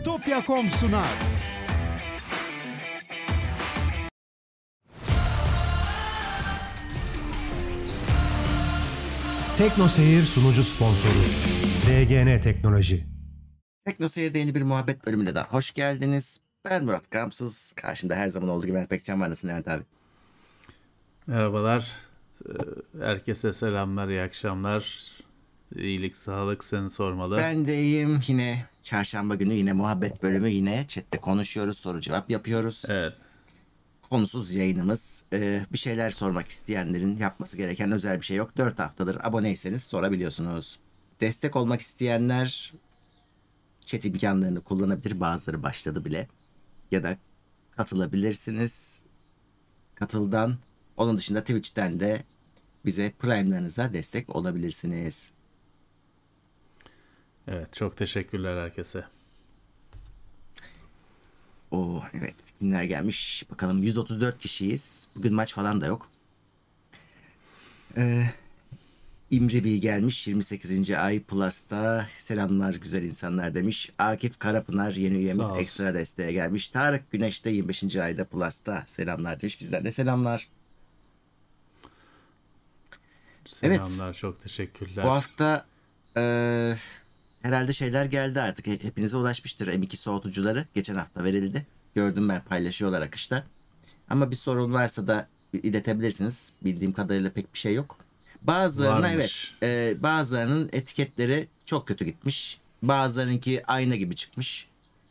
Bitopya.com sunar. Tekno Seyir sunucu sponsoru DGN Teknoloji. Tekno Seyir'de yeni bir muhabbet bölümünde daha hoş geldiniz. Ben Murat Gamsız. Karşımda her zaman olduğu gibi Mehmet Pekcan var. Nasılsın Levent abi? Merhabalar. Ee, Herkese selamlar, iyi akşamlar. İyilik, sağlık seni sormalı. Ben de iyiyim. Yine çarşamba günü yine muhabbet bölümü yine chatte konuşuyoruz. Soru cevap yapıyoruz. Evet. Konusuz yayınımız. Ee, bir şeyler sormak isteyenlerin yapması gereken özel bir şey yok. 4 haftadır aboneyseniz sorabiliyorsunuz. Destek olmak isteyenler chat imkanlarını kullanabilir. Bazıları başladı bile. Ya da katılabilirsiniz. Katıldan. Onun dışında Twitch'ten de bize Prime'larınıza destek olabilirsiniz. Evet, çok teşekkürler herkese. Oo evet kimler gelmiş bakalım 134 kişiyiz. Bugün maç falan da yok. Ee, İmre Bey gelmiş 28. ay Plus'ta selamlar güzel insanlar demiş. Akif Karapınar yeni üyemiz Sağ olsun. ekstra desteğe gelmiş. Tarık Güneş de 25. ayda Plus'ta selamlar demiş. Bizden de selamlar. Evet. Selamlar, çok teşekkürler. Bu hafta eee, herhalde şeyler geldi artık. He- Hepinize ulaşmıştır M2 soğutucuları. Geçen hafta verildi. Gördüm ben paylaşıyorlar akışta. Ama bir sorun varsa da iletebilirsiniz. Bildiğim kadarıyla pek bir şey yok. Bazılarına Varmış. evet. eee, bazılarının etiketleri çok kötü gitmiş. Bazılarınki ayna gibi çıkmış.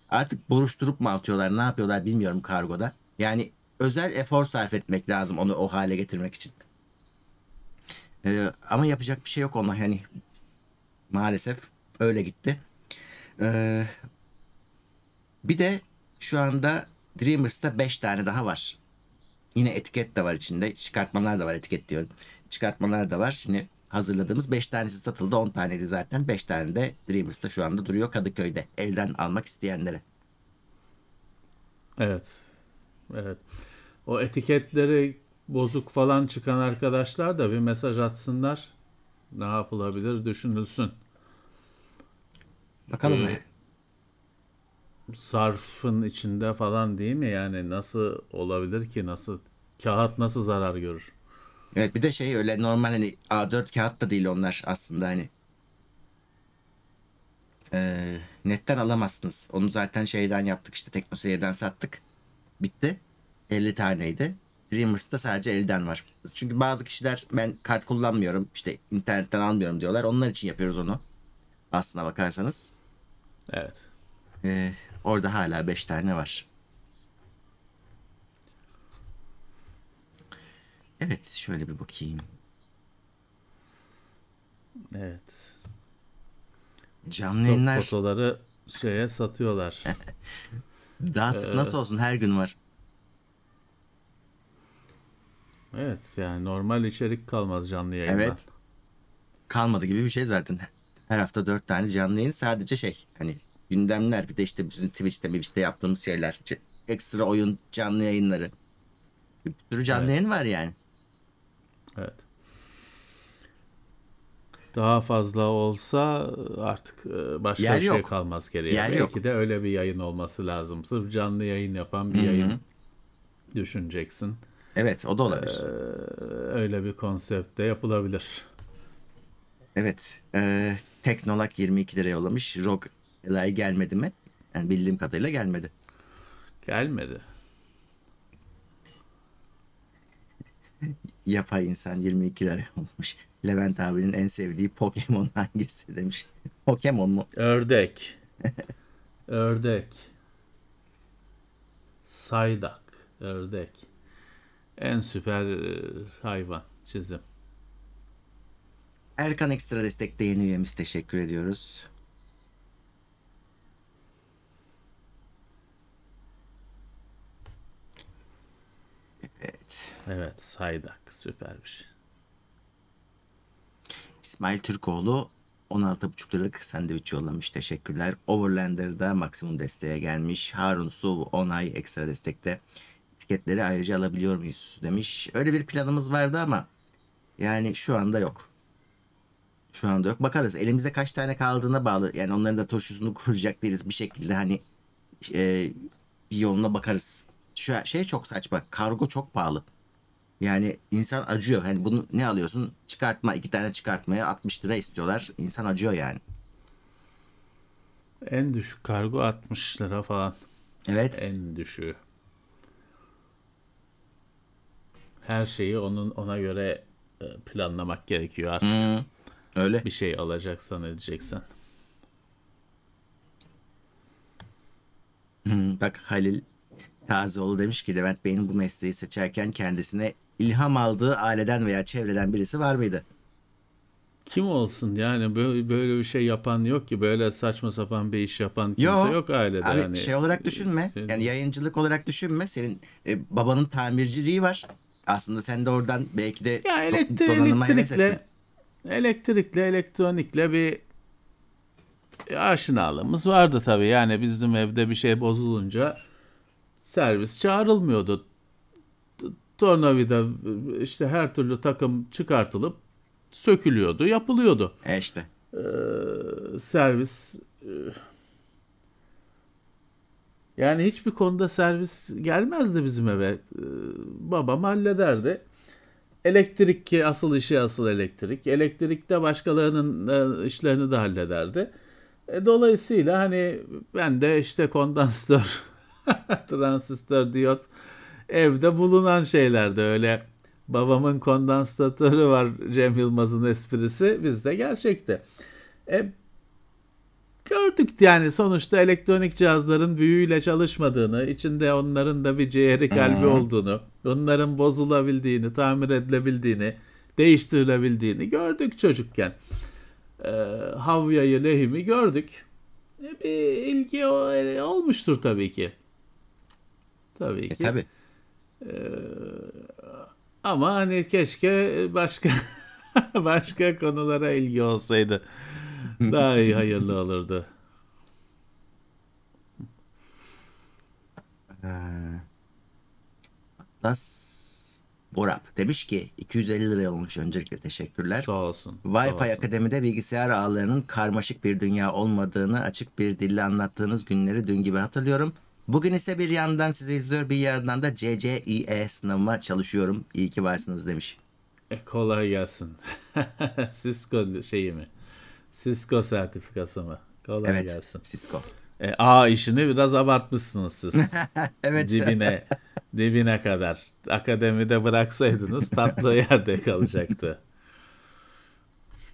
Artık buruşturup mu atıyorlar ne yapıyorlar bilmiyorum kargoda. Yani özel efor sarf etmek lazım onu o hale getirmek için. Ee, ama yapacak bir şey yok ona hani maalesef öyle gitti. Ee, bir de şu anda Dreamers'ta 5 tane daha var. Yine etiket de var içinde. Çıkartmalar da var etiket diyorum. Çıkartmalar da var. Şimdi hazırladığımız 5 tanesi satıldı. 10 taneydi zaten. 5 tane de Dreamers'ta şu anda duruyor Kadıköy'de. Elden almak isteyenlere. Evet. Evet. O etiketleri bozuk falan çıkan arkadaşlar da bir mesaj atsınlar. Ne yapılabilir düşünülsün. Bakalım. Ee, Sarfın içinde falan değil mi? Yani nasıl olabilir ki? Nasıl kağıt nasıl zarar görür? Evet bir de şey öyle normal hani A4 kağıt da değil onlar aslında hani. Ee, netten alamazsınız. Onu zaten şeyden yaptık işte TeknoSeyir'den sattık. Bitti. 50 taneydi. Dreamers'ta sadece elden var. Çünkü bazı kişiler ben kart kullanmıyorum işte internetten almıyorum diyorlar. Onlar için yapıyoruz onu. Aslına bakarsanız. Evet. Ee, orada hala 5 tane var. Evet şöyle bir bakayım. Evet. Canlı Stok yayınlar fotoları şeye satıyorlar. daha sık nasıl olsun her gün var. Evet yani normal içerik kalmaz canlı yayında. Evet. Kalmadı gibi bir şey zaten. Her hafta dört tane canlı yayın sadece şey hani gündemler bir de işte bizim Twitch'te Twitch'te yaptığımız şeyler. Ekstra oyun canlı yayınları. Bir sürü canlı Evet. yayın var yani. Evet. Daha fazla olsa artık e, başka Yer bir şey yok. kalmaz geriye. Yer Belki yok. de öyle bir yayın olması lazım. Sırf canlı yayın yapan bir yayın düşüneceksin. Evet o da olabilir. Ee, öyle bir konsepte yapılabilir. Evet. E, Teknolak 22 lira yollamış. Rock Eli gelmedi mi? Yani bildiğim kadarıyla gelmedi. Gelmedi. Yapay insan 22 lira olmuş. Levent abinin en sevdiği Pokemon hangisi demiş. Pokemon mu? Ördek. Ördek. Saydak. Ördek. En süper e, hayvan çizim. Erkan Ekstra Destek'te yeni üyemiz teşekkür ediyoruz. Evet. Evet saydak süper bir şey. İsmail Türkoğlu 16,5 liralık sandviç yollamış. Teşekkürler. Overlander'da maksimum desteğe gelmiş. Harun Su 10 ay ekstra destekte. Etiketleri ayrıca alabiliyor muyuz demiş. Öyle bir planımız vardı ama yani şu anda yok. Şu anda yok. Bakarız. Elimizde kaç tane kaldığına bağlı. Yani onların da turşusunu kuracak değiliz. Bir şekilde hani e, bir yoluna bakarız. Şu şey çok saçma. Kargo çok pahalı. Yani insan acıyor. Hani bunu ne alıyorsun? Çıkartma. iki tane çıkartmaya 60 lira istiyorlar. İnsan acıyor yani. En düşük kargo 60 lira falan. Evet. En düşüğü. Her şeyi onun ona göre e, planlamak gerekiyor artık. Hmm, öyle. Bir şey alacaksan edeceksen. Hmm, bak Halil Tazeoğlu demiş ki Levent Bey'in bu mesleği seçerken kendisine ilham aldığı aileden veya çevreden birisi var mıydı? Kim olsun yani böyle, böyle bir şey yapan yok ki böyle saçma sapan bir iş yapan kimse Yok. yok ailede. Abi hani. şey olarak düşünme. şey- Yani yayıncılık olarak düşünme. Senin e, babanın tamirciliği var. Aslında sen de oradan belki de Ya elektri- donanıma elektrikle elektrikle elektronikle bir aşinalığımız vardı tabii. Yani bizim evde bir şey bozulunca servis çağrılmıyordu. Tornavida işte her türlü takım çıkartılıp sökülüyordu, yapılıyordu. E işte. Ee, servis e, yani hiçbir konuda servis gelmezdi bizim eve. Ee, babam hallederdi. Elektrik ki asıl işi asıl elektrik. Elektrikte başkalarının e, işlerini de hallederdi. E, dolayısıyla hani ben de işte kondansatör, transistör, diyot evde bulunan şeylerde öyle babamın kondansatörü var Cem Yılmaz'ın esprisi bizde gerçekti. E, gördük yani sonuçta elektronik cihazların büyüyle çalışmadığını, içinde onların da bir ciğeri kalbi olduğunu, onların bozulabildiğini, tamir edilebildiğini, değiştirilebildiğini gördük çocukken. E, Havya'yı, lehimi gördük. E, bir ilgi e, olmuştur tabii ki. Tabii E ki. tabi. Ama hani keşke başka başka konulara ilgi olsaydı. Daha iyi hayırlı olurdu. Das Borap demiş ki 250 lira olmuş öncelikle teşekkürler. Sağ olsun. sağ Wi-Fi olsun. Akademi'de bilgisayar ağlarının karmaşık bir dünya olmadığını açık bir dille anlattığınız günleri dün gibi hatırlıyorum. Bugün ise bir yandan sizi izliyor bir yandan da CCIE sınavıma çalışıyorum. İyi ki varsınız demiş. E, kolay gelsin. Cisco şeyi mi? Cisco sertifikası mı? Kolay Evet. gelsin. Cisco. E, A işini biraz abartmışsınız siz. evet. dibine dibine kadar. Akademide bıraksaydınız tatlı yerde kalacaktı.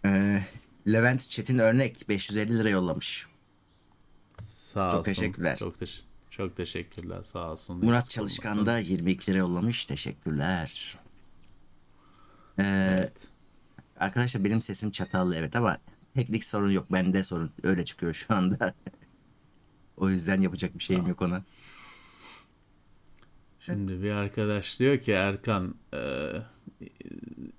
Ee, Levent Çetin örnek 550 lira yollamış. Sağ Çok olsun. teşekkürler. Çok, teş- çok teşekkürler. Sağ olsun. Murat Çalışkan da 22 lira yollamış. Teşekkürler. Ee, Evet. Arkadaşlar benim sesim çatallı evet ama teknik sorun yok. Bende sorun. Öyle çıkıyor şu anda. o yüzden yapacak bir şeyim yok ona. Şimdi bir arkadaş diyor ki Erkan e,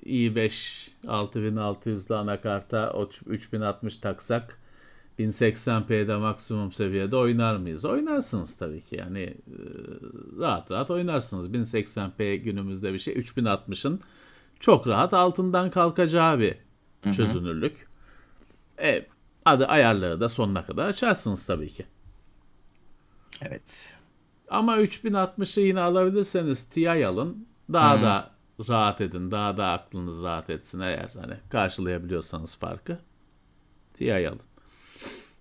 i5 6600'lü anakarta o 3060 taksak 1080p'de maksimum seviyede oynar mıyız? Oynarsınız tabii ki. Yani e, rahat rahat oynarsınız. 1080p günümüzde bir şey 3060'ın çok rahat altından kalkacağı bir çözünürlük. E, adı ayarları da sonuna kadar açarsınız tabii ki. Evet. Ama 3060'ı yine alabilirseniz Ti alın. Daha da rahat edin. Daha da aklınız rahat etsin eğer hani karşılayabiliyorsanız farkı. Ti alın.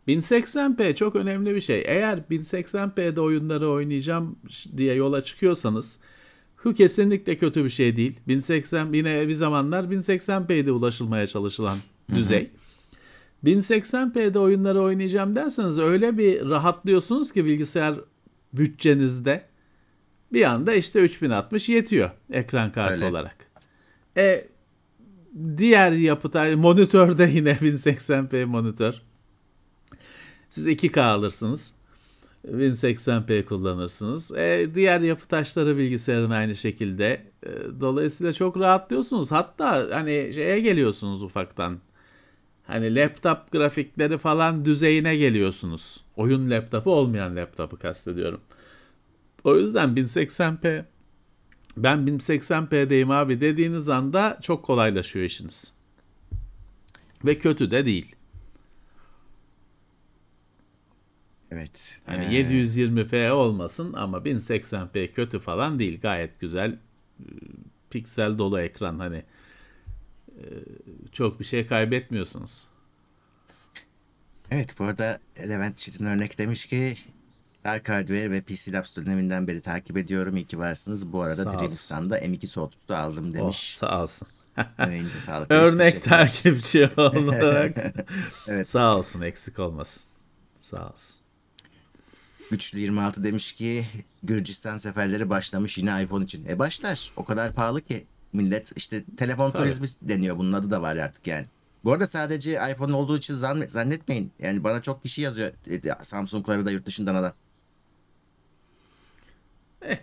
1080p çok önemli bir şey. Eğer 1080p'de oyunları oynayacağım diye yola çıkıyorsanız bu kesinlikle kötü bir şey değil. 1080 yine bir zamanlar 1080p'de ulaşılmaya çalışılan düzey. 1080p'de oyunları oynayacağım derseniz öyle bir rahatlıyorsunuz ki bilgisayar bütçenizde bir anda işte 3060 yetiyor ekran kartı Öyle. olarak. E diğer yapıtlar monitörde yine 1080p monitör. Siz 2K alırsınız. 1080p kullanırsınız. E, diğer yapı taşları bilgisayarın aynı şekilde. E, dolayısıyla çok rahatlıyorsunuz. Hatta hani şeye geliyorsunuz ufaktan. Hani laptop grafikleri falan düzeyine geliyorsunuz. Oyun laptopu olmayan laptopu kastediyorum. O yüzden 1080p ben 1080p'deyim abi dediğiniz anda çok kolaylaşıyor işiniz. Ve kötü de değil. Evet. Hani Ee, 720p olmasın ama 1080p kötü falan değil. Gayet güzel e, piksel dolu ekran hani çok bir şey kaybetmiyorsunuz. Evet bu arada Levent Çetin örnek demiş ki Dark Hardware ve PC Labs döneminden beri takip ediyorum. İyi ki varsınız. Bu arada. Dreamstan'da M2 soğutucu aldım Oh, demiş. sağ olsun. Emeğinize sağlık. Örnek takipçi olarak. Evet. Sağ olsun eksik olmasın. Sağ olsun. Güçlü 26 demiş ki Gürcistan seferleri başlamış yine iPhone için. E başlar. O kadar pahalı ki millet işte telefon Tabii. turizmi deniyor. Bunun adı da var artık yani. Bu arada sadece iPhone olduğu için zannet, zannetmeyin. Yani bana çok kişi yazıyor e, Samsung'ları da yurt dışından alan. Eh,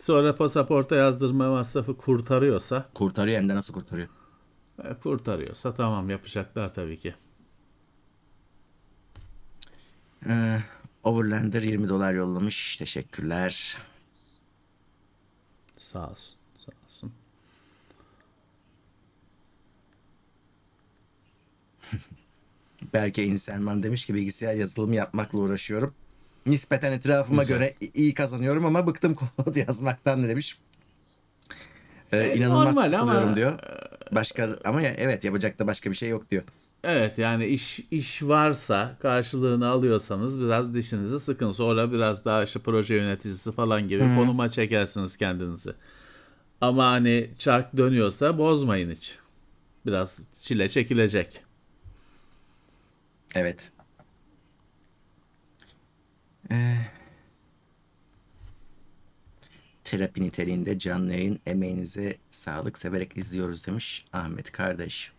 sonra pasaporta yazdırma masrafı kurtarıyorsa Kurtarıyor hem de nasıl kurtarıyor. e, kurtarıyorsa tamam yapacaklar tabii ki. Ee, Overlander 20 dolar yollamış. Teşekkürler. Sağ olsun. Berke İnselman demiş ki bilgisayar yazılımı yapmakla uğraşıyorum. Nispeten etrafıma Güzel. göre iyi kazanıyorum ama bıktım kod yazmaktan demiş. Ee, E, inanılmaz sıkılıyorum ama- diyor. Başka ama ya, evet yapacak da başka bir şey yok diyor. Evet yani iş iş varsa karşılığını alıyorsanız biraz dişinizi sıkın. Sonra biraz daha işte proje yöneticisi falan gibi konuma çekersiniz kendinizi. Ama hani çark dönüyorsa bozmayın hiç. Biraz çile çekilecek. Evet. Ee, terapi niteliğinde canlı yayın emeğinize sağlık severek izliyoruz demiş Ahmet kardeş.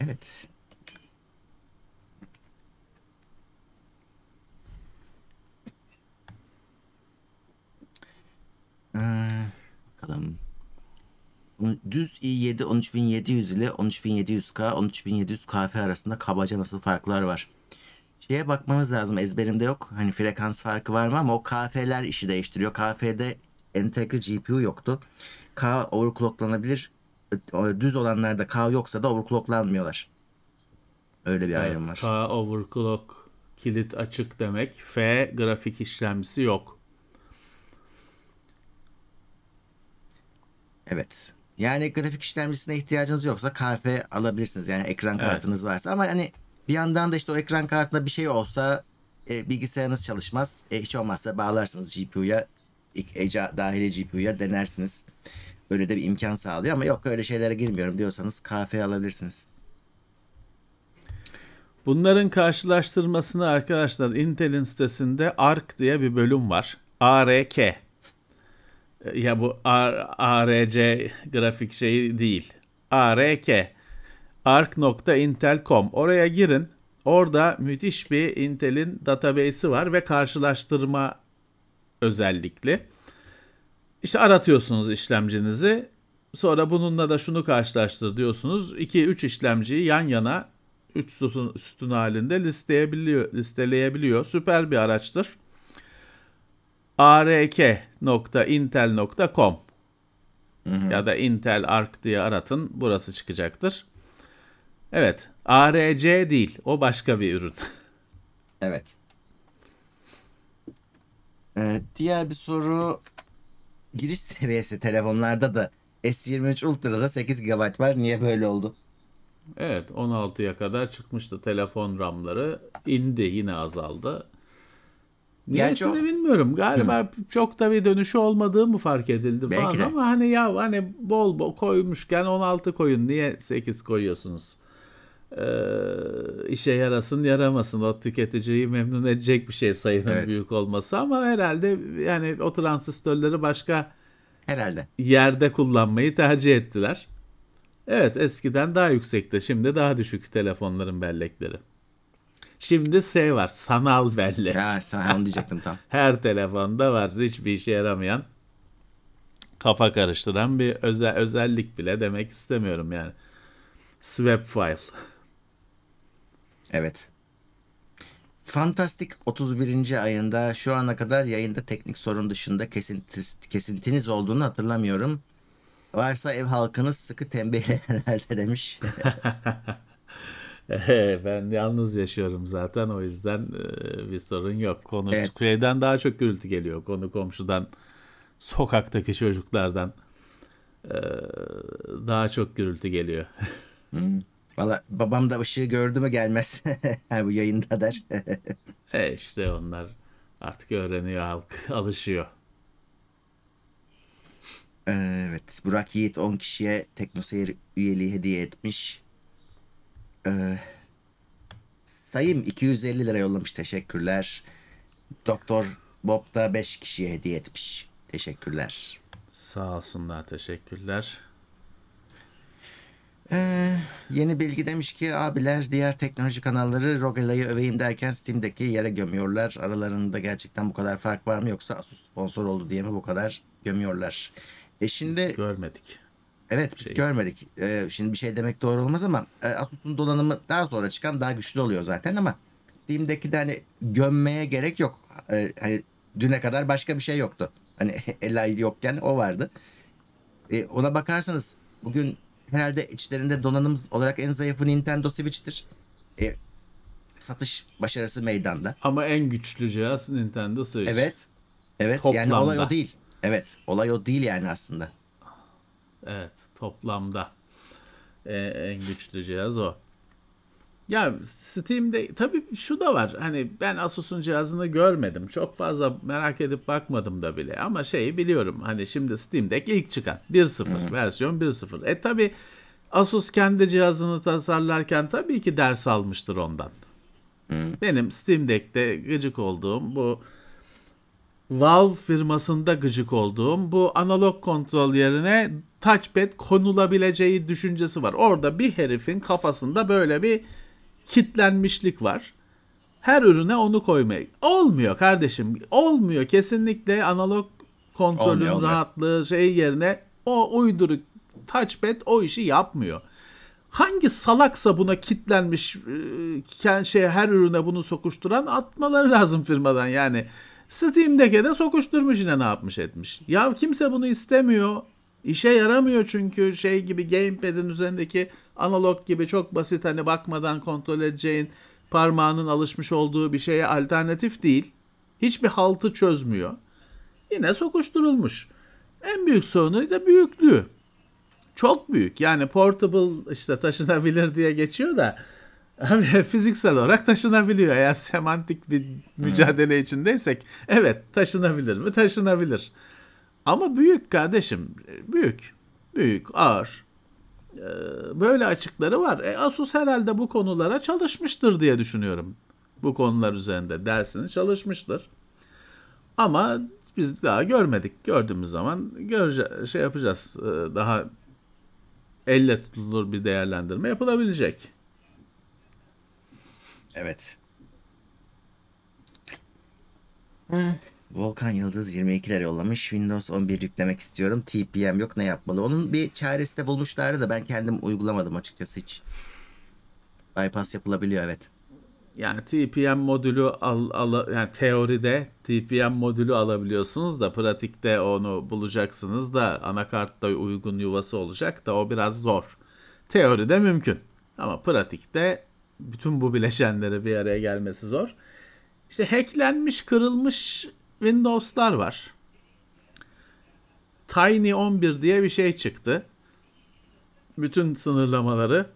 Evet. Ee, bakalım. Düz i7 13700 ile 13700K 13700 KF arasında kabaca nasıl farklar var? Şeye bakmanız lazım ezberimde yok. Hani frekans farkı var mı ama o KF'ler işi değiştiriyor. KF'de entegre GPU yoktu. K overclocklanabilir. Düz olanlarda K yoksa da overclocklanmıyorlar. Öyle bir ayrım var. K overclock kilit açık demek. F grafik işlemcisi yok. Evet. Yani grafik işlemcisine ihtiyacınız yoksa KF alabilirsiniz. Yani ekran Evet. kartınız varsa ama hani bir yandan da işte o ekran kartında bir şey olsa e, bilgisayarınız çalışmaz. E, hiç olmazsa bağlarsınız GPU'ya ECA dahili GPU'ya denersiniz. Öyle de bir imkan sağlıyor ama yok öyle şeylere girmiyorum diyorsanız KF alabilirsiniz. Bunların karşılaştırmasını arkadaşlar Intel'in sitesinde ARC diye bir bölüm var. ARK. Ya bu ARC grafik şeyi değil. ARK. arc.intel.com. Oraya girin. Orada müthiş bir Intel'in database'i var ve karşılaştırma özellikli. İşte aratıyorsunuz işlemcinizi. Sonra bununla da şunu karşılaştır diyorsunuz. 2-3 işlemciyi yan yana 3 sütun, sütun halinde listeyebiliyor, listeleyebiliyor. Süper bir araçtır. ark.intel.com ya da Intel Arc diye aratın. Burası çıkacaktır. Evet. ARC değil. O başka bir ürün. Evet. Ee, diğer bir soru giriş seviyesi telefonlarda da S23 Ultra'da 8 GB var. Niye böyle oldu? Evet 16'ya kadar çıkmıştı telefon RAM'ları. indi yine azaldı. Gerçi Niyesini o- bilmiyorum. Galiba çok da bir dönüşü olmadığı mı fark edildi Belki falan de. ama hani ya hani bol bol koymuşken 16 koyun niye 8 koyuyorsunuz? Ee, işe yarasın yaramasın o tüketiciyi memnun edecek bir şey sayının Evet. büyük olması ama herhalde yani o transistörleri başka Herhalde. yerde kullanmayı tercih ettiler. Evet eskiden daha yüksekti. Şimdi daha düşük telefonların bellekleri. Şimdi şey var sanal bellek. Sen onu diyecektim tam. Her telefonda var. Hiçbir işe yaramayan kafa karıştıran bir özel özellik bile demek istemiyorum yani. Swap file. Evet. Fantastik 31. ayında şu ana kadar yayında teknik sorun dışında kesintis, kesintiniz olduğunu hatırlamıyorum. Varsa ev halkınız sıkı tembihle herhalde demiş. ben yalnız yaşıyorum zaten o yüzden e, bir sorun yok. Konu Evet. şeyden daha çok gürültü geliyor. Konu komşudan, sokaktaki çocuklardan e, daha çok gürültü geliyor. Valla babam da ışığı gördü mü gelmez. Bu yayında der. e işte onlar artık öğreniyor halk, alışıyor. evet. Burak Yiğit 10 kişiye TeknoSeyir üyeliği hediye etmiş. Ee, Sayım 250 lira yollamış. Teşekkürler. Doktor Bob da 5 kişiye hediye etmiş. Teşekkürler. Sağ olsunlar, teşekkürler. Ee, yeni bilgi demiş ki abiler diğer teknoloji kanalları Rogela'yı öveyim derken Steam'deki yere gömüyorlar. Aralarında gerçekten bu kadar fark var mı yoksa Asus sponsor oldu diye mi bu kadar gömüyorlar? E şimdi Biz görmedik. Evet biz şey- görmedik. Ee, şimdi bir şey demek doğru olmaz ama e, Asus'un donanımı daha sonra çıkan daha güçlü oluyor zaten ama Steam'deki de hani gömmeye gerek yok. Ee, hani düne kadar başka bir şey yoktu. Hani el ay yokken o vardı. E, ona bakarsanız bugün herhalde içlerinde donanım olarak en zayıfı Nintendo Switch'tir. E, satış başarısı meydanda. Ama en güçlü cihaz Nintendo Switch. Evet. Evet yani Toplamda. olay o değil. Evet olay o değil yani aslında. Evet, toplamda e, en güçlü cihaz o. Ya Steam'de tabii şu da var. Hani ben Asus'un cihazını görmedim. Çok fazla merak edip bakmadım da bile. Ama şeyi biliyorum. Hani şimdi Steam Deck ilk çıkan 1.0 versiyon 1.0. E tabii Asus kendi cihazını tasarlarken tabii ki ders almıştır ondan. Benim Steam Deck'te gıcık olduğum bu Valve firmasında gıcık olduğum bu analog kontrol yerine touchpad konulabileceği düşüncesi var. Orada bir herifin kafasında böyle bir kitlenmişlik var. Her ürüne onu koymaya. Olmuyor kardeşim. Olmuyor. Kesinlikle analog kontrolün Olmuyor, olmuyor. rahatlığı şey yerine o uyduruk touchpad o işi yapmıyor. Hangi salaksa buna kitlenmiş e, şey her ürüne bunu sokuşturan atmaları lazım firmadan yani. Steam'deki de sokuşturmuş yine ne yapmış etmiş. Ya kimse bunu istemiyor. İşe yaramıyor çünkü şey gibi gamepad'in üzerindeki analog gibi çok basit hani bakmadan kontrol edeceğin parmağının alışmış olduğu bir şeye alternatif değil. Hiçbir haltı çözmüyor. Yine sokuşturulmuş. En büyük sorunu da büyüklüğü. Çok büyük. Yani portable işte taşınabilir diye geçiyor da abi fiziksel olarak taşınabiliyor. Eğer semantik bir mücadele içindeysek evet taşınabilir mi? Taşınabilir. Ama büyük kardeşim. Büyük. Büyük, ağır. Ee, Böyle açıkları var. E, Asus herhalde bu konulara çalışmıştır diye düşünüyorum. Bu konular üzerinde dersini çalışmıştır. Ama biz daha görmedik. Gördüğümüz zaman görece şey yapacağız. Ee, Daha elle tutulur bir değerlendirme yapılabilecek. Evet. Volkan Yıldız 22 lira yollamış. Windows 11 yüklemek istiyorum. TPM yok ne yapmalı? Onun bir çaresi de bulmuşlardı da ben kendim uygulamadım açıkçası hiç. Bypass yapılabiliyor evet. Yani TPM modülü al, al yani teoride TPM modülü alabiliyorsunuz da pratikte onu bulacaksınız da anakartta uygun yuvası olacak da o biraz zor. Teoride mümkün ama pratikte bütün bu bileşenleri bir araya gelmesi zor. İşte hacklenmiş, kırılmış Windows'lar var. Tiny 11 diye bir şey çıktı. Bütün sınırlamaları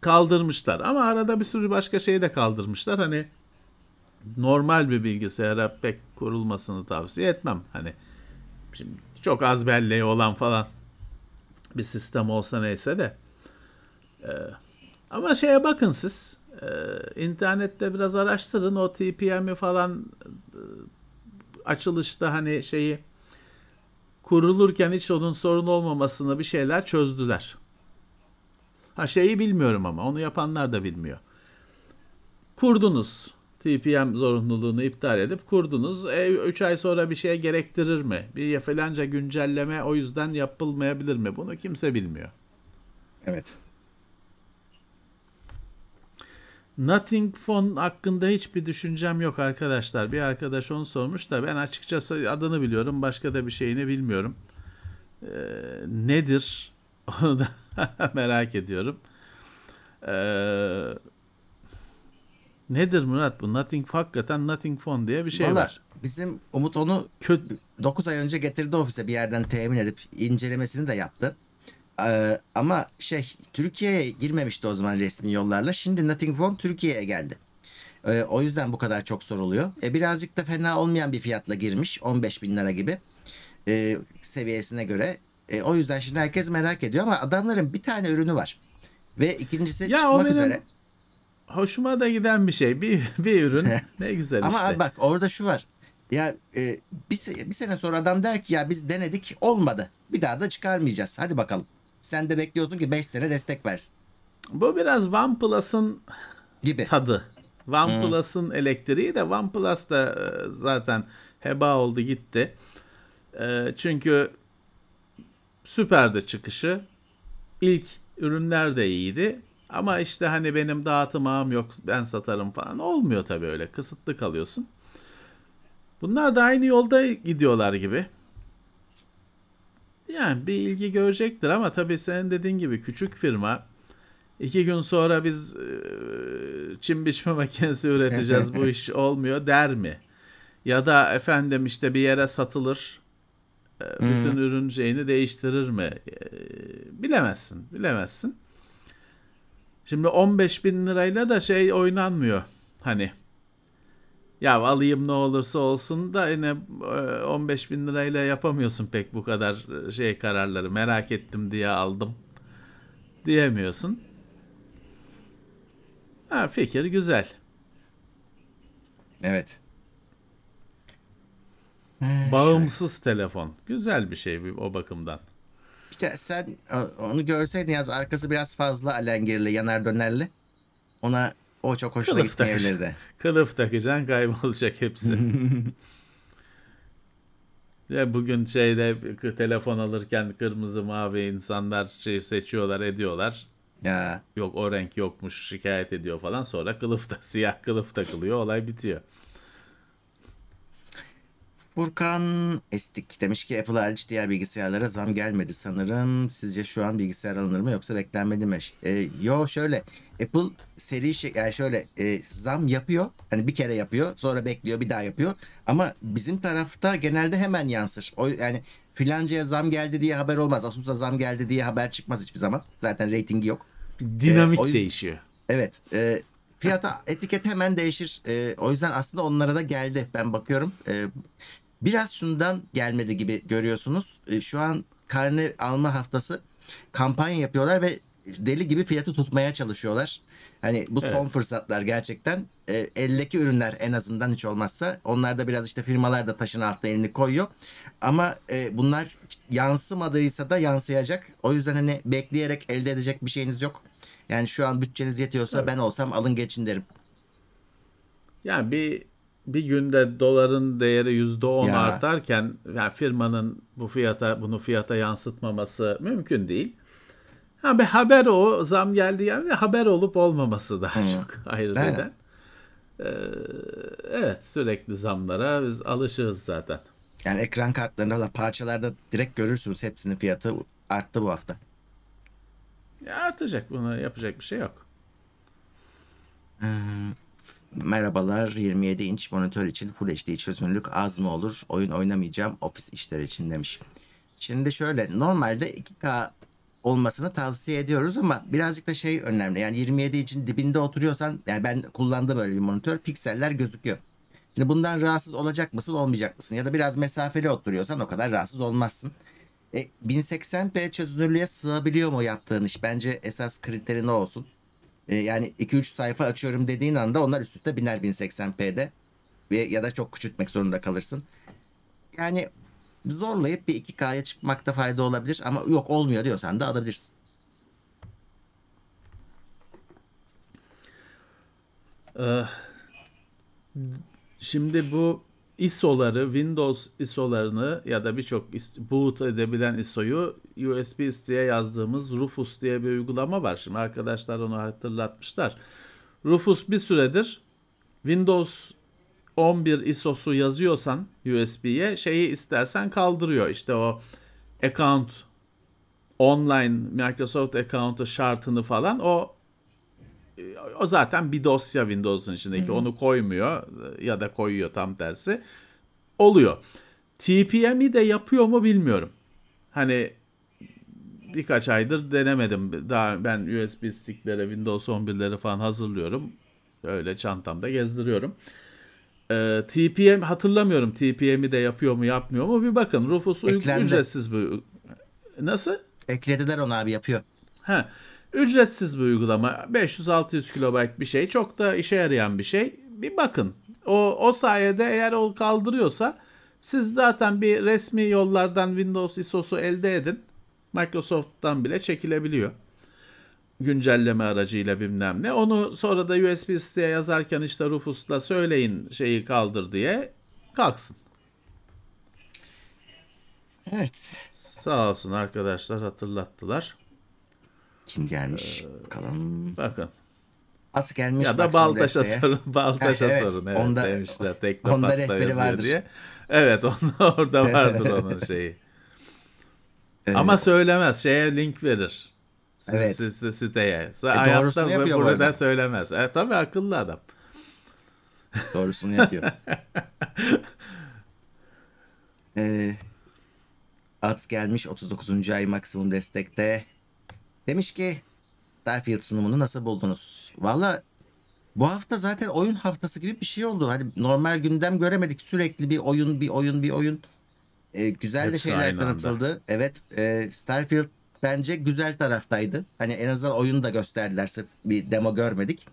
kaldırmışlar. Ama arada bir sürü başka şeyi de kaldırmışlar. Hani normal bir bilgisayara pek kurulmasını tavsiye etmem. Hani şimdi çok az belleği olan falan bir sistem olsa neyse de. Ee, ama şeye bakın siz. Ee, internette biraz araştırın. O TPM'i falan e, açılışta hani şeyi kurulurken hiç onun sorun olmamasını bir şeyler çözdüler. Ha şeyi bilmiyorum ama onu yapanlar da bilmiyor. Kurdunuz. TPM zorunluluğunu iptal edip kurdunuz. 3 ay sonra bir şeye gerektirir mi? Bir falanca güncelleme o yüzden yapılmayabilir mi? Bunu kimse bilmiyor. Evet. Nothing Phone hakkında hiçbir düşüncem yok arkadaşlar. Bir arkadaş onu sormuş da ben açıkçası adını biliyorum. Başka da bir şeyini bilmiyorum. Ee, nedir? Onu da merak ediyorum. Ee, Nedir Murat bu? Nothing hakikaten Nothing Phone diye bir şey Valla var. bizim Umut onu Kötü 9 ay önce getirdi ofise bir yerden temin edip incelemesini de yaptı. Ee, ama şey Türkiye'ye girmemişti o zaman resmi yollarla. Şimdi Nothing Phone Türkiye'ye geldi. Ee, o yüzden bu kadar çok soruluyor. E, birazcık da fena olmayan bir fiyatla girmiş. 15 bin lira gibi e, seviyesine göre. E, o yüzden şimdi herkes merak ediyor ama adamların bir tane ürünü var. Ve ikincisi Ya o çıkmak benim üzere. hoşuma da giden bir şey. Bir, bir ürün ne güzel Ama işte. abi bak orada şu var. Ya e, bir, bir sene sonra adam der ki ya biz denedik olmadı. Bir daha da çıkarmayacağız. Hadi bakalım. Sen de bekliyorsun ki 5 sene destek versin Bu biraz OnePlus'ın gibi. tadı. OnePlus'ın elektriği de OnePlus da e, zaten heba oldu gitti. E, Çünkü süperdi çıkışı. İlk ürünler de iyiydi. Ama işte hani benim dağıtım ağım yok ben satarım falan. Olmuyor tabii öyle. Kısıtlı kalıyorsun. Bunlar da aynı yolda gidiyorlar gibi. Yani bir ilgi görecektir ama tabii senin dediğin gibi küçük firma iki gün sonra biz e, çim biçme makinesi üreteceğiz bu iş olmuyor der mi? Ya da efendim işte bir yere satılır e, bütün ürün şeyini değiştirir mi? E, bilemezsin bilemezsin. Şimdi 15 bin lirayla da şey oynanmıyor hani. Ya alayım ne olursa olsun da yine e, 15 bin lirayla yapamıyorsun pek bu kadar e, şey kararları. Merak ettim diye aldım diyemiyorsun. Ha, fikir güzel. Evet. Ee, Bağımsız telefon. Güzel bir şey o bakımdan. Bir de sen onu görseydin yaz arkası biraz fazla alengirli yanar dönerli. Ona o çok hoşuna Kılıf gitmeyebilirdi. Kılıf takacaksın kaybolacak hepsi. ya bugün şeyde telefon alırken kırmızı mavi insanlar şey seçiyorlar ediyorlar. Ya Yok o renk yokmuş şikayet ediyor falan. Sonra kılıf da siyah kılıf takılıyor olay bitiyor. Furkan Estik demiş ki Apple hariç diğer bilgisayarlara zam gelmedi sanırım. Sizce şu an bilgisayar alınır mı yoksa beklenmedi mi? E, yo şöyle Apple seri şey yani şöyle e, zam yapıyor. Hani bir kere yapıyor sonra bekliyor bir daha yapıyor. Ama bizim tarafta genelde hemen yansır. O yani filancaya zam geldi diye haber olmaz. Asus'a zam geldi diye haber çıkmaz hiçbir zaman. Zaten reytingi yok. Dinamik Ee, o değişiyor. Evet. E, fiyata etiket hemen değişir. E, o yüzden aslında onlara da geldi. Ben bakıyorum. E, biraz şundan gelmedi gibi görüyorsunuz. E, şu an karne alma haftası kampanya yapıyorlar ve deli gibi fiyatı tutmaya çalışıyorlar. Hani bu son fırsatlar gerçekten. E, eldeki ürünler en azından hiç olmazsa. Onlar da biraz işte firmalar da taşın altına elini koyuyor. Ama e, bunlar yansımadıysa da yansıyacak. O yüzden hani bekleyerek elde edecek bir şeyiniz yok. Yani şu an bütçeniz yetiyorsa ben olsam alın geçin derim. Yani bir bir günde doların değeri yüzde on Ya. artarken yani firmanın bu fiyata bunu fiyata yansıtmaması mümkün değil. Ha bir haber o zam geldi yani haber olup olmaması daha çok ayrı Evet. neden. Ee, evet sürekli zamlara biz alışığız zaten. Yani ekran kartlarında da parçalarda direkt görürsünüz hepsinin fiyatı arttı bu hafta. Ya artacak buna yapacak bir şey yok. Merhabalar 27 inç monitör için Full HD çözünürlük az mı olur? Oyun oynamayacağım ofis işleri için demiş. Şimdi şöyle normalde 2K olmasını tavsiye ediyoruz ama birazcık da şey önemli. Yani 27 için dibinde oturuyorsan yani ben kullandığım böyle bir monitör pikseller gözüküyor. Şimdi bundan rahatsız olacak mısın olmayacak mısın? Ya da biraz mesafeli oturuyorsan o kadar rahatsız olmazsın. E, 1080p çözünürlüğe sığabiliyor mu yaptığın iş? Bence esas kriterin o olsun. E, yani 2-3 sayfa açıyorum dediğin anda onlar üst üste biner 1080p'de. Ve ya da çok küçültmek zorunda kalırsın. Yani zorlayıp bir 2K'ya çıkmakta fayda olabilir ama yok olmuyor diyorsan da alabilirsin. Ee, Şimdi bu ISO'ları, Windows ISO'larını ya da birçok boot edebilen ISO'yu USB isteğe yazdığımız Rufus diye bir uygulama var. Şimdi arkadaşlar onu hatırlatmışlar. Rufus bir süredir Windows 11 ISO'su yazıyorsan USB'ye şeyi istersen kaldırıyor. İşte o account online Microsoft account'u şartını falan o o zaten bir dosya Windows'un içindeki onu koymuyor ya da koyuyor tam tersi. Oluyor. TPM'i de yapıyor mu bilmiyorum. Hani birkaç aydır denemedim. Daha ben USB sticklere, Windows 11'leri falan hazırlıyorum. Öyle çantamda gezdiriyorum. Ee, TPM hatırlamıyorum TPM'i de yapıyor mu yapmıyor mu bir bakın. Rufus uygun- Eklendi. ücretsiz bir nasıl? Eklediler onu abi yapıyor. Ha, ücretsiz bir uygulama. 500-600 kilobayt bir şey. Çok da işe yarayan bir şey. Bir bakın. O, o sayede eğer o kaldırıyorsa siz zaten bir resmi yollardan Windows ISO'su elde edin. Microsoft'tan bile çekilebiliyor. Güncelleme aracıyla bilmem ne. Onu sonra da USB stick'e yazarken işte Rufus'la söyleyin şeyi kaldır diye kalksın. Evet. Sağ olsun arkadaşlar hatırlattılar. Kim gelmiş? Bakalım. Bakın. At gelmiş. Ya da Baltaş'a sorun. Baltaş'a evet. sorun. Evet Onda- demişler. onda Teknopat'ta rehberi vardır. diye. Evet onda, orada vardır onun şeyi. Evet. Ama söylemez. Şeye link verir. Evet. siteye. doğrusunu Hayatta yapıyor bu burada arada. söylemez. E, tabii akıllı adam. Doğrusunu yapıyor. ee, At gelmiş 39. ay maksimum destekte. Demiş ki Starfield sunumunu nasıl buldunuz? Valla bu hafta zaten oyun haftası gibi bir şey oldu. Hani normal gündem göremedik. Sürekli bir oyun, bir oyun, bir oyun. Ee, güzel de şeyler aynı anda. tanıtıldı. Evet, e, Starfield bence güzel taraftaydı. Hani en azından oyunu da gösterdiler. Sırf bir demo görmedik.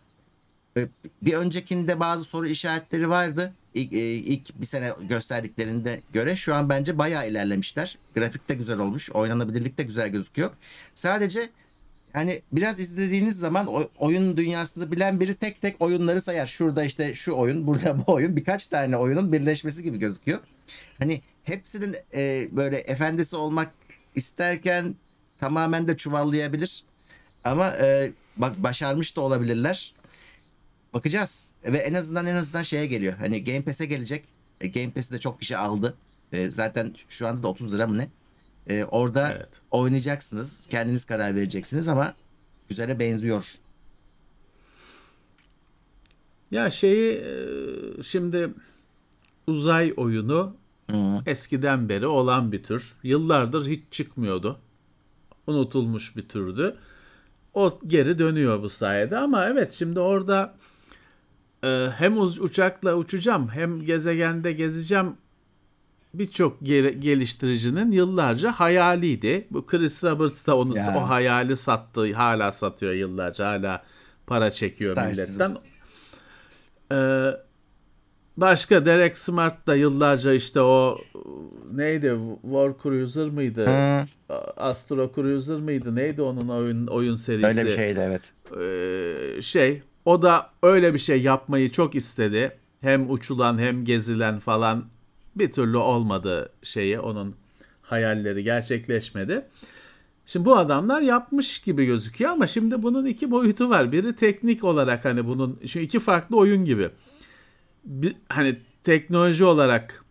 Ee, Bir öncekinde bazı soru işaretleri vardı. İlk, e, ilk bir sene gösterdiklerinde göre şu an bence bayağı ilerlemişler. Grafik de güzel olmuş. Oynanabilirlik de güzel gözüküyor. Sadece hani biraz izlediğiniz zaman oyun dünyasını bilen biri tek tek oyunları sayar. Şurada işte şu oyun, burada bu oyun. Birkaç tane oyunun birleşmesi gibi gözüküyor. Hani hepsinin e, böyle efendisi olmak isterken tamamen de çuvallayabilir. Ama e, bak başarmış da olabilirler. Bakacağız. Ve en azından en azından şeye geliyor. Hani Game Pass'e gelecek. E, Game Pass'i de çok kişi aldı. E, zaten şu anda da 30 lira mı ne? E, orada Evet. oynayacaksınız. Kendiniz karar vereceksiniz ama güzele benziyor. Ya şeyi e, şimdi uzay oyunu Hı. eskiden beri olan bir tür. Yıllardır hiç çıkmıyordu. Unutulmuş bir türdü. O geri dönüyor bu sayede ama evet şimdi orada e, hem uçakla uçacağım hem gezegende gezeceğim birçok geliştiricinin yıllarca hayaliydi. Bu Chris Roberts da onu Ya. o hayali sattı, hala satıyor yıllarca, hala para çekiyor Star milletten. Ee, başka Derek Smart da yıllarca işte o neydi War Cruiser mıydı? Hı. Astro Cruiser mıydı? Neydi onun oyun oyun serisi? Öyle bir şeydi evet. Ee, şey o da öyle bir şey yapmayı çok istedi. Hem uçulan hem gezilen falan bir türlü olmadı şeyi onun hayalleri gerçekleşmedi. Şimdi bu adamlar yapmış gibi gözüküyor ama şimdi bunun iki boyutu var. Biri teknik olarak hani bunun şu iki farklı oyun gibi. Bir, hani teknoloji olarak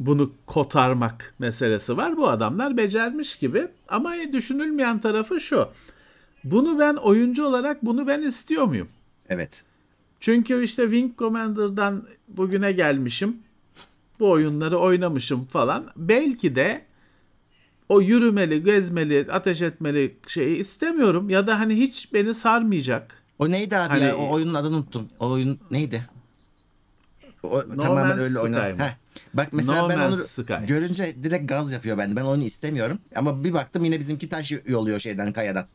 bunu kotarmak meselesi var. Bu adamlar becermiş gibi ama düşünülmeyen tarafı şu. Bunu ben oyuncu olarak bunu ben istiyor muyum? Evet. Çünkü işte Wing Commander'dan bugüne gelmişim. Bu oyunları oynamışım falan. Belki de o yürümeli, gezmeli, ateş etmeli şeyi istemiyorum. Ya da hani hiç beni sarmayacak. O neydi abi Hani- ya? O oyunun adını unuttum. O oyun neydi? O, tamamen Man's öyle? Heh. Bak mesela No ben onu Man's Sky. görünce direkt gaz yapıyor bende. Ben onu istemiyorum. Ama bir baktım yine bizimki taş yolluyor şeyden kayadan.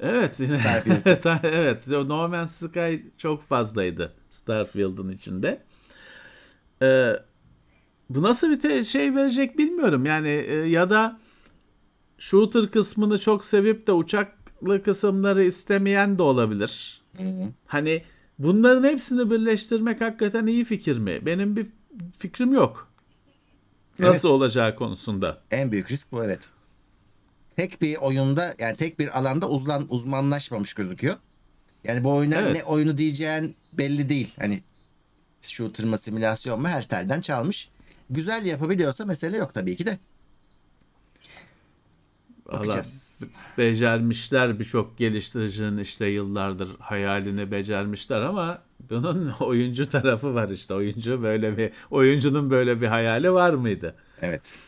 Evet. Starfield'de. evet. o No Man's Sky çok fazlaydı Starfield'ın içinde. Ee, bu nasıl bir te- şey verecek bilmiyorum. Yani e, ya da shooter kısmını çok sevip de uçaklı kısımları istemeyen de olabilir. Hani bunların hepsini birleştirmek hakikaten iyi fikir mi? Benim bir fikrim yok. Nasıl Evet. olacağı konusunda. En büyük risk bu evet. Tek bir oyunda yani tek bir alanda uzman uzmanlaşmamış gözüküyor. Yani bu oyuna Evet. ne oyunu diyeceğin belli değil. Hani shooter mı simülasyon mu her telden çalmış. Güzel yapabiliyorsa mesele yok tabii ki de. Bakacağız. becermişler birçok geliştiricinin işte yıllardır hayalini becermişler ama bunun oyuncu tarafı var işte oyuncu böyle bir oyuncunun böyle bir hayali var mıydı? Evet.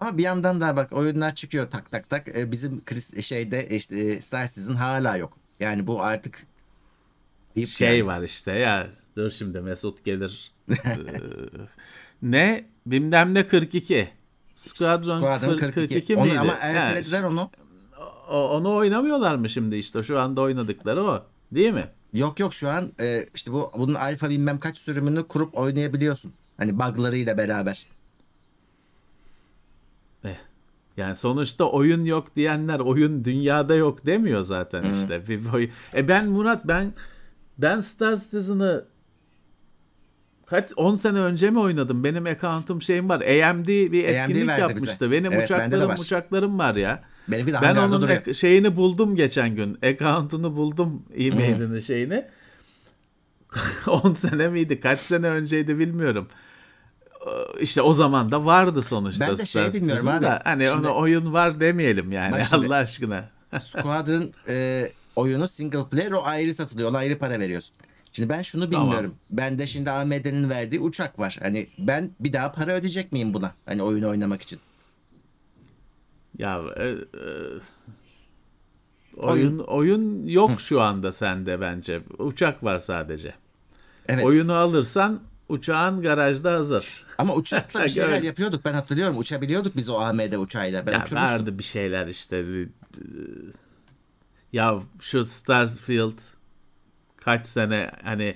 Ama bir yandan da bak oyunlar çıkıyor tak tak tak. Ee, bizim Chris, şeyde işte e, Star Citizen hala yok. Yani bu artık ayıp Şey yani. var işte ya dur şimdi Mesut gelir. Ee, ne bilmem ne 42. Squadron, Squadron 42, 42. miydi? Onu ama Ha, ertelediler onu. o- onu oynamıyorlar mı şimdi işte şu anda oynadıkları o değil mi? Yok yok şu an e, işte bu bunun alfa bilmem kaç sürümünü kurup oynayabiliyorsun. Hani buglarıyla beraber. Eh, Yani sonuçta oyun yok diyenler oyun dünyada yok demiyor zaten işte. Bir oyun- E ben Murat ben ben Star Citizen'ı kaç 10 sene önce mi oynadım? Benim account'um şeyim var. AMD bir etkinlik verdi yapmıştı. bize. Benim Evet, uçaklarım var. uçaklarım var ya. Benimki de Ben onun duruyor. şeyini buldum geçen gün. Account'unu buldum e-mailini şeyini. 10 sene miydi? Kaç sene önceydi bilmiyorum. Ee, İşte o zaman da vardı sonuçta. Ben de şey bilmiyorum abi. da. Hani Şimdi- ona oyun var demeyelim yani şimdi- Allah aşkına. Squadron e, oyunu single player o ayrı satılıyor. Ona ayrı para veriyorsun. Şimdi ben şunu Tamam. bilmiyorum. Ben de şimdi AMD'nin verdiği uçak var. Hani ben bir daha para ödeyecek miyim buna? Hani oyunu oynamak için. Ya e, e, oyun oyun yok şu anda sende bence. Uçak var sadece. Evet. Oyunu alırsan uçağın garajda hazır. Ama uçakla bir şeyler Evet. yapıyorduk. Ben hatırlıyorum. Uçabiliyorduk biz o AMD uçağıyla. Ben ya uçurmuştum. vardı bir şeyler işte. Ya şu Starfield kaç sene hani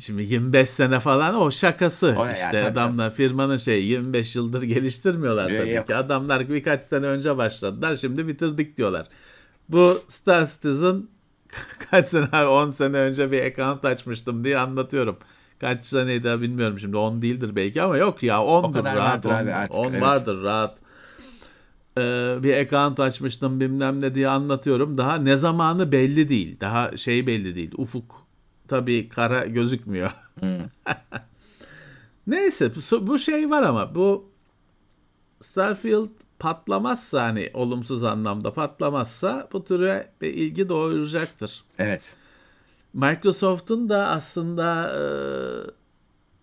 şimdi 25 sene falan o şakası O ya, işte tabii adamlar firmanın şey 25 yıldır geliştirmiyorlar tabii yok. ki adamlar birkaç sene önce başladılar şimdi bitirdik diyorlar. Bu Star Citizen kaç sene abi 10 sene önce bir account açmıştım diye anlatıyorum. Kaç seneydi bilmiyorum şimdi 10 değildir belki ama yok ya 10'dur kadar rahat vardır 10, abi artık, 10 evet. vardır rahat. Ee, bir account açmıştım bilmem ne diye anlatıyorum. Daha ne zamanı belli değil. Daha şey belli değil. Ufuk tabii kara gözükmüyor. Neyse bu- şey var ama bu Starfield patlamazsa hani olumsuz anlamda patlamazsa bu türe bir ilgi doğuracaktır. Evet. Microsoft'un da aslında e,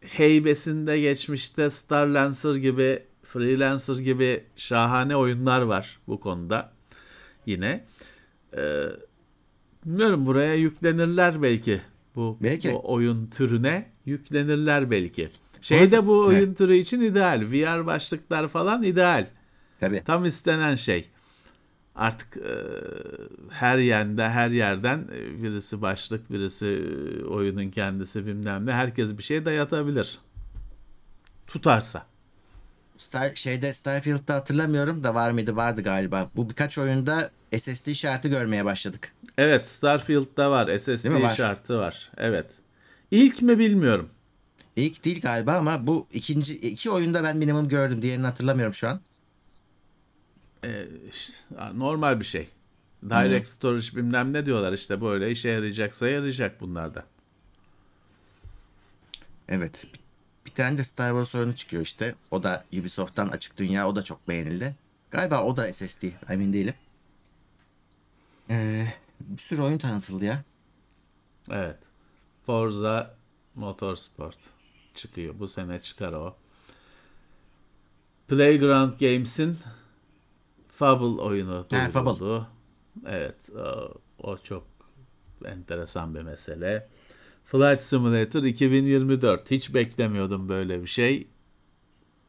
heybesinde geçmişte Starlancer gibi, Freelancer gibi şahane oyunlar var bu konuda yine. E, bilmiyorum buraya yüklenirler belki. Bu, Belki. bu oyun türüne yüklenirler belki. Şeyde bu oyun türü için ideal. VR başlıklar falan ideal. Tabii. Tam istenen şey. Artık e, her yerde her yerden birisi başlık birisi oyunun kendisi bilmem ne herkes bir şey dayatabilir. Tutarsa. Star, şeyde Starfield'da hatırlamıyorum da var mıydı? Vardı galiba. Bu birkaç oyunda SSD işareti görmeye başladık. Evet Starfield'da var SSD? Var. şartı var. Evet. İlk mi bilmiyorum. İlk değil galiba ama bu ikinci iki oyunda ben minimum gördüm. Diğerini hatırlamıyorum şu an. E, işte, normal bir şey. Direct storage bilmem ne diyorlar işte böyle işe yarayacaksa yarayacak bunlarda. Evet. Tane de Star Wars oyunu çıkıyor işte. O da Ubisoft'tan açık dünya. O da çok beğenildi. Galiba o da SSD. Emin değilim. Ee, bir sürü oyun tanıtıldı ya. Evet. Forza Motorsport çıkıyor. Bu sene çıkar o. Playground Games'in Fable oyunu Ha, Fable. duyuruldu. Evet. O, o çok enteresan bir mesele. Flight Simulator 2024. Hiç beklemiyordum böyle bir şey.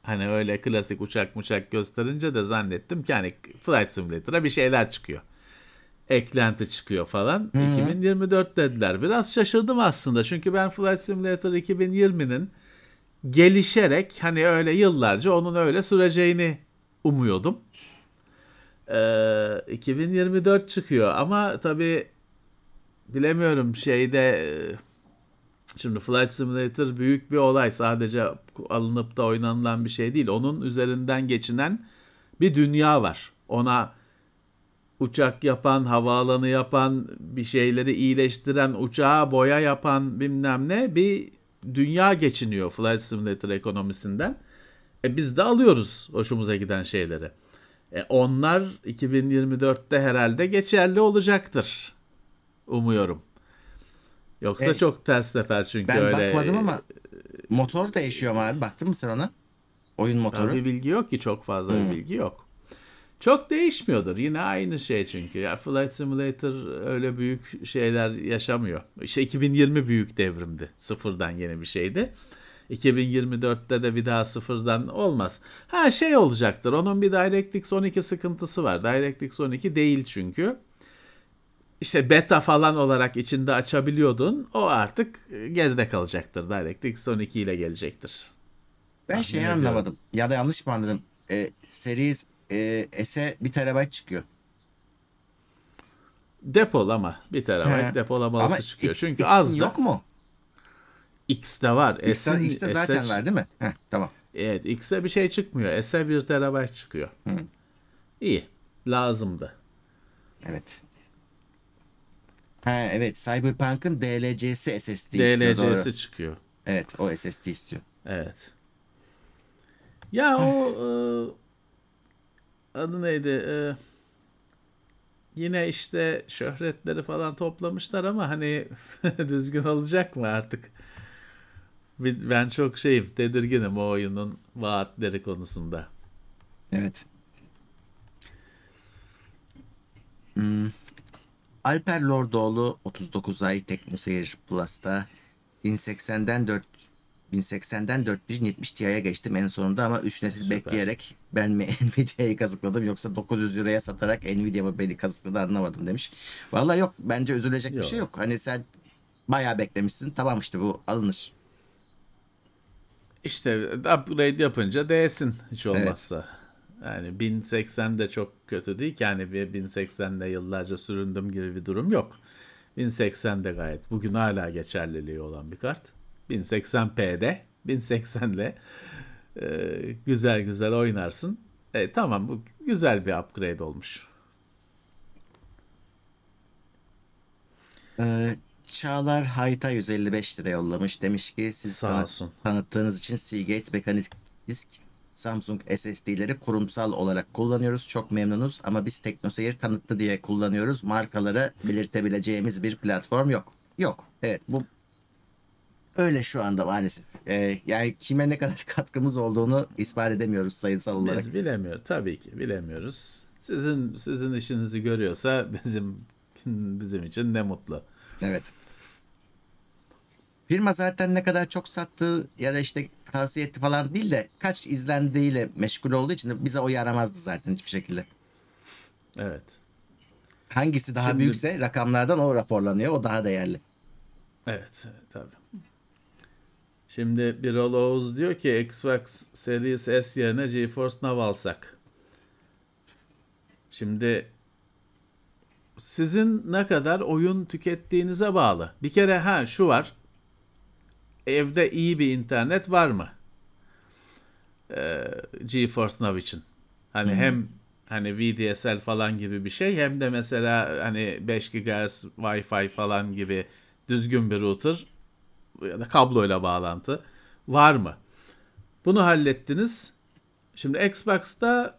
Hani öyle klasik uçak uçak gösterince de zannettim ki hani Flight Simulator'a bir şeyler çıkıyor eklenti çıkıyor falan. 2024 dediler. Biraz şaşırdım aslında. Çünkü ben Flight Simulator 2020'nin gelişerek hani öyle yıllarca onun öyle süreceğini umuyordum. Ee, 2024 çıkıyor ama tabii bilemiyorum şeyde e, şimdi Flight Simulator büyük bir olay. Sadece alınıp da oynanılan bir şey değil. Onun üzerinden geçinen bir dünya var. Ona uçak yapan, havaalanı yapan, bir şeyleri iyileştiren, uçağa boya yapan bilmem ne bir dünya geçiniyor Flight Simulator ekonomisinden. E biz de alıyoruz hoşumuza giden şeyleri. E, onlar 2024'te herhalde geçerli olacaktır. Umuyorum. Yoksa E, çok ters sefer çünkü Ben öyle. bakmadım ama motor değişiyor mu abi? Baktın mı sen ona? Oyun motoru. Bir bilgi yok ki çok fazla bir bilgi yok. Çok değişmiyordur. Yine aynı şey çünkü. Ya Flight Simulator öyle büyük şeyler yaşamıyor. İşte 2020 büyük devrimdi. Sıfırdan yeni bir şeydi. 2024'te de bir daha sıfırdan olmaz. Ha şey olacaktır. Onun bir DirectX 12 sıkıntısı var. DirectX 12 değil çünkü. İşte beta falan olarak içinde açabiliyordun. O artık geride kalacaktır. DirectX 12 ile gelecektir. Ben şeyi ediyorum. anlamadım. Ya da yanlış mı anladım? E, Series e, S'e 1 terabayt çıkıyor. Depolama. 1 terabayt He. depolaması Ama çıkıyor. X- Çünkü X'in az da. yok mu? X'te var. S'in- X'te zaten S'e- var değil mi? Heh, tamam. Evet X'e bir şey çıkmıyor. S'e 1 terabayt çıkıyor. İyi. Lazımdı. Evet. Ha evet Cyberpunk'ın DLC'si SSD istiyor DLC'si çıkıyor. Evet o SSD istiyor. Evet. Ya o e, adı neydi? E, yine işte şöhretleri falan toplamışlar ama hani düzgün olacak mı artık? Ben çok şeyim, tedirginim o oyunun vaatleri konusunda. Evet. Hmm. Alper Lordoğlu 39 ay TeknoSeyir Plus'ta 1080'den 4 1080'den 4070 Ti'ye geçtim en sonunda ama 3 nesil Süper. bekleyerek ben mi Nvidia'yı kazıkladım yoksa 900 liraya satarak Nvidia mı beni kazıkladı anlamadım demiş. Vallahi yok bence üzülecek Yok. bir şey yok. Hani sen bayağı beklemişsin tamam işte bu alınır. İşte upgrade yapınca değsin hiç olmazsa. Yani 1080 de çok kötü değil ki yani bir 1080'de yıllarca süründüm gibi bir durum yok. 1080 de gayet bugün hala geçerliliği olan bir kart. 1080p'de 1080'le e, güzel güzel oynarsın. E, tamam bu güzel bir upgrade olmuş. Ee, Çağlar Hayta 155 lira yollamış. Demiş ki siz Sağ olsun. tanıttığınız için Seagate mekanik disk Samsung SSD'leri kurumsal olarak kullanıyoruz. Çok memnunuz ama biz TeknoSeyir tanıttı diye kullanıyoruz. Markalara belirtebileceğimiz bir platform yok. Yok. Evet bu öyle şu anda maalesef. Ee, yani kime ne kadar katkımız olduğunu ispat edemiyoruz sayısal olarak. Biz bilemiyoruz tabii ki bilemiyoruz. Sizin sizin işinizi görüyorsa bizim bizim için ne mutlu. Evet. Firma zaten ne kadar çok sattığı ya da işte tavsiye etti falan değil de kaç izlendiğiyle meşgul olduğu için bize o yaramazdı zaten hiçbir şekilde. Evet. Hangisi daha Şimdi- büyükse rakamlardan o raporlanıyor. O daha değerli. Evet, evet, tabii. Şimdi Birol Oğuz diyor ki Xbox Series S yerine GeForce Now alsak. Şimdi sizin ne kadar oyun tükettiğinize bağlı. Bir kere ha şu var. Evde iyi bir internet var mı? Ee, GeForce Now için. Hani hem hani VDSL falan gibi bir şey hem de mesela hani 5 GHz Wi-Fi falan gibi düzgün bir router ya da kabloyla bağlantı var mı? Bunu hallettiniz. Şimdi Xbox'ta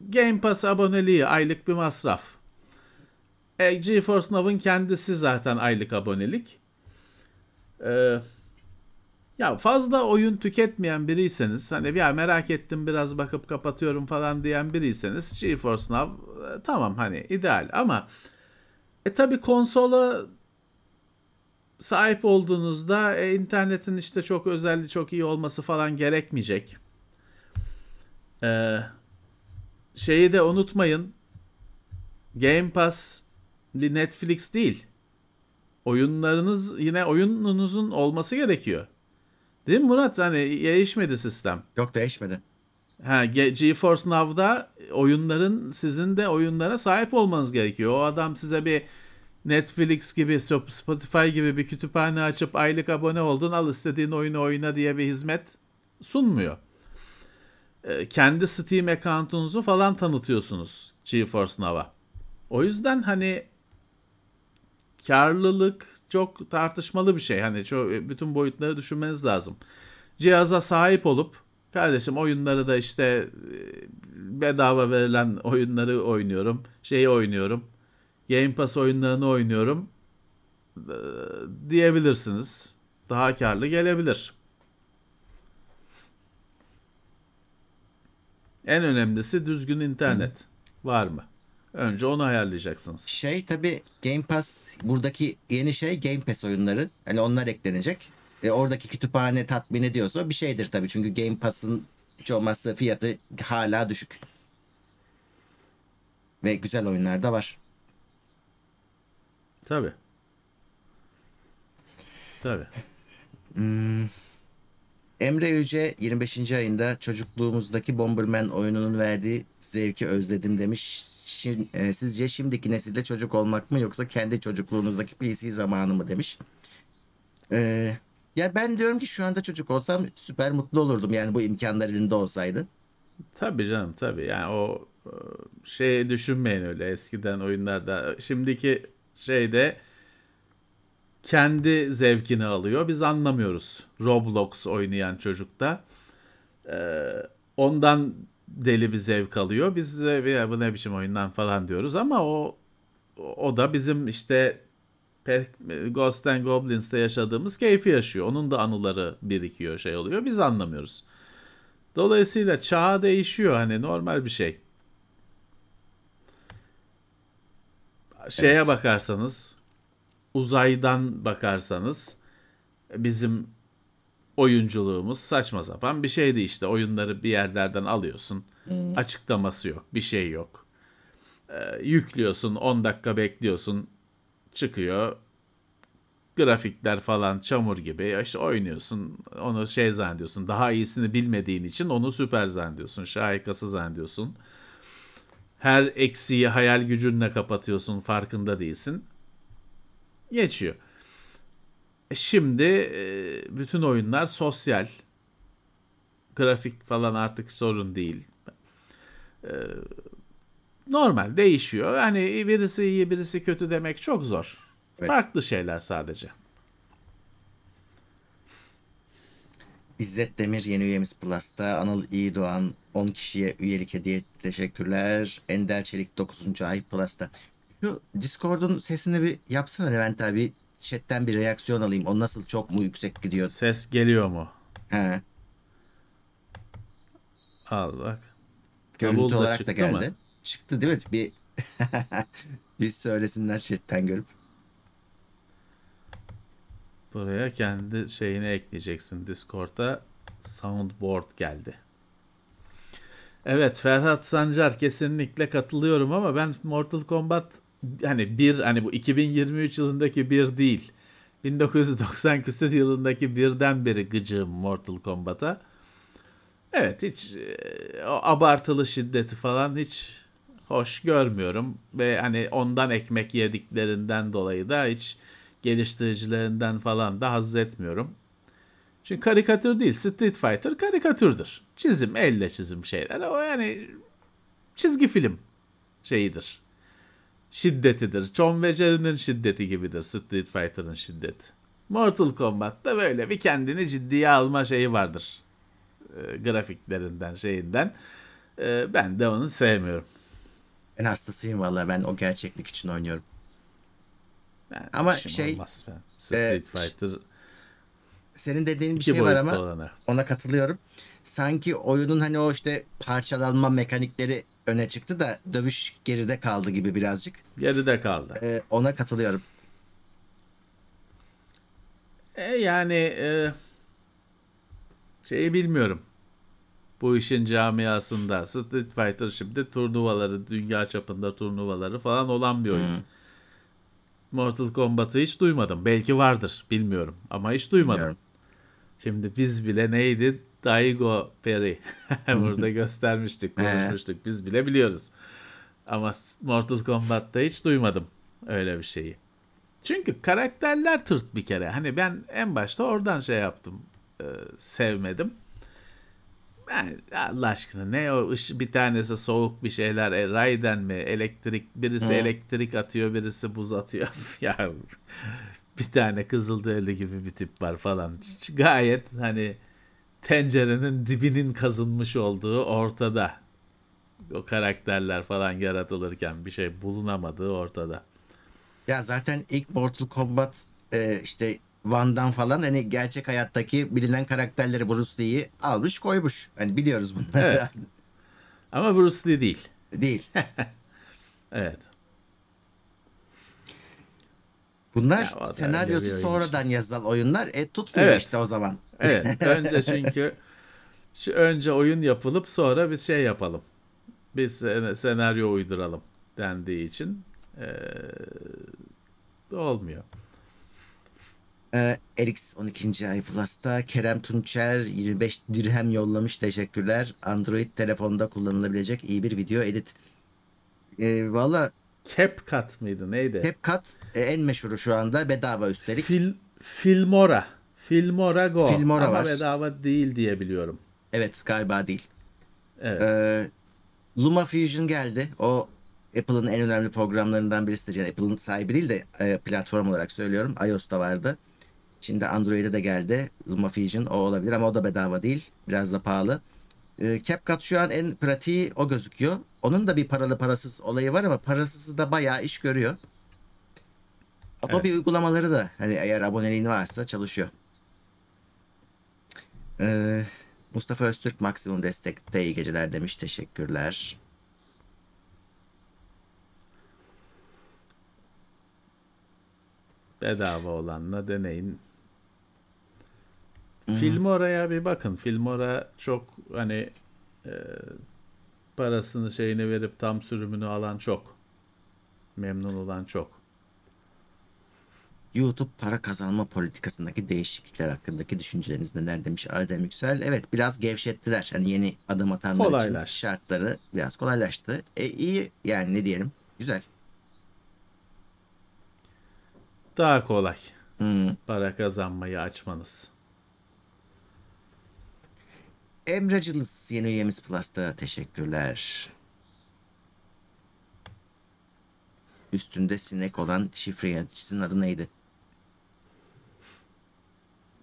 Game Pass aboneliği aylık bir masraf. E, GeForce Now'ın kendisi zaten aylık abonelik. Ee, ya fazla oyun tüketmeyen biriyseniz hani ya merak ettim biraz bakıp kapatıyorum falan diyen biriyseniz GeForce Now e, tamam hani ideal ama e tabi konsola sahip olduğunuzda e, internetin işte çok özelliği çok iyi olması falan gerekmeyecek. Ee, şeyi de unutmayın. Game Pass Netflix değil. Oyunlarınız yine oyununuzun olması gerekiyor. Değil mi Murat? Hani değişmedi sistem. Yok değişmedi. Ha, Ge- GeForce Now'da oyunların sizin de oyunlara sahip olmanız gerekiyor. O adam size bir Netflix gibi, Spotify gibi bir kütüphane açıp aylık abone oldun, al istediğin oyunu oyna diye bir hizmet sunmuyor. Ee, Kendi Steam account'unuzu falan tanıtıyorsunuz GeForce Now'a. O yüzden hani karlılık çok tartışmalı bir şey. Hani çok, bütün boyutları düşünmeniz lazım. Cihaza sahip olup Kardeşim oyunları da işte e, bedava verilen oyunları oynuyorum. Şeyi oynuyorum. Game Pass oyunlarını oynuyorum. e, diyebilirsiniz. Daha karlı gelebilir. En önemlisi düzgün internet. Var mı? Önce onu ayarlayacaksınız. Şey tabi Game Pass buradaki yeni şey Game Pass oyunları. Hani onlar eklenecek. E, oradaki kütüphane tatmin ediyorsa bir şeydir tabi. Çünkü Game Pass'ın hiç olmazsa fiyatı hala düşük. Ve güzel oyunlar da var. Tabii. Tabii. Emre Yüce 25. ayında çocukluğumuzdaki Bomberman oyununun verdiği zevki özledim demiş. Şim- e, sizce şimdiki nesilde çocuk olmak mı yoksa kendi çocukluğunuzdaki PC zamanı mı demiş. Ee, ya ben diyorum ki şu anda çocuk olsam süper mutlu olurdum yani bu imkanlar elinde olsaydı. Tabii canım tabii. Yani o şey düşünmeyin öyle eskiden oyunlarda. Şimdiki şeyde kendi zevkini alıyor. Biz anlamıyoruz. Roblox oynayan çocukta. Ee, ondan deli bir zevk alıyor. Biz de ya bu ne biçim oyundan falan diyoruz ama o o da bizim işte Pe- Ghost and Goblins'te yaşadığımız keyfi yaşıyor. Onun da anıları birikiyor, şey oluyor. Biz anlamıyoruz. Dolayısıyla çağ değişiyor hani normal bir şey. Şeye Evet. bakarsanız, uzaydan bakarsanız bizim oyunculuğumuz saçma sapan bir şeydi işte. Oyunları bir yerlerden alıyorsun. Açıklaması yok, bir şey yok. Ee, yüklüyorsun, 10 dakika bekliyorsun, çıkıyor. Grafikler falan çamur gibi. İşte oynuyorsun, onu şey zannediyorsun. Daha iyisini bilmediğin için onu süper zannediyorsun, şahikası zannediyorsun. Her eksiği hayal gücünle kapatıyorsun, farkında değilsin. Geçiyor. E Şimdi e, bütün oyunlar sosyal. Grafik falan artık sorun değil. E, Normal değişiyor. Yani birisi iyi birisi kötü demek çok zor. Evet. Farklı şeyler sadece. İzzet Demir yeni üyemiz Plus'ta. Anıl İyi Doğan 10 kişiye üyelik hediye etti. Teşekkürler. Ender Çelik 9. ay Plus'ta. Şu Discord'un sesini bir yapsana Levent abi. Chat'ten bir reaksiyon alayım. O nasıl çok mu yüksek gidiyor? Ses geliyor mu? He. Al bak. Görüntü Davul da olarak da çıktı geldi. mı? Çıktı değil mi? Bir biz söylesinler chat'ten görüp. Buraya kendi şeyini ekleyeceksin Discord'a. Soundboard geldi. Evet Ferhat Sancar kesinlikle katılıyorum ama ben Mortal Kombat hani bir hani bu 2023 yılındaki bir değil. 1990 küsur yılındaki birden beri gıcığım Mortal Kombat'a. Evet hiç e, o abartılı şiddeti falan hiç hoş görmüyorum ve hani ondan ekmek yediklerinden dolayı da hiç geliştiricilerinden falan da haz etmiyorum. Çünkü karikatür değil. Street Fighter karikatürdür. Çizim, elle çizim şeyler. O yani çizgi film şeyidir. Şiddetidir. Jerry'nin şiddeti gibidir Street Fighter'ın şiddeti. Mortal Kombat'ta böyle bir kendini ciddiye alma şeyi vardır. E, grafiklerinden, şeyinden. E, ben de onu sevmiyorum. Ben hastasıyım valla. Ben o gerçeklik için oynuyorum. Ben Ama şey, olmaz ben. Street e, Fighter Senin dediğin bir şey var ama olanı. ona katılıyorum. Sanki oyunun hani o işte parçalanma mekanikleri öne çıktı da dövüş geride kaldı gibi birazcık. Geride kaldı. Ee, ona katılıyorum. E yani e, şeyi bilmiyorum. Bu işin camiasında Street Fighter şimdi turnuvaları, dünya çapında turnuvaları falan olan bir oyun. Mortal Kombat'ı hiç duymadım. Belki vardır, bilmiyorum ama hiç duymadım. Bilmiyorum. Şimdi biz bile neydi? Daigo Perry. Burada göstermiştik, konuşmuştuk. Biz bile biliyoruz. Ama Mortal Kombat'ta hiç duymadım öyle bir şeyi. Çünkü karakterler tırt bir kere. Hani ben en başta oradan şey yaptım. e, sevmedim. Ben Allah aşkına ne o ışı, bir tanesi soğuk bir şeyler e, Raiden mi elektrik birisi Hı. elektrik atıyor birisi buz atıyor ya bir tane kızılderili gibi bir tip var falan gayet hani tencerenin dibinin kazınmış olduğu ortada. O karakterler falan yaratılırken bir şey bulunamadığı ortada. Ya zaten ilk Mortal Kombat e, işte Van'dan falan hani gerçek hayattaki bilinen karakterleri Bruce Lee'yi almış koymuş. Hani biliyoruz bunları. Evet. Ama Bruce Lee değil. Değil. Evet. Bunlar Ya senaryosu sonradan yazılan oyunlar. E tutmuyor Evet. işte o zaman. Evet. Önce çünkü şu önce oyun yapılıp sonra bir şey yapalım. Bir sen- senaryo uyduralım dendiği için eee, olmuyor. Ee, Erix 12. ay Plus'ta Kerem Tunçer 25 dirhem yollamış. Teşekkürler. Android telefonda kullanılabilecek iyi bir video edit. Ee, Valla CapCut mıydı neydi? CapCut e, en meşhuru şu anda bedava üstelik. Fil, Filmora. Filmora Go. Filmora Ama var. bedava değil diye biliyorum. Evet galiba değil. Evet. Ee, LumaFusion geldi. O Apple'ın en önemli programlarından birisidir. Yani Apple'ın sahibi değil de e, platform olarak söylüyorum. iOS'ta vardı. Şimdi Android'e de geldi. LumaFusion o olabilir ama o da bedava değil. Biraz da pahalı. Ee, CapCut şu an en pratiği o gözüküyor. Onun da bir paralı parasız olayı var ama parasızı da bayağı iş görüyor. Adobe uygulamaları da hani eğer aboneliğin varsa çalışıyor. Ee, Mustafa Öztürk maksimum destekte iyi geceler demiş. Teşekkürler. Bedava olanla deneyin. Filmora'ya bir bakın. Filmora çok hani e, parasını şeyini verip tam sürümünü alan çok. Memnun olan çok. YouTube para kazanma politikasındaki değişiklikler hakkındaki düşünceleriniz neler demiş Adem Yüksel. Evet biraz gevşettiler. Hani yeni adım atanlar için Kolaylaştı. şartları biraz kolaylaştı. E, iyi yani ne diyelim. Güzel. Daha kolay Hmm. para kazanmayı açmanız. Emre Cılız yeni üyemiz Plus'ta teşekkürler. Üstünde sinek olan şifre yöneticisinin adı neydi?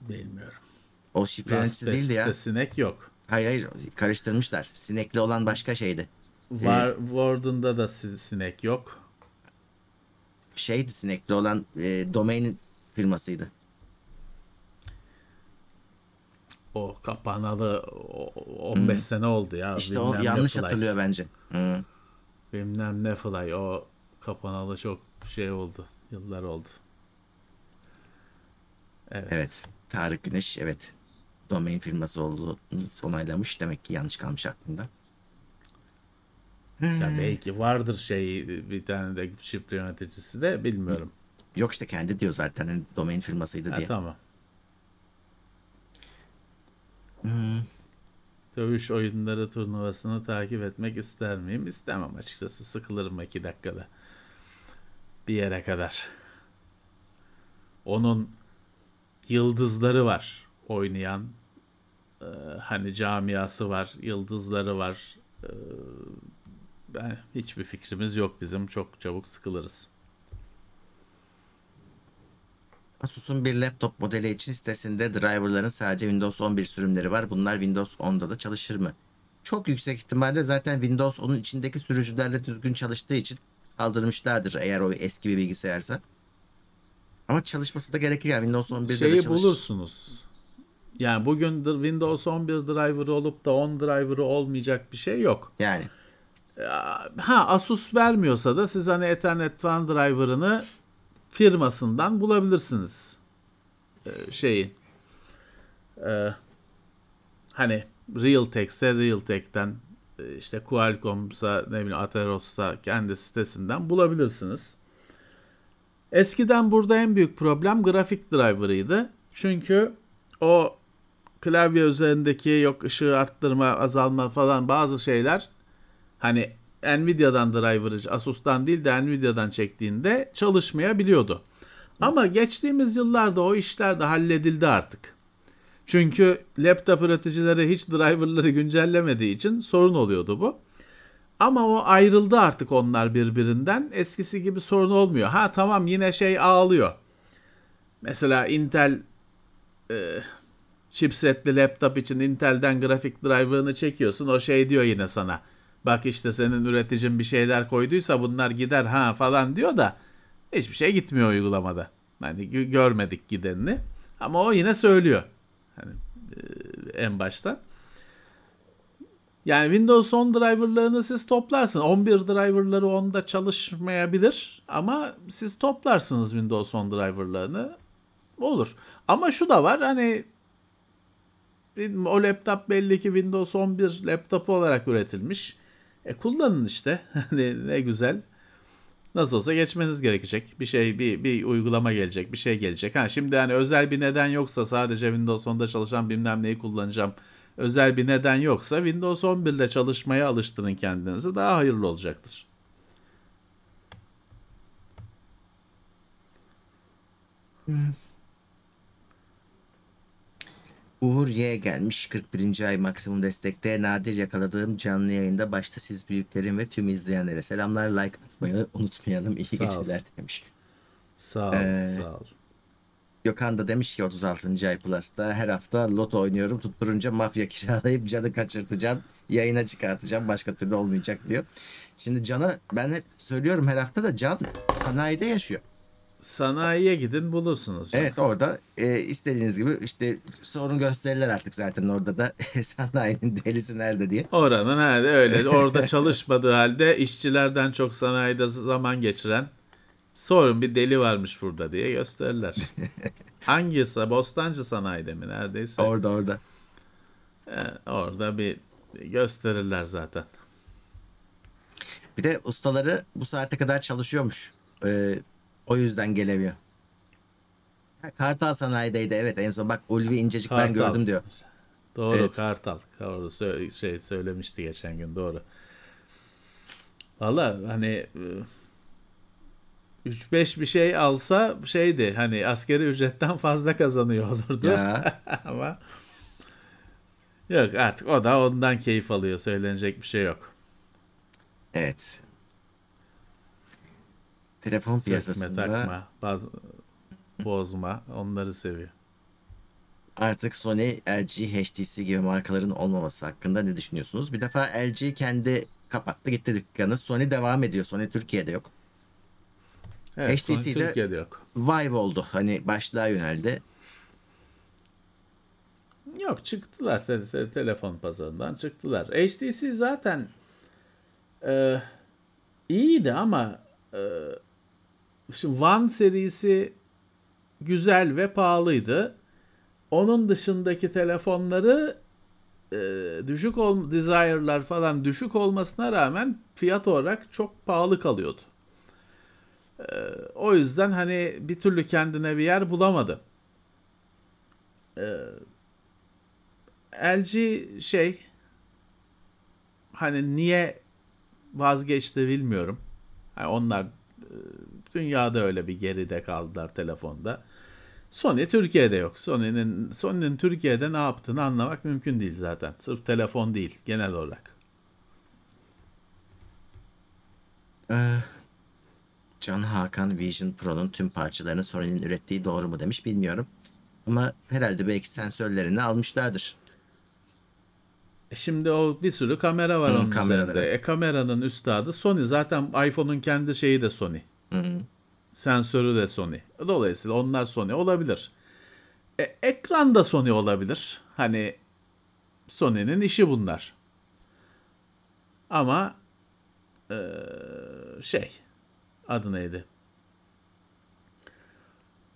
Bilmiyorum. O şifre yöneticisi değildi ya. sinek yok. Hayır hayır karıştırmışlar. Sinekli olan başka şeydi. Var, Warden'da da sinek yok. Şeydi sinekli olan e, domain firmasıydı. O kapanalı o- 15 sene oldu ya. İşte o Bilmem ne yanlış fly. hatırlıyor bence. Hı. Bilmem ne fly. O kapanalı çok şey oldu. Yıllar oldu. Evet. Evet. Tarık Güneş evet. Domain firması olduğunu onaylamış. Demek ki yanlış kalmış aklında. Ya belki vardır şey bir tane de şifre yöneticisi de bilmiyorum. Yok işte kendi diyor zaten hani domain firmasıydı Ha, diye. tamam. Dövüş oyunları turnuvasını takip etmek ister miyim? İstemem açıkçası. Sıkılırım iki dakikada. Bir yere kadar. Onun yıldızları var oynayan. Ee, hani camiası var, yıldızları var. Ee, ben hiçbir fikrimiz yok bizim. Çok çabuk sıkılırız. Asus'un bir laptop modeli için sitesinde driverların sadece Windows 11 sürümleri var. Bunlar Windows 10'da da çalışır mı? Çok yüksek ihtimalle zaten Windows 10'un içindeki sürücülerle düzgün çalıştığı için kaldırmışlardır eğer o eski bir bilgisayarsa. Ama çalışması da gerekir yani Windows 11'de de Şeyi çalışır. bulursunuz. Yani bugün Windows 11 driver'ı olup da 10 driver'ı olmayacak bir şey yok. Yani Ha Asus vermiyorsa da siz hani Ethernet fan driver'ını firmasından bulabilirsiniz. Ee, şeyi Ee, hani Realtek'se Realtek'ten e, işte Qualcomm'sa ne bileyim Ateros'sa kendi sitesinden bulabilirsiniz. Eskiden burada en büyük problem grafik driver'ıydı. Çünkü o klavye üzerindeki yok ışığı arttırma, azalma falan bazı şeyler hani Nvidia'dan driver'ı Asus'tan değil de Nvidia'dan çektiğinde çalışmayabiliyordu. Ama geçtiğimiz yıllarda o işler de halledildi artık. Çünkü laptop üreticileri hiç driver'ları güncellemediği için sorun oluyordu bu. Ama o ayrıldı artık onlar birbirinden. Eskisi gibi sorun olmuyor. Ha tamam yine şey ağlıyor. Mesela Intel e, chipsetli laptop için Intel'den grafik driver'ını çekiyorsun. O şey diyor yine sana. Bak işte senin üreticin bir şeyler koyduysa bunlar gider ha falan diyor da hiçbir şey gitmiyor uygulamada. Hani gö- görmedik gidenini. Ama o yine söylüyor. Hani e, en baştan. Yani Windows 10 driverlarını siz toplarsın. 11 driverları onda çalışmayabilir ama siz toplarsınız Windows 10 driverlarını. Olur. Ama şu da var hani o laptop belli ki Windows 11 laptopu olarak üretilmiş. E kullanın işte. Hani ne güzel. Nasıl olsa geçmeniz gerekecek. Bir şey bir bir uygulama gelecek, bir şey gelecek. Ha şimdi hani özel bir neden yoksa sadece Windows 10'da çalışan bilmem neyi kullanacağım. Özel bir neden yoksa Windows 11 ile çalışmaya alıştırın kendinizi. Daha hayırlı olacaktır. Uğur Y gelmiş 41. ay maksimum destekte nadir yakaladığım canlı yayında başta siz büyüklerim ve tüm izleyenlere selamlar like atmayı unutmayalım iyi Sağ geceler olsun. demiş. Sağ ol, Ee, sağ ol. Gökhan da demiş ki 36. ay Plus'ta her hafta loto oynuyorum tutturunca mafya kiralayıp canı kaçırtacağım yayına çıkartacağım başka türlü olmayacak diyor. Şimdi Can'a ben hep söylüyorum her hafta da Can sanayide yaşıyor. Sanayiye gidin bulursunuz. Evet orada e, istediğiniz gibi işte sorun gösterirler artık zaten orada da sanayinin delisi nerede diye. Oranın herhalde öyle orada çalışmadığı halde işçilerden çok sanayide zaman geçiren sorun bir deli varmış burada diye gösterirler. Hangisi? Bostancı sanayide mi neredeyse? Orada orada. Ee, orada bir gösterirler zaten. Bir de ustaları bu saate kadar çalışıyormuş. E, o yüzden gelemiyor. Ha, Kartal sanayideydi evet en son bak Ulvi incecik ben Kartal. gördüm diyor. Doğru Evet. Kartal. Doğru şey söylemişti geçen gün doğru. Valla hani 3-5 bir şey alsa şeydi hani askeri ücretten fazla kazanıyor olurdu. Ya Ama yok artık o da ondan keyif alıyor. Söylenecek bir şey yok. evet. Telefon Sökme, piyasasında takma, baz- bozma onları seviyor. artık Sony, LG, HTC gibi markaların olmaması hakkında ne düşünüyorsunuz? Bir defa LG kendi kapattı gitti dükkanı. Sony devam ediyor. Sony Türkiye'de yok. Evet, HTC Sony 'de- Türkiye'de yok. Vive oldu. Hani başlığa yöneldi. Yok çıktılar te- te- telefon pazarından çıktılar. HTC zaten e, iyiydi ama e, şimdi One serisi güzel ve pahalıydı. Onun dışındaki telefonları e, düşük ol Desire'lar falan düşük olmasına rağmen fiyat olarak çok pahalı kalıyordu. E, o yüzden hani bir türlü kendine bir yer bulamadı. LG şey hani niye vazgeçti bilmiyorum. Yani onlar e, dünyada öyle bir geride kaldılar telefonda. Sony Türkiye'de yok. Sony'nin Sony'nin Türkiye'de ne yaptığını anlamak mümkün değil zaten. Sırf telefon değil genel olarak. Ee, Can Hakan Vision Pro'nun tüm parçalarını Sony'nin ürettiği doğru mu demiş bilmiyorum. Ama herhalde belki sensörlerini almışlardır. E Şimdi o bir sürü kamera var Hı, onun kameraları. üzerinde. E kameranın üstadı Sony. Zaten iPhone'un kendi şeyi de Sony. Sensörü de Sony. Dolayısıyla onlar Sony olabilir. E, ekran da Sony olabilir. Hani Sony'nin işi bunlar. Ama e, şey adı neydi?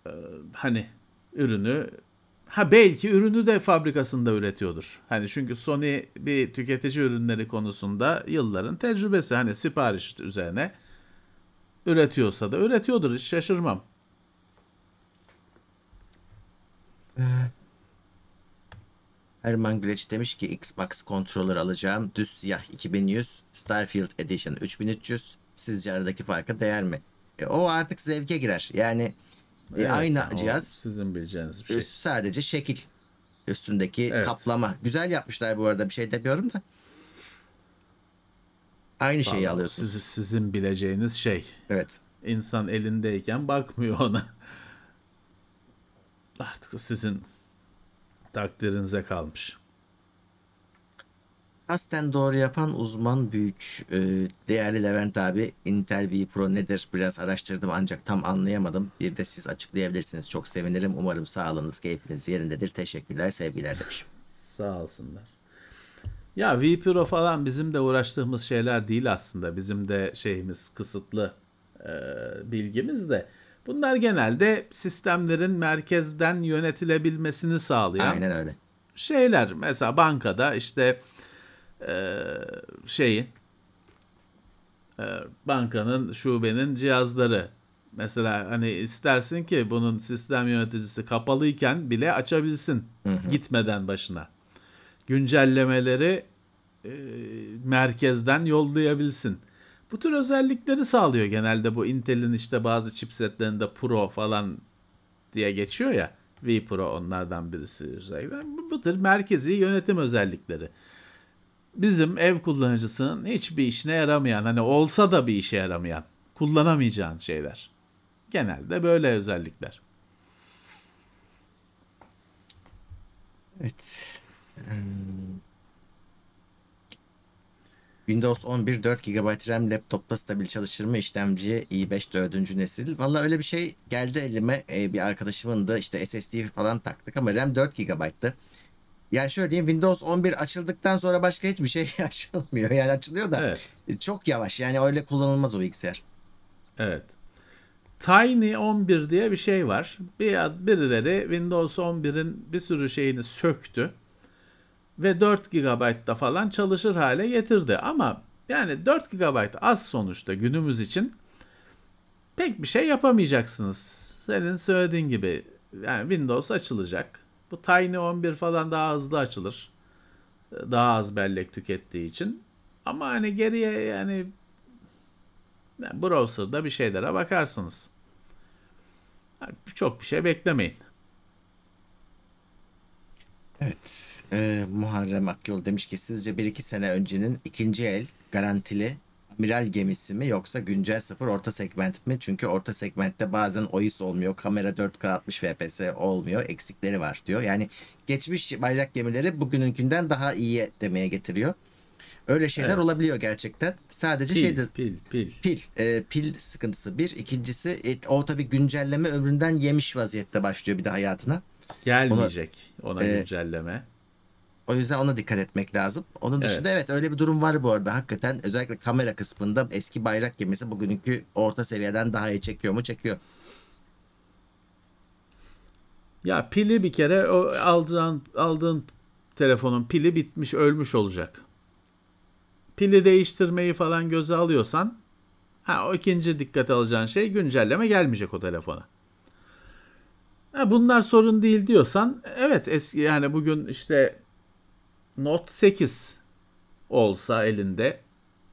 E, hani ürünü ha belki ürünü de fabrikasında üretiyordur. Hani çünkü Sony bir tüketici ürünleri konusunda yılların tecrübesi hani sipariş üzerine üretiyorsa da üretiyordur hiç şaşırmam. Erman Güleç demiş ki Xbox controller alacağım. Düz siyah 2100, Starfield Edition 3300. Sizce aradaki farka değer mi? E, o artık zevke girer. Yani e, Evet, aynı yani cihaz sizin bileceğiniz bir şey. sadece şekil. Üstündeki Evet. kaplama. Güzel yapmışlar bu arada bir şey demiyorum da. Aynı şeyi Vallahi alıyorsunuz. sizi- sizin bileceğiniz şey. Evet. İnsan elindeyken bakmıyor ona. Artık sizin takdirinize kalmış. Kasten doğru yapan uzman büyük. Ee, değerli Levent abi Intel V Pro nedir biraz araştırdım ancak tam anlayamadım. Bir de siz açıklayabilirsiniz. Çok sevinirim. Umarım sağlığınız, keyfiniz yerindedir. Teşekkürler, sevgiler demiş. Sağ olsunlar. Ya vPro falan bizim de uğraştığımız şeyler değil aslında. Bizim de şeyimiz kısıtlı e, bilgimiz de. Bunlar genelde sistemlerin merkezden yönetilebilmesini sağlayan Aynen öyle. şeyler. Mesela bankada işte e, şeyin e, bankanın şubenin cihazları. Mesela hani istersin ki bunun sistem yöneticisi kapalıyken bile açabilsin gitmeden başına. Güncellemeleri e, merkezden yollayabilsin. Bu tür özellikleri sağlıyor genelde bu Intel'in işte bazı chipsetlerinde Pro falan diye geçiyor ya. V Pro onlardan birisi özellikle. Bu, bu tür merkezi yönetim özellikleri. Bizim ev kullanıcısının hiçbir işine yaramayan, hani olsa da bir işe yaramayan, kullanamayacağın şeyler. Genelde böyle özellikler. Evet. Hmm. Windows 11 4 GB RAM laptopta stabil çalışır mı? İşlemci i5 4. nesil. Valla öyle bir şey geldi elime. Ee, bir arkadaşımın da işte SSD falan taktık ama RAM 4 GB'tı. Yani şöyle diyeyim Windows 11 açıldıktan sonra başka hiçbir şey açılmıyor. Yani açılıyor da Evet. çok yavaş. Yani öyle kullanılmaz o bilgisayar. Evet. Tiny 11 diye bir şey var. Bir birileri Windows 11'in bir sürü şeyini söktü ve 4 GB'da falan çalışır hale getirdi. Ama yani 4 GB az sonuçta günümüz için pek bir şey yapamayacaksınız. Senin söylediğin gibi yani Windows açılacak. Bu Tiny 11 falan daha hızlı açılır. Daha az bellek tükettiği için. Ama hani geriye yani browser'da bir şeylere bakarsınız. Çok bir şey beklemeyin. Evet. Ee, Muharrem Akyol demiş ki sizce 1-2 sene öncenin ikinci el garantili amiral gemisi mi yoksa güncel sıfır orta segment mi? Çünkü orta segmentte bazen OIS olmuyor. Kamera 4K 60 FPS olmuyor. Eksikleri var diyor. Yani geçmiş bayrak gemileri bugününkinden daha iyi demeye getiriyor. Öyle şeyler Evet. olabiliyor gerçekten. Sadece Pil, şeyde pil, pil. pil e, pil sıkıntısı bir. İkincisi e, o tabii güncelleme ömründen yemiş vaziyette başlıyor bir de hayatına. Gelmeyecek ona Ee, güncelleme. O yüzden ona dikkat etmek lazım. Onun dışında evet. öyle bir durum var bu arada. Hakikaten özellikle kamera kısmında eski bayrak gemisi bugünkü orta seviyeden daha iyi çekiyor mu? Çekiyor. Ya pili bir kere o aldığın aldığın telefonun pili bitmiş, ölmüş olacak. Pili değiştirmeyi falan göze alıyorsan ha o ikinci dikkat alacağın şey güncelleme gelmeyecek o telefona. Ha, bunlar sorun değil diyorsan evet eski yani bugün işte Note 8 olsa elinde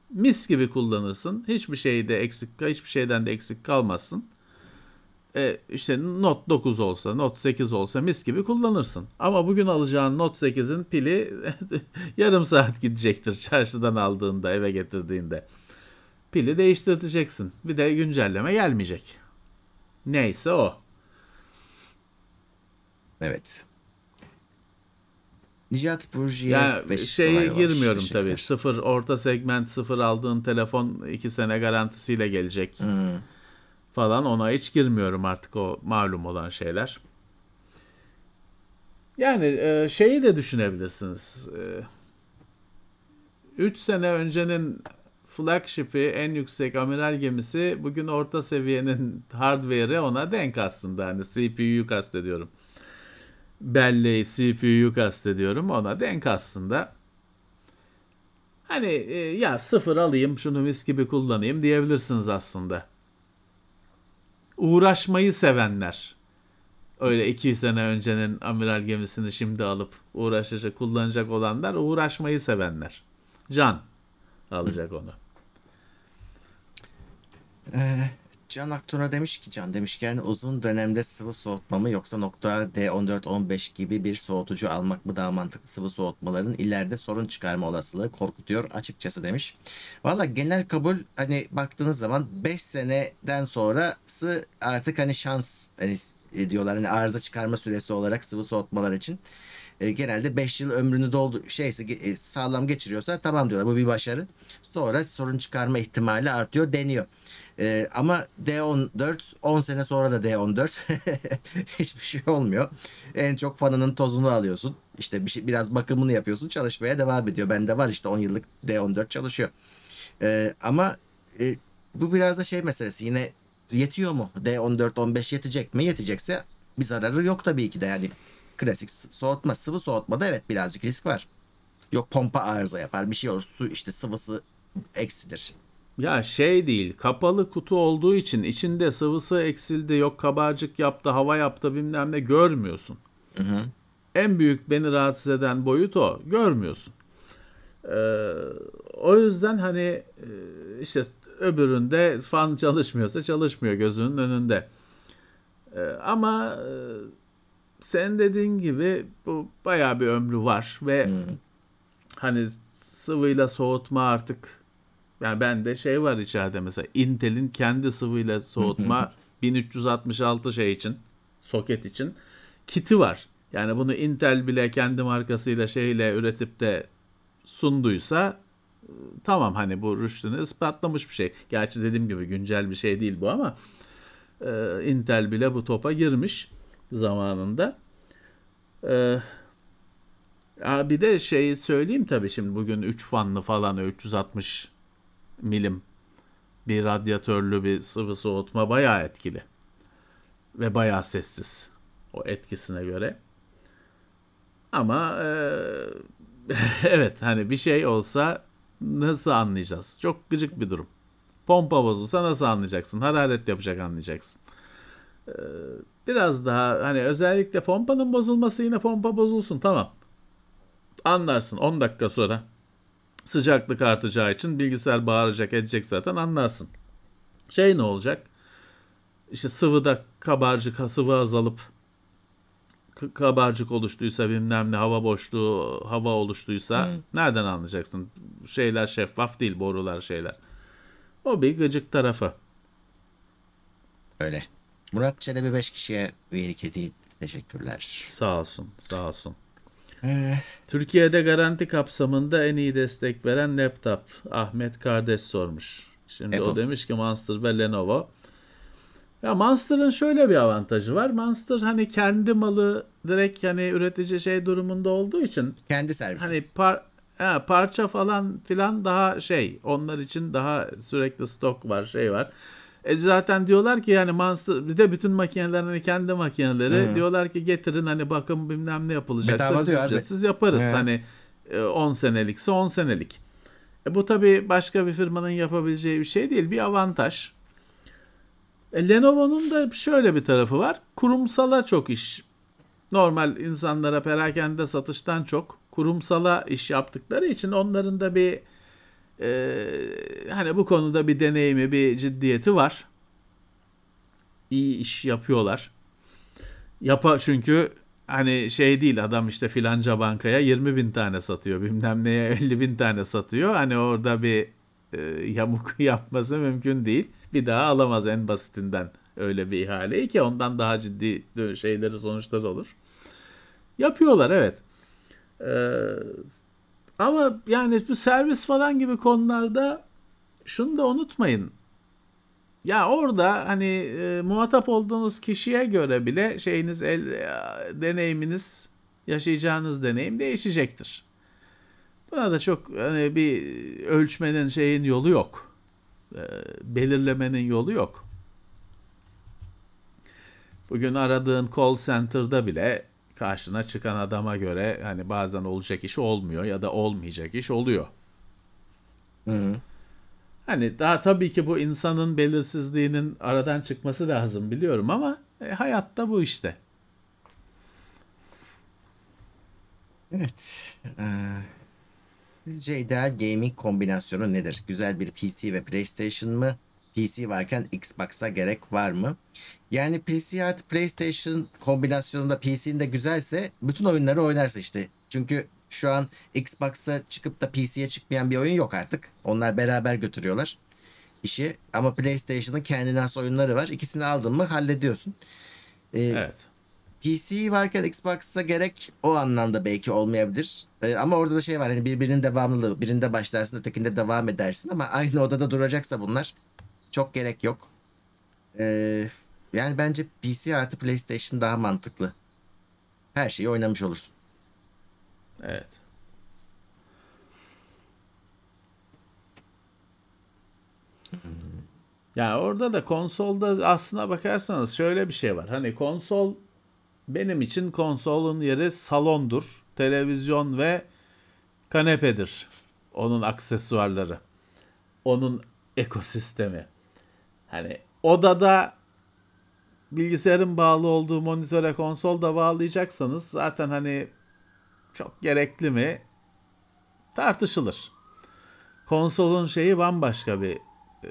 mis gibi kullanırsın. Hiçbir şeyde eksik hiçbir şeyden de eksik kalmazsın. E, işte Note 9 olsa, Note 8 olsa mis gibi kullanırsın. Ama bugün alacağın Note 8'in pili yarım saat gidecektir çarşıdan aldığında, eve getirdiğinde. Pili değiştireceksin. Bir de güncelleme gelmeyecek. Neyse o. Evet. Nicat Burju'ya Yani şeye var. girmiyorum Teşekkürler. tabii. Sıfır orta segment sıfır aldığın telefon 2 sene garantisiyle gelecek Hmm. falan ona hiç girmiyorum artık o malum olan şeyler. Yani e, şeyi de düşünebilirsiniz. 3 sene öncenin flagship'i en yüksek amiral gemisi bugün orta seviyenin hardware'i ona denk aslında. Hani CPU'yu kastediyorum. Belleği CPU'yu kastediyorum ona denk aslında. Hani e, ya sıfır alayım şunu mis gibi kullanayım diyebilirsiniz aslında. Uğraşmayı sevenler. Öyle iki sene öncenin amiral gemisini şimdi alıp uğraşacak, kullanacak olanlar uğraşmayı sevenler. Can alacak onu. Ee, Can Aktun'a demiş ki Can demişken uzun dönemde sıvı soğutma mı yoksa nokta D14-15 gibi bir soğutucu almak mı daha mantıklı sıvı soğutmaların ileride sorun çıkarma olasılığı korkutuyor açıkçası demiş. Valla genel kabul hani baktığınız zaman 5 seneden sonrası artık hani şans hani e, diyorlar. Hani arıza çıkarma süresi olarak sıvı soğutmalar için. E, genelde 5 yıl ömrünü doldu şeyse e, sağlam geçiriyorsa tamam diyorlar. Bu bir başarı. Sonra sorun çıkarma ihtimali artıyor deniyor. E, ama D14 10 sene sonra da D14 hiçbir şey olmuyor. En çok fanının tozunu alıyorsun. İşte bir şey, biraz bakımını yapıyorsun. Çalışmaya devam ediyor. Bende var işte 10 yıllık D14 çalışıyor. E, ama e, bu biraz da şey meselesi. Yine yetiyor mu? D14 15 yetecek mi? Yetecekse bir zararı yok tabii ki de yani. Klasik soğutma, sıvı soğutmada evet birazcık risk var. Yok pompa arıza yapar. Bir şey olur. Su işte sıvısı eksilir. Ya şey değil kapalı kutu olduğu için içinde sıvısı eksildi yok kabarcık yaptı hava yaptı bilmem ne görmüyorsun. En büyük beni rahatsız eden boyut o görmüyorsun. Ee, o yüzden hani e, işte öbüründe fan çalışmıyorsa çalışmıyor gözünün önünde. Ee, ama e, sen dediğin gibi bu bayağı bir ömrü var ve hani sıvıyla soğutma artık yani bende şey var içeride mesela Intel'in kendi sıvıyla soğutma 1366 şey için soket için kiti var. Yani bunu Intel bile kendi markasıyla şeyle üretip de sunduysa tamam hani bu rüştünü ispatlamış bir şey. Gerçi dediğim gibi güncel bir şey değil bu ama e, Intel bile bu topa girmiş zamanında. E, bir de şey söyleyeyim tabii şimdi bugün 3 fanlı falan 360 milim bir radyatörlü bir sıvı soğutma bayağı etkili. Ve bayağı sessiz o etkisine göre. Ama e, evet hani bir şey olsa nasıl anlayacağız? Çok gıcık bir durum. Pompa bozulsa nasıl anlayacaksın? Hararet yapacak anlayacaksın. E, biraz daha hani özellikle pompanın bozulması yine pompa bozulsun tamam. Anlarsın 10 dakika sonra sıcaklık artacağı için bilgisayar bağıracak edecek zaten anlarsın. Şey ne olacak? İşte sıvıda kabarcık sıvı azalıp kabarcık oluştuysa bilmem ne hava boşluğu hava oluştuysa nereden anlayacaksın? Şeyler şeffaf değil borular şeyler. O bir gıcık tarafı. Öyle. Murat Çelebi 5 kişiye üyelik hediye. Teşekkürler. Sağ olsun sağ olsun. Ee, Türkiye'de garanti kapsamında en iyi destek veren laptop Ahmet Kardeş sormuş. Şimdi o Apple. demiş ki Monster ve Lenovo. Ya Monster'ın şöyle bir avantajı var. Monster hani kendi malı direkt hani üretici şey durumunda olduğu için kendi servisi. hani par ha, parça falan filan daha şey onlar için daha sürekli stok var şey var. E zaten diyorlar ki yani Monster bir de bütün makinelerin hani kendi makineleri diyorlar ki getirin hani bakım bilmem ne yapılacaksa ücretsiz yaparız. He. Hani e, 10 senelikse 10 senelik. E bu tabii başka bir firmanın yapabileceği bir şey değil. Bir avantaj. E, Lenovo'nun da şöyle bir tarafı var. Kurumsala çok iş. Normal insanlara perakende satıştan çok kurumsala iş yaptıkları için onların da bir e, hani bu konuda bir deneyimi, bir ciddiyeti var. İyi iş yapıyorlar. Yapa çünkü hani şey değil adam işte filanca bankaya 20 bin tane satıyor bilmem neye 50 bin tane satıyor. Hani orada bir e, yamuk yapması mümkün değil. Bir daha alamaz en basitinden öyle bir ihaleyi ki ondan daha ciddi şeyleri sonuçları olur. Yapıyorlar evet. Ee, ama yani bu servis falan gibi konularda şunu da unutmayın. Ya orada hani e, muhatap olduğunuz kişiye göre bile şeyiniz el e, deneyiminiz yaşayacağınız deneyim değişecektir. Buna da çok hani bir ölçmenin şeyin yolu yok. E, belirlemenin yolu yok. Bugün aradığın call center'da bile karşına çıkan adama göre hani bazen olacak iş olmuyor ya da olmayacak iş oluyor. Hı. Hani daha tabii ki bu insanın belirsizliğinin aradan çıkması lazım biliyorum ama e, hayatta bu işte. Evet. Ee, sizce ideal gaming kombinasyonu nedir? Güzel bir PC ve PlayStation mı? PC varken Xbox'a gerek var mı? Yani PC artı PlayStation kombinasyonunda PC'nin de güzelse bütün oyunları oynarsın işte. Çünkü şu an Xbox'a çıkıp da PC'ye çıkmayan bir oyun yok artık. Onlar beraber götürüyorlar işi. Ama PlayStation'ın kendine has oyunları var. İkisini aldın mı hallediyorsun. Ee, Evet. PC varken Xbox'a gerek o anlamda belki olmayabilir. Ee, ama orada da şey var hani birbirinin devamlılığı. Birinde başlarsın ötekinde devam edersin ama aynı odada duracaksa bunlar çok gerek yok. Ee, yani bence PC artı PlayStation daha mantıklı. Her şeyi oynamış olursun. Evet. Ya orada da konsolda aslına bakarsanız şöyle bir şey var. Hani konsol benim için konsolun yeri salondur, televizyon ve kanepedir. Onun aksesuarları. Onun ekosistemi. Hani odada bilgisayarın bağlı olduğu monitöre konsol da bağlayacaksanız zaten hani çok gerekli mi? Tartışılır. Konsolun şeyi bambaşka bir e,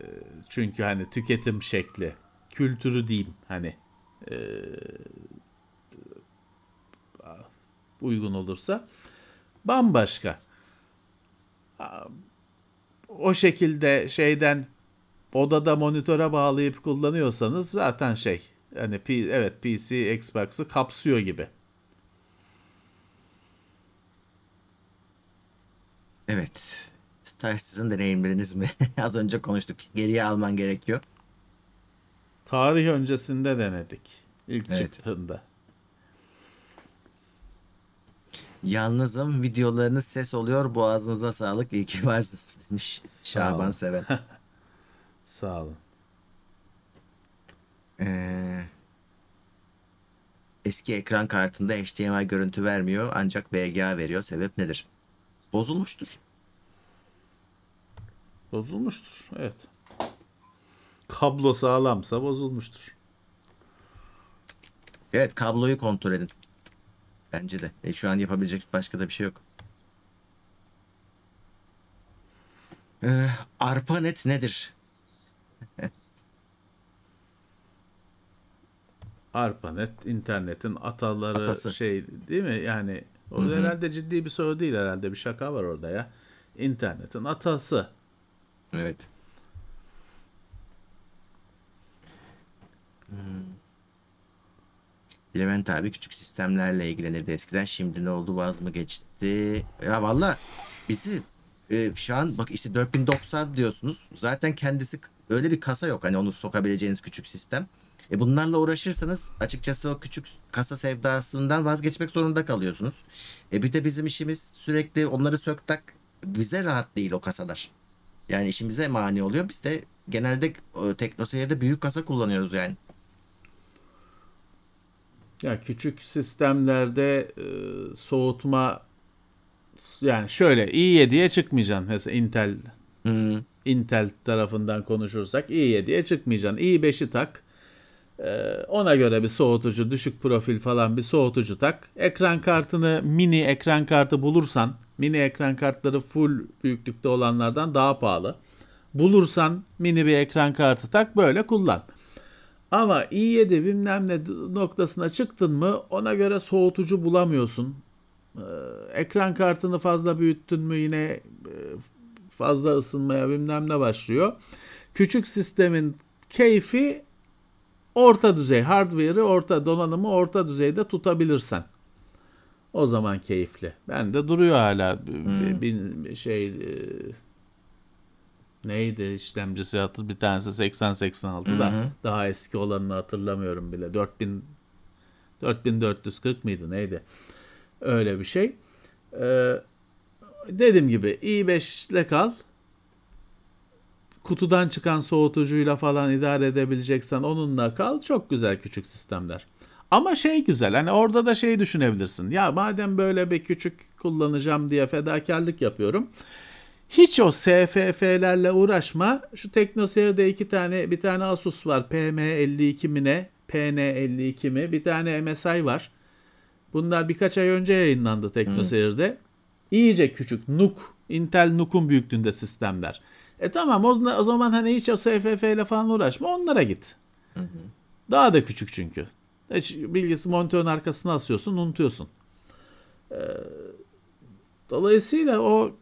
çünkü hani tüketim şekli, kültürü diyeyim hani e, uygun olursa bambaşka. O şekilde şeyden odada monitöre bağlayıp kullanıyorsanız zaten şey hani P- evet PC Xbox'ı kapsıyor gibi. Evet. Star Citizen deneyimlediniz mi? Az önce konuştuk. Geriye alman gerekiyor. Tarih öncesinde denedik. İlk Evet. çıktığında. Yalnızım videolarınız ses oluyor. Boğazınıza sağlık. İyi ki varsınız demiş. Sağ Şaban. Seven. Sağ olun. Ee, eski ekran kartında HDMI görüntü vermiyor ancak VGA veriyor. Sebep nedir? Bozulmuştur. Bozulmuştur. Evet. Kablo sağlamsa bozulmuştur. Evet kabloyu kontrol edin. Bence de. E, şu an yapabilecek başka da bir şey yok. Ee, ARPANET nedir? ARPANET internetin ataları Atası. şey değil mi? Yani o herhalde ciddi bir soru değil herhalde. Bir şaka var orada ya. İnternetin atası. Evet. Hmm. Levent abi küçük sistemlerle ilgilenirdi eskiden. Şimdi ne oldu vaz mı geçti? Ya valla bizi e, şu an bak işte 4090 diyorsunuz. Zaten kendisi öyle bir kasa yok. Hani onu sokabileceğiniz küçük sistem. E bunlarla uğraşırsanız açıkçası o küçük kasa sevdasından vazgeçmek zorunda kalıyorsunuz. E bir de bizim işimiz sürekli onları söktak. Bize rahat değil o kasalar. Yani işimize mani oluyor. Biz de genelde e, teknoseyirde büyük kasa kullanıyoruz yani. Ya küçük sistemlerde e, soğutma yani şöyle i7'ye çıkmayacaksın. Mesela Intel Hmm. Intel tarafından konuşursak i7'ye çıkmayacaksın. i5'i tak. Ee, ona göre bir soğutucu, düşük profil falan bir soğutucu tak. Ekran kartını mini ekran kartı bulursan, mini ekran kartları full büyüklükte olanlardan daha pahalı. Bulursan mini bir ekran kartı tak böyle kullan. Ama i7 bilmem ne noktasına çıktın mı ona göre soğutucu bulamıyorsun. Ee, ekran kartını fazla büyüttün mü yine e, fazla ısınmaya bilmem ne başlıyor. Küçük sistemin keyfi orta düzey. Hardware'ı orta, donanımı orta düzeyde tutabilirsen. O zaman keyifli. Ben de duruyor hala bir, bir- şey e, neydi işlemcisi hatır bir tanesi 8086 da daha eski olanını hatırlamıyorum bile. 4000 4440 mıydı neydi? Öyle bir şey. Ee, dediğim gibi i5 ile kal. Kutudan çıkan soğutucuyla falan idare edebileceksen onunla kal. Çok güzel küçük sistemler. Ama şey güzel hani orada da şey düşünebilirsin. Ya madem böyle bir küçük kullanacağım diye fedakarlık yapıyorum. Hiç o SFF'lerle uğraşma. Şu TeknoSeyir'de iki tane bir tane Asus var. PM52 mi ne? PN52 mi? Bir tane MSI var. Bunlar birkaç ay önce yayınlandı TeknoSeyir'de. İyice küçük NUC, Intel NUC'un büyüklüğünde sistemler. E tamam o, o zaman hani hiç o SFF ile falan uğraşma onlara git. Daha da küçük çünkü. Hiç bilgisi monitörün arkasına asıyorsun unutuyorsun. Ee, dolayısıyla o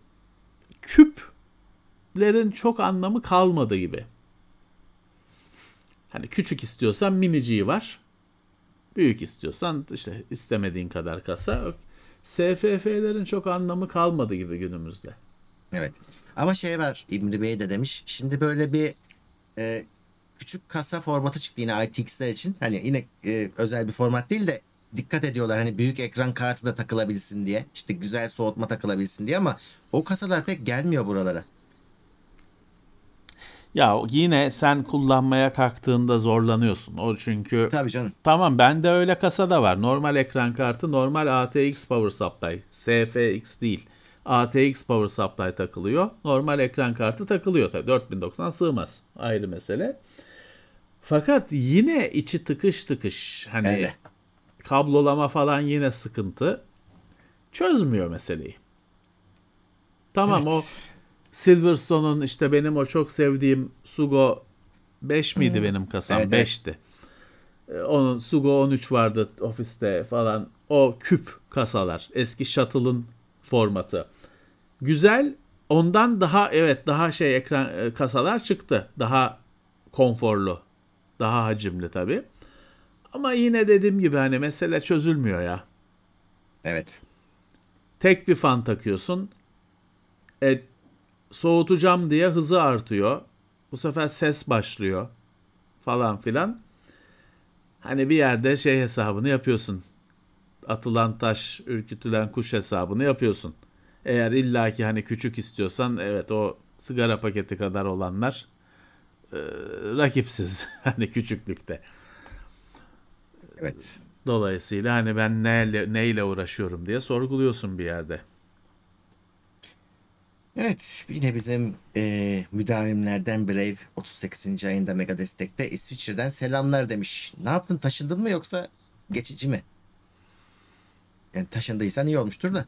küplerin çok anlamı kalmadı gibi. Hani küçük istiyorsan miniciği var. Büyük istiyorsan işte istemediğin kadar kasa. SFF'lerin çok anlamı kalmadı gibi günümüzde. Evet. Ama şey var İmri Bey de demiş. Şimdi böyle bir e, küçük kasa formatı çıktı yine ITX'ler için. Hani yine e, özel bir format değil de dikkat ediyorlar hani büyük ekran kartı da takılabilsin diye. İşte güzel soğutma takılabilsin diye ama o kasalar pek gelmiyor buralara. Ya yine sen kullanmaya kalktığında zorlanıyorsun. O çünkü Tabii canım. Tamam bende öyle kasa da var. Normal ekran kartı normal ATX power supply. SFX değil. ATX power supply takılıyor. Normal ekran kartı takılıyor tabii. 4090 sığmaz. Ayrı mesele. Fakat yine içi tıkış tıkış. Hani Öyle. kablolama falan yine sıkıntı. Çözmüyor meseleyi. Tamam Evet. o Silverstone'un işte benim o çok sevdiğim Sugo 5 miydi benim kasam? Hmm. Evet, evet. 5'ti. Ee, Onun Sugo 13 vardı ofiste falan. O küp kasalar. Eski Shuttle'ın formatı. Güzel. Ondan daha evet daha şey ekran e, kasalar çıktı. Daha konforlu. Daha hacimli tabii. Ama yine dediğim gibi hani mesele çözülmüyor ya. Evet. Tek bir fan takıyorsun. E, soğutacağım diye hızı artıyor. Bu sefer ses başlıyor falan filan. Hani bir yerde şey hesabını yapıyorsun. Atılan taş, ürkütülen kuş hesabını yapıyorsun. Eğer illaki hani küçük istiyorsan evet o sigara paketi kadar olanlar e, rakipsiz hani küçüklükte. Evet. Dolayısıyla hani ben neyle, neyle uğraşıyorum diye sorguluyorsun bir yerde. Evet yine bizim e, müdavimlerden Brave 38. ayında mega destekte İsviçre'den selamlar demiş. Ne yaptın taşındın mı yoksa geçici mi? Yani taşındıysan iyi olmuştur da.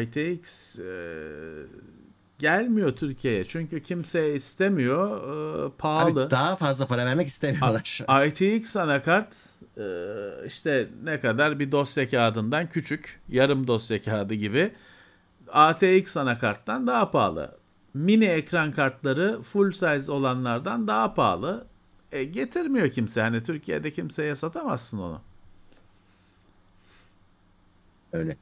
ITX e, gelmiyor Türkiye'ye çünkü kimse istemiyor e, pahalı. Abi daha fazla para vermek istemiyorlar. ITX anakart e, işte ne kadar bir dosya kağıdından küçük yarım dosya kağıdı gibi ATX anakarttan daha pahalı. Mini ekran kartları full size olanlardan daha pahalı. E, getirmiyor kimse hani Türkiye'de kimseye satamazsın onu. Öyle.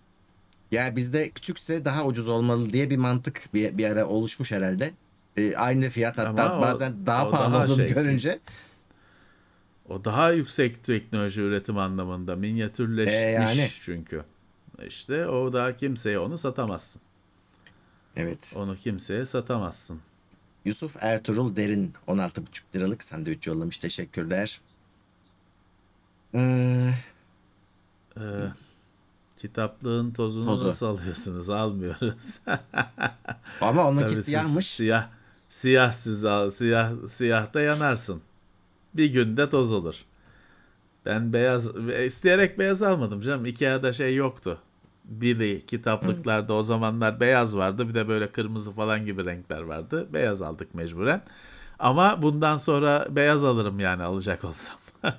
Ya bizde küçükse daha ucuz olmalı diye bir mantık bir, bir ara oluşmuş herhalde. E, aynı fiyat hatta Ama o- bazen daha o pahalı daha olduğunu şey. görünce. O daha yüksek teknoloji üretim anlamında minyatürleşmiş E, yani. çünkü. İşte o da kimseye onu satamazsın. Evet. Onu kimseye satamazsın. Yusuf Ertuğrul Derin 16,5 liralık sandviç yollamış. Teşekkürler. Ee, Ee, kitaplığın tozunu Tozu. nasıl alıyorsunuz? Almıyoruz. ama onunki Tabii siz siyahmış. Siyah, siyah siz al, siyah, siyahta yanarsın. Bir günde toz olur. Ben beyaz, isteyerek beyaz almadım canım. Ikea'da şey yoktu. Biri kitaplıklarda o zamanlar beyaz vardı. Bir de böyle kırmızı falan gibi renkler vardı. Beyaz aldık mecburen. Ama bundan sonra beyaz alırım yani alacak olsam.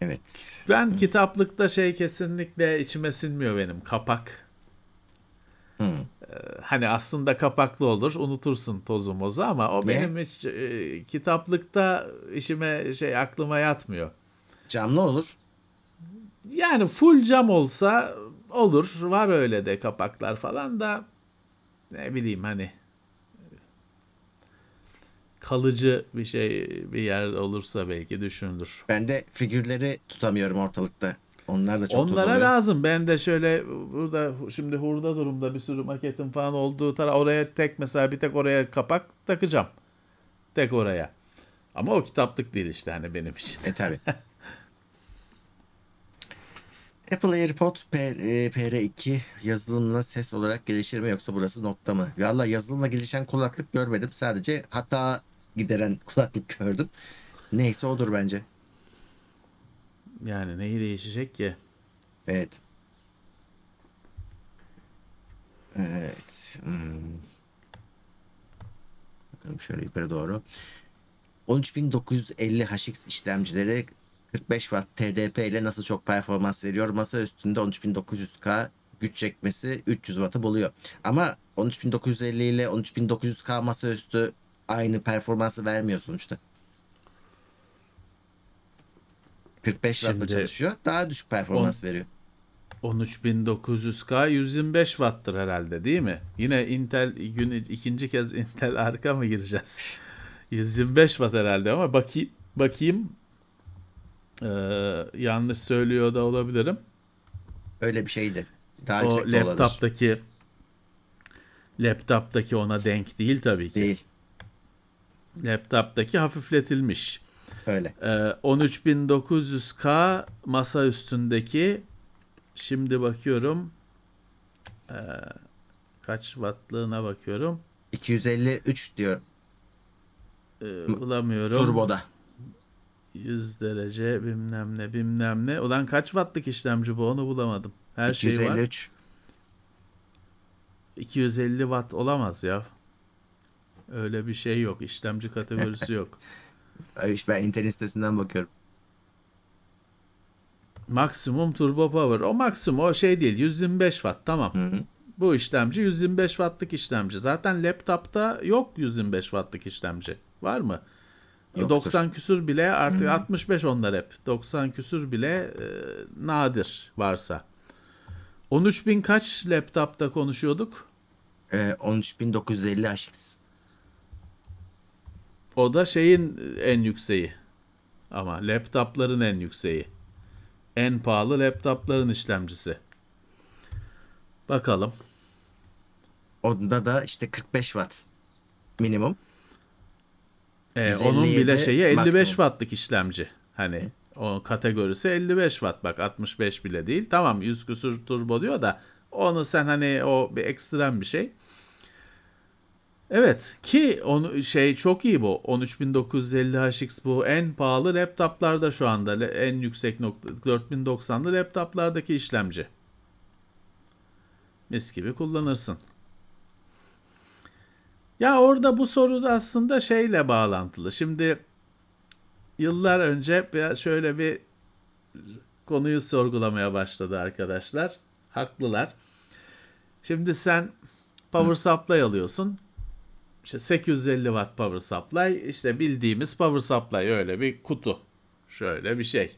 Evet. Ben kitaplıkta şey kesinlikle içime sinmiyor benim. Kapak. Hı. Hani aslında kapaklı olur. Unutursun tozu mozu ama o Niye? benim hiç e, kitaplıkta işime şey aklıma yatmıyor. Camlı olur. Yani full cam olsa olur. Var öyle de kapaklar falan da ne bileyim hani kalıcı bir şey bir yer olursa belki düşünülür. Ben de figürleri tutamıyorum ortalıkta. Onlar da çok Onlara lazım. Ben de şöyle burada şimdi hurda durumda bir sürü maketin falan olduğu taraf oraya tek mesela bir tek oraya kapak takacağım. Tek oraya. Ama o kitaplık değil işte hani benim için. E tabi. Apple AirPod P- e, PR2 yazılımla ses olarak gelişir mi yoksa burası nokta mı? Valla yazılımla gelişen kulaklık görmedim. Sadece hata gideren kulaklık gördüm. Neyse odur bence. Yani neyi değişecek ki? Evet. Evet. Hmm. Bakalım şöyle yukarı doğru. 13950 HX işlemcileri 45 Watt TDP ile nasıl çok performans veriyor? Masa üstünde 13900K güç çekmesi 300 Watt'ı buluyor. Ama 13950 ile 13900K masaüstü aynı performansı vermiyor sonuçta. 45 wattla çalışıyor. Daha düşük performans veriyor. 13900K 125 watt'tır herhalde değil mi? Yine Intel gün ikinci kez Intel arka mı gireceğiz? 125 watt herhalde ama bakayım bakayım Ee, yanlış söylüyor da olabilirim. Öyle bir şeydi. Daha o de olabilir. laptoptaki laptoptaki ona denk değil tabii ki. Değil. Laptoptaki hafifletilmiş. Öyle. Ee, 13900K masa üstündeki şimdi bakıyorum Ee, kaç wattlığına bakıyorum. 253 diyor Ee, bulamıyorum. turboda. 100 derece bilmem ne bilmem ne. Ulan kaç wattlık işlemci bu onu bulamadım. Her şey var. 253. 250 watt olamaz ya. Öyle bir şey yok. İşlemci kategorisi yok. İşte Ben internet sitesinden bakıyorum. Maksimum turbo power. O maksimum o şey değil. 125 watt tamam. Hı hı. Bu işlemci 125 wattlık işlemci. Zaten laptopta yok 125 wattlık işlemci. Var mı? Yoktur. 90 küsür bile artık 65 onlar hep. 90 küsür bile e, nadir varsa. 13.000 kaç laptopta konuşuyorduk? Ee, 13950 HX. O da şeyin en yükseği. Ama laptopların en yükseği. En pahalı laptopların işlemcisi. Bakalım. Onda da işte 45 watt minimum. 157 onun bile şeyi 55 maksimum. wattlık işlemci. Hani o kategorisi 55 watt bak 65 bile değil. Tamam 100 küsur turbo diyor da onu sen hani o bir ekstrem bir şey. Evet ki onu şey çok iyi bu 13950 HX bu en pahalı laptoplarda şu anda en yüksek nokta 4090'lı laptoplardaki işlemci. Mis gibi kullanırsın. Ya orada bu soru da aslında şeyle bağlantılı. Şimdi yıllar önce şöyle bir konuyu sorgulamaya başladı arkadaşlar. Haklılar. Şimdi sen power supply alıyorsun. İşte 850 watt power supply. işte bildiğimiz power supply öyle bir kutu. Şöyle bir şey.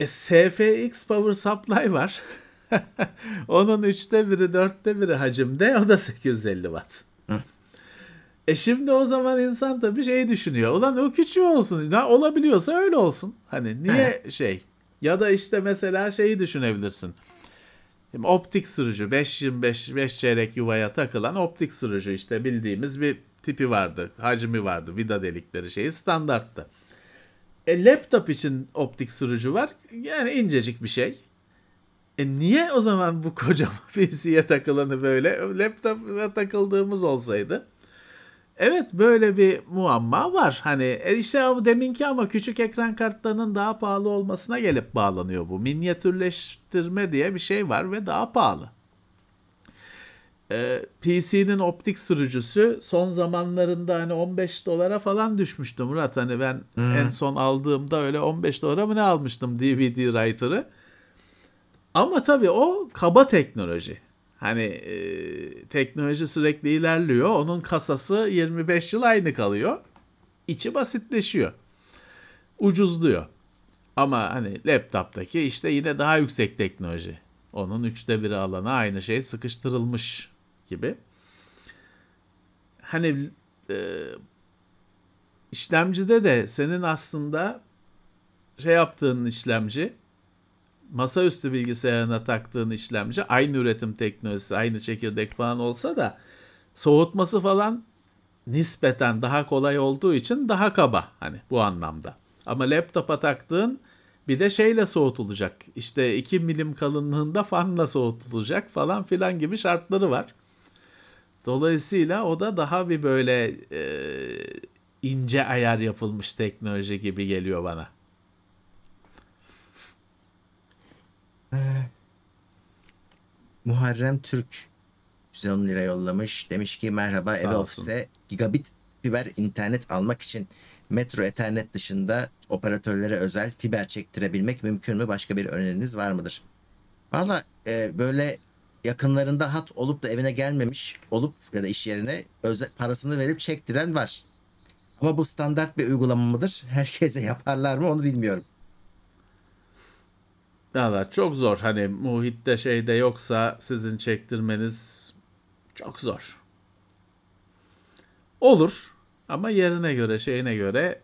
E, SFX power supply var. Onun üçte biri, dörtte biri hacimde. O da 850 watt. E şimdi o zaman insan tabii şey düşünüyor. Ulan o küçüğü olsun. Ne olabiliyorsa öyle olsun. Hani niye şey? Ya da işte mesela şeyi düşünebilirsin. Şimdi optik sürücü 5.25 5 çeyrek yuvaya takılan optik sürücü işte bildiğimiz bir tipi vardı. Hacmi vardı. Vida delikleri şeyi standarttı. E, laptop için optik sürücü var. Yani incecik bir şey. E niye o zaman bu kocaman PC'ye takılanı böyle laptopa takıldığımız olsaydı? Evet böyle bir muamma var. Hani e işte deminki ama küçük ekran kartlarının daha pahalı olmasına gelip bağlanıyor bu. Minyatürleştirme diye bir şey var ve daha pahalı. Ee, PC'nin optik sürücüsü son zamanlarında hani 15 dolara falan düşmüştü Murat. Hani ben en son aldığımda öyle 15 dolara mı ne almıştım DVD writer'ı. Ama tabii o kaba teknoloji. Hani e, teknoloji sürekli ilerliyor. Onun kasası 25 yıl aynı kalıyor. İçi basitleşiyor. Ucuzluyor. Ama hani laptoptaki işte yine daha yüksek teknoloji. Onun üçte biri alana aynı şey sıkıştırılmış gibi. Hani e, işlemcide de senin aslında şey yaptığın işlemci masaüstü bilgisayarına taktığın işlemci aynı üretim teknolojisi, aynı çekirdek falan olsa da soğutması falan nispeten daha kolay olduğu için daha kaba hani bu anlamda. Ama laptopa taktığın bir de şeyle soğutulacak. İşte 2 milim kalınlığında fanla soğutulacak falan filan gibi şartları var. Dolayısıyla o da daha bir böyle e, ince ayar yapılmış teknoloji gibi geliyor bana. Muharrem Türk 110 lira yollamış. Demiş ki merhaba Sağ eve olsun. ofise gigabit fiber internet almak için metro ethernet dışında operatörlere özel fiber çektirebilmek mümkün mü? Başka bir öneriniz var mıdır? Valla e, böyle yakınlarında hat olup da evine gelmemiş olup ya da iş yerine özel, parasını verip çektiren var. Ama bu standart bir uygulama mıdır? Herkese yaparlar mı onu bilmiyorum. Valla çok zor. Hani muhitte şeyde yoksa sizin çektirmeniz çok zor. Olur ama yerine göre şeyine göre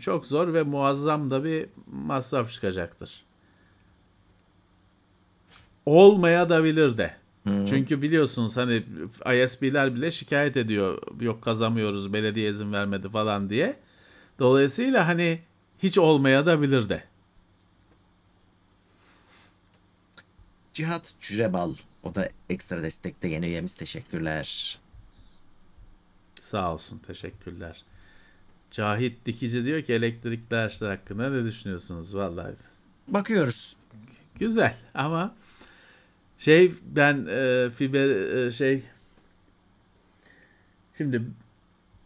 çok zor ve muazzam da bir masraf çıkacaktır. Olmaya da bilir de. Çünkü biliyorsunuz hani ISP'ler bile şikayet ediyor. Yok kazamıyoruz belediye izin vermedi falan diye. Dolayısıyla hani hiç olmaya da bilir de. Cihat Cürebal. O da ekstra destekte yeni üyemiz. Teşekkürler. Sağ olsun teşekkürler. Cahit Dikici diyor ki elektrikli araçlar hakkında ne düşünüyorsunuz? Vallahi Bakıyoruz. güzel ama şey ben e, fiber e, şey şimdi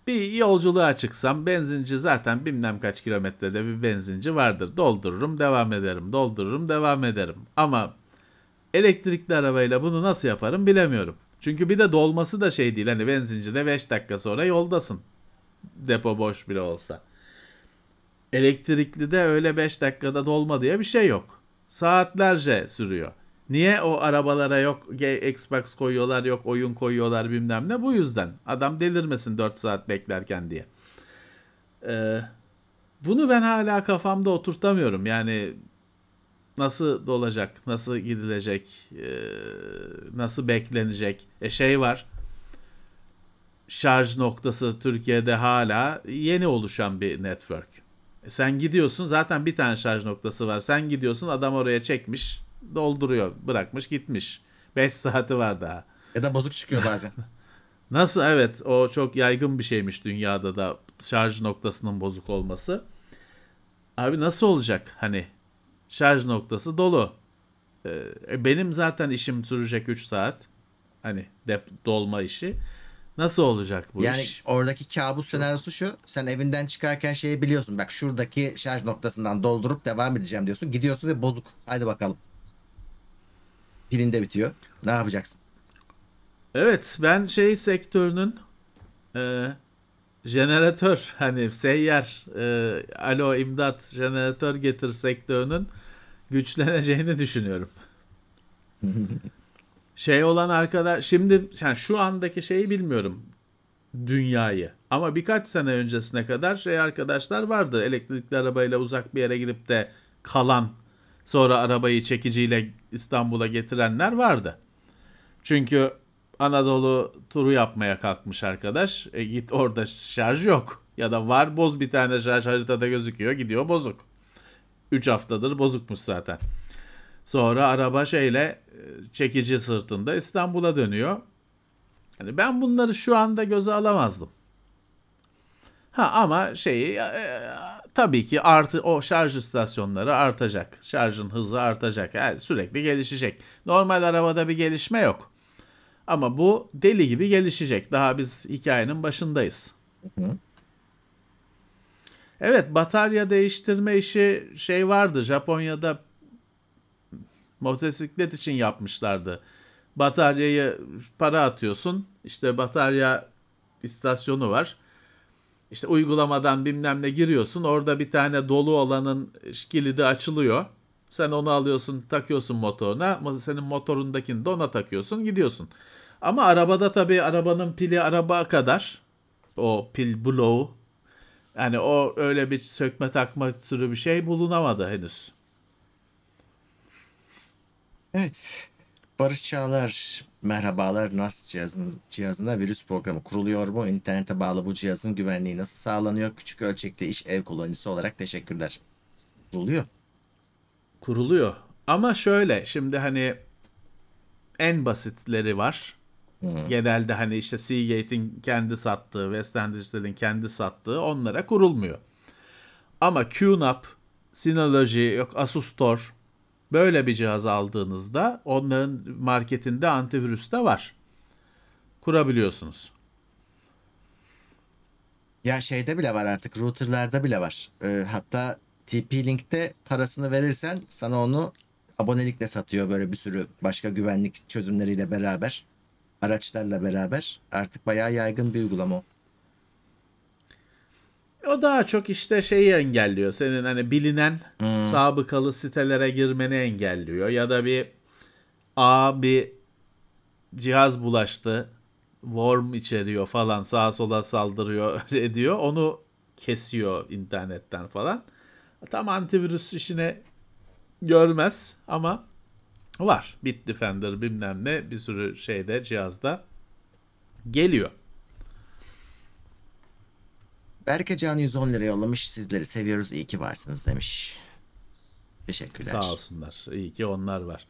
bir yolculuğa çıksam benzinci zaten bilmem kaç kilometrede bir benzinci vardır. Doldururum devam ederim doldururum devam ederim ama elektrikli arabayla bunu nasıl yaparım bilemiyorum. Çünkü bir de dolması da şey değil hani benzincide 5 dakika sonra yoldasın. Depo boş bile olsa. Elektrikli de öyle 5 dakikada dolma diye bir şey yok. Saatlerce sürüyor. Niye o arabalara yok Xbox koyuyorlar yok oyun koyuyorlar bilmem ne bu yüzden. Adam delirmesin 4 saat beklerken diye. Ee, bunu ben hala kafamda oturtamıyorum. Yani nasıl dolacak, nasıl gidilecek, e, nasıl beklenecek. E şey var. Şarj noktası Türkiye'de hala yeni oluşan bir network. E sen gidiyorsun zaten bir tane şarj noktası var. Sen gidiyorsun adam oraya çekmiş, dolduruyor, bırakmış gitmiş. 5 saati var daha. Ya da bozuk çıkıyor bazen. Nasıl evet o çok yaygın bir şeymiş dünyada da şarj noktasının bozuk olması. Abi nasıl olacak hani şarj noktası dolu. Ee, benim zaten işim sürecek 3 saat. Hani dep dolma işi. Nasıl olacak bu yani iş? oradaki kabus senaryosu şu. Sen evinden çıkarken şeyi biliyorsun. Bak şuradaki şarj noktasından doldurup devam edeceğim diyorsun. Gidiyorsun ve bozuk. Haydi bakalım. Pilin de bitiyor. Ne yapacaksın? Evet ben şey sektörünün e, jeneratör hani seyyar e, alo imdat jeneratör getir sektörünün güçleneceğini düşünüyorum. şey olan arkadaş şimdi yani şu andaki şeyi bilmiyorum dünyayı ama birkaç sene öncesine kadar şey arkadaşlar vardı elektrikli arabayla uzak bir yere gidip de kalan sonra arabayı çekiciyle İstanbul'a getirenler vardı. Çünkü Anadolu turu yapmaya kalkmış arkadaş. E git orada şarj yok. Ya da var boz bir tane şarj haritada gözüküyor gidiyor bozuk. 3 haftadır bozukmuş zaten. Sonra araba şeyle e, çekici sırtında İstanbul'a dönüyor. Yani ben bunları şu anda göze alamazdım. Ha ama şeyi e, tabii ki artı o şarj istasyonları artacak. Şarjın hızı artacak. Yani sürekli gelişecek. Normal arabada bir gelişme yok. Ama bu deli gibi gelişecek. Daha biz hikayenin başındayız. Evet batarya değiştirme işi şey vardı. Japonya'da motosiklet için yapmışlardı. Bataryayı para atıyorsun. İşte batarya istasyonu var. İşte uygulamadan bilmem ne giriyorsun. Orada bir tane dolu olanın kilidi açılıyor. Sen onu alıyorsun takıyorsun motoruna. Senin motorundakini de ona takıyorsun gidiyorsun. Ama arabada tabii arabanın pili araba kadar. O pil bloğu. Yani o öyle bir sökme takma türü bir şey bulunamadı henüz. Evet. Barış Çağlar merhabalar NAS cihazınız, cihazına virüs programı kuruluyor mu? İnternete bağlı bu cihazın güvenliği nasıl sağlanıyor? Küçük ölçekli iş ev kullanıcısı olarak teşekkürler. Kuruluyor. Kuruluyor. Ama şöyle şimdi hani en basitleri var. Genelde hani işte Seagate'in kendi sattığı, Western Digital'in kendi sattığı onlara kurulmuyor. Ama QNAP, Synology, yok Asus Store böyle bir cihaz aldığınızda onların marketinde antivirüs de var. Kurabiliyorsunuz. Ya şeyde bile var artık routerlarda bile var. Ee, hatta TP-Link'te parasını verirsen sana onu abonelikle satıyor böyle bir sürü başka güvenlik çözümleriyle beraber. Araçlarla beraber. Artık bayağı yaygın bir uygulama o. O daha çok işte şeyi engelliyor. Senin hani bilinen sabıkalı sitelere girmeni engelliyor. Ya da bir A bir cihaz bulaştı. Worm içeriyor falan sağa sola saldırıyor ediyor. Onu kesiyor internetten falan. Tam antivirüs işine görmez ama var. Bitdefender bilmem ne bir sürü şeyde cihazda geliyor. Berke Can 110 lira yollamış. Sizleri seviyoruz. İyi ki varsınız demiş. Teşekkürler. Sağ olsunlar. İyi ki onlar var.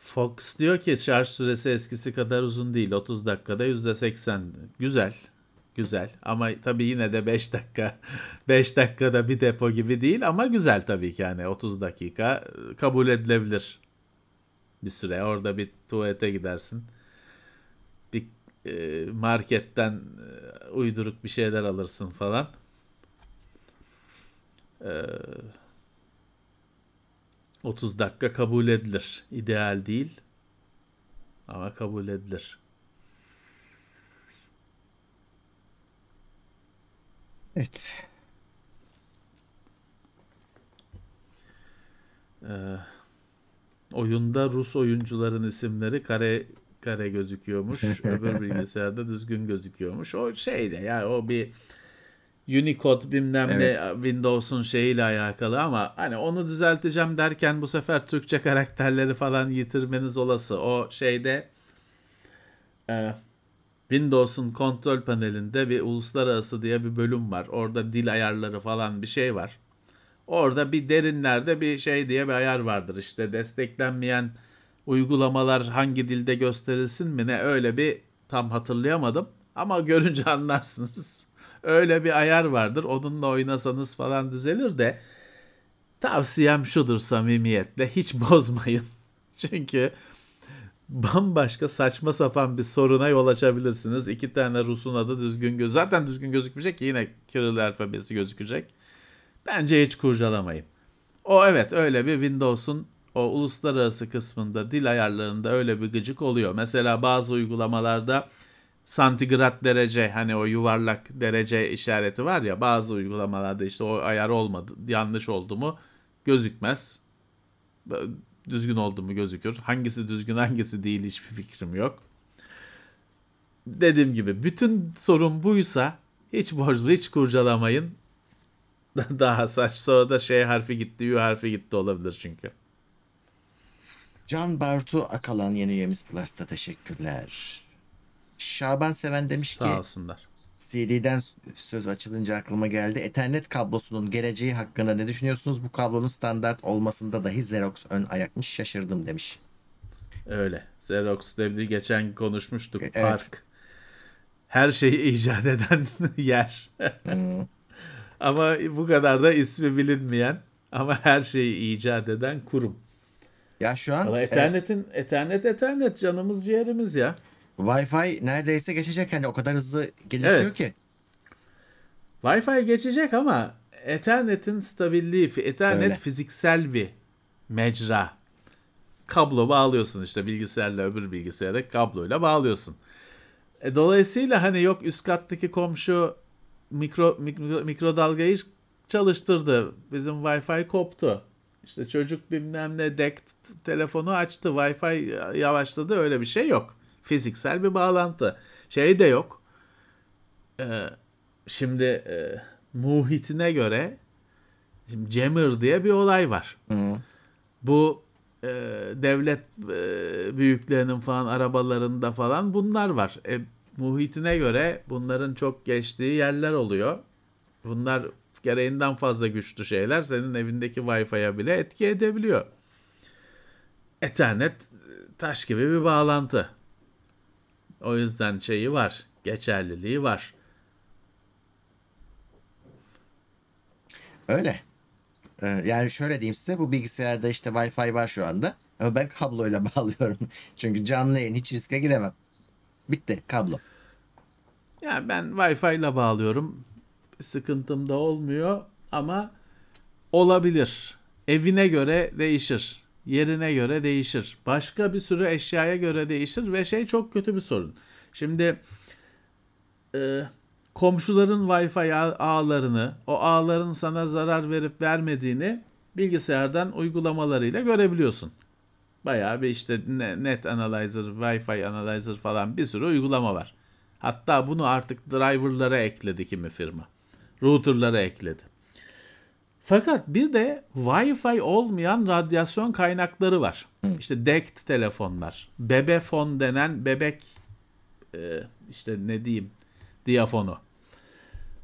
Fox diyor ki şarj süresi eskisi kadar uzun değil. 30 dakikada %80. Güzel. Güzel. Ama tabii yine de 5 dakika 5 dakikada bir depo gibi değil ama güzel tabii ki yani 30 dakika kabul edilebilir. Bir süre orada bir tuvalete gidersin. Bir e, marketten e, uyduruk bir şeyler alırsın falan. Eee 30 dakika kabul edilir. İdeal değil ama kabul edilir. Evet. Oyunda Rus oyuncuların isimleri kare kare gözüküyormuş. Öbür bilgisayarda düzgün gözüküyormuş. O şeyde ya o bir Unicode bilmem Evet. ne Windows'un şeyiyle alakalı ama hani onu düzelteceğim derken bu sefer Türkçe karakterleri falan yitirmeniz olası. O şeyde e, Windows'un kontrol panelinde bir uluslararası diye bir bölüm var. Orada dil ayarları falan bir şey var. Orada bir derinlerde bir şey diye bir ayar vardır. İşte desteklenmeyen uygulamalar hangi dilde gösterilsin mi ne öyle bir tam hatırlayamadım. Ama görünce anlarsınız. Öyle bir ayar vardır. Onunla oynasanız falan düzelir de tavsiyem şudur samimiyetle hiç bozmayın. Çünkü bambaşka saçma sapan bir soruna yol açabilirsiniz. İki tane Rus'un adı düzgün göz zaten düzgün gözükmeyecek ki yine Kiril alfabesi gözükecek. Bence hiç kurcalamayın. O evet öyle bir Windows'un o uluslararası kısmında dil ayarlarında öyle bir gıcık oluyor. Mesela bazı uygulamalarda santigrat derece hani o yuvarlak derece işareti var ya bazı uygulamalarda işte o ayar olmadı yanlış oldu mu gözükmez. Düzgün oldu mu gözükür. Hangisi düzgün hangisi değil hiçbir fikrim yok. Dediğim gibi bütün sorun buysa hiç borçlu hiç kurcalamayın. Daha saç sonra da şey harfi gitti, U harfi gitti olabilir çünkü. Can Bartu Akalan yeni üyemiz Plus'ta teşekkürler. Şaban Seven demiş ki Sağ olsunlar. CD'den söz açılınca aklıma geldi. Ethernet kablosunun geleceği hakkında ne düşünüyorsunuz? Bu kablonun standart olmasında dahi Xerox ön ayakmış şaşırdım demiş. Öyle. Xerox devri geçen konuşmuştuk. Evet. Park. Her şeyi icat eden yer. Ama bu kadar da ismi bilinmeyen ama her şeyi icat eden kurum. Ya şu an Ama e, Ethernet'in Ethernet Ethernet canımız ciğerimiz ya. Wi-Fi neredeyse geçecek. Hani o kadar hızlı gelişiyor Evet. ki. Wi-Fi geçecek ama Ethernet'in stabilliği, Ethernet Öyle. fiziksel bir mecra. Kablo bağlıyorsun işte bilgisayarla öbür bilgisayara kabloyla bağlıyorsun. E, dolayısıyla hani yok üst kattaki komşu mikro, mikro mikrodalgayı çalıştırdı. Bizim Wi-Fi koptu. İşte çocuk bilmem ne dek telefonu açtı. Wi-Fi yavaşladı öyle bir şey yok. Fiziksel bir bağlantı. Şey de yok. Ee, şimdi e, muhitine göre şimdi Jammer diye bir olay var. Hı. Bu e, devlet e, büyüklerinin falan arabalarında falan bunlar var. E, muhitine göre bunların çok geçtiği yerler oluyor. Bunlar gereğinden fazla güçlü şeyler senin evindeki Wi-Fi'ye bile etki edebiliyor. Ethernet taş gibi bir bağlantı. O yüzden şeyi var, geçerliliği var. Öyle. Ee, yani şöyle diyeyim size bu bilgisayarda işte Wi-Fi var şu anda. Ama ben kabloyla bağlıyorum. Çünkü canlı yayın hiç riske giremem. Bitti kablo. Yani ben Wi-Fi ile bağlıyorum. Sıkıntım da olmuyor ama olabilir. Evine göre değişir. yerine göre değişir. Başka bir sürü eşyaya göre değişir ve şey çok kötü bir sorun. Şimdi e, komşuların Wi-Fi ağ- ağlarını, o ağların sana zarar verip vermediğini bilgisayardan uygulamalarıyla görebiliyorsun. Bayağı bir işte ne- Net Analyzer, Wi-Fi Analyzer falan bir sürü uygulama var. Hatta bunu artık driverlara ekledi kimi firma. Routerlara ekledi. Fakat bir de Wi-Fi olmayan radyasyon kaynakları var. İşte DECT telefonlar, bebefon denen bebek e, işte ne diyeyim diyafonu.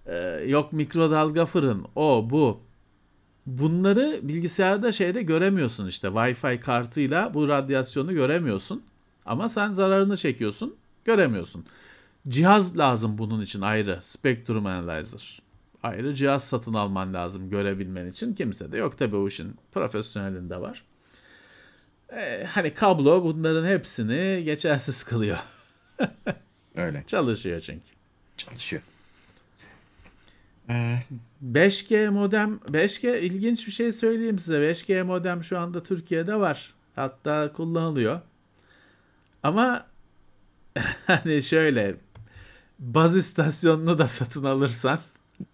E, yok mikrodalga fırın, o bu. Bunları bilgisayarda şeyde göremiyorsun işte Wi-Fi kartıyla bu radyasyonu göremiyorsun. Ama sen zararını çekiyorsun, göremiyorsun. Cihaz lazım bunun için ayrı. Spectrum Analyzer. Ayrı cihaz satın alman lazım görebilmen için. Kimse de yok tabii o işin profesyonelinde var. Ee, hani kablo bunların hepsini geçersiz kılıyor. Öyle Çalışıyor çünkü. çalışıyor. 5G modem 5G ilginç bir şey söyleyeyim size. 5G modem şu anda Türkiye'de var. Hatta kullanılıyor. Ama hani şöyle baz istasyonunu da satın alırsan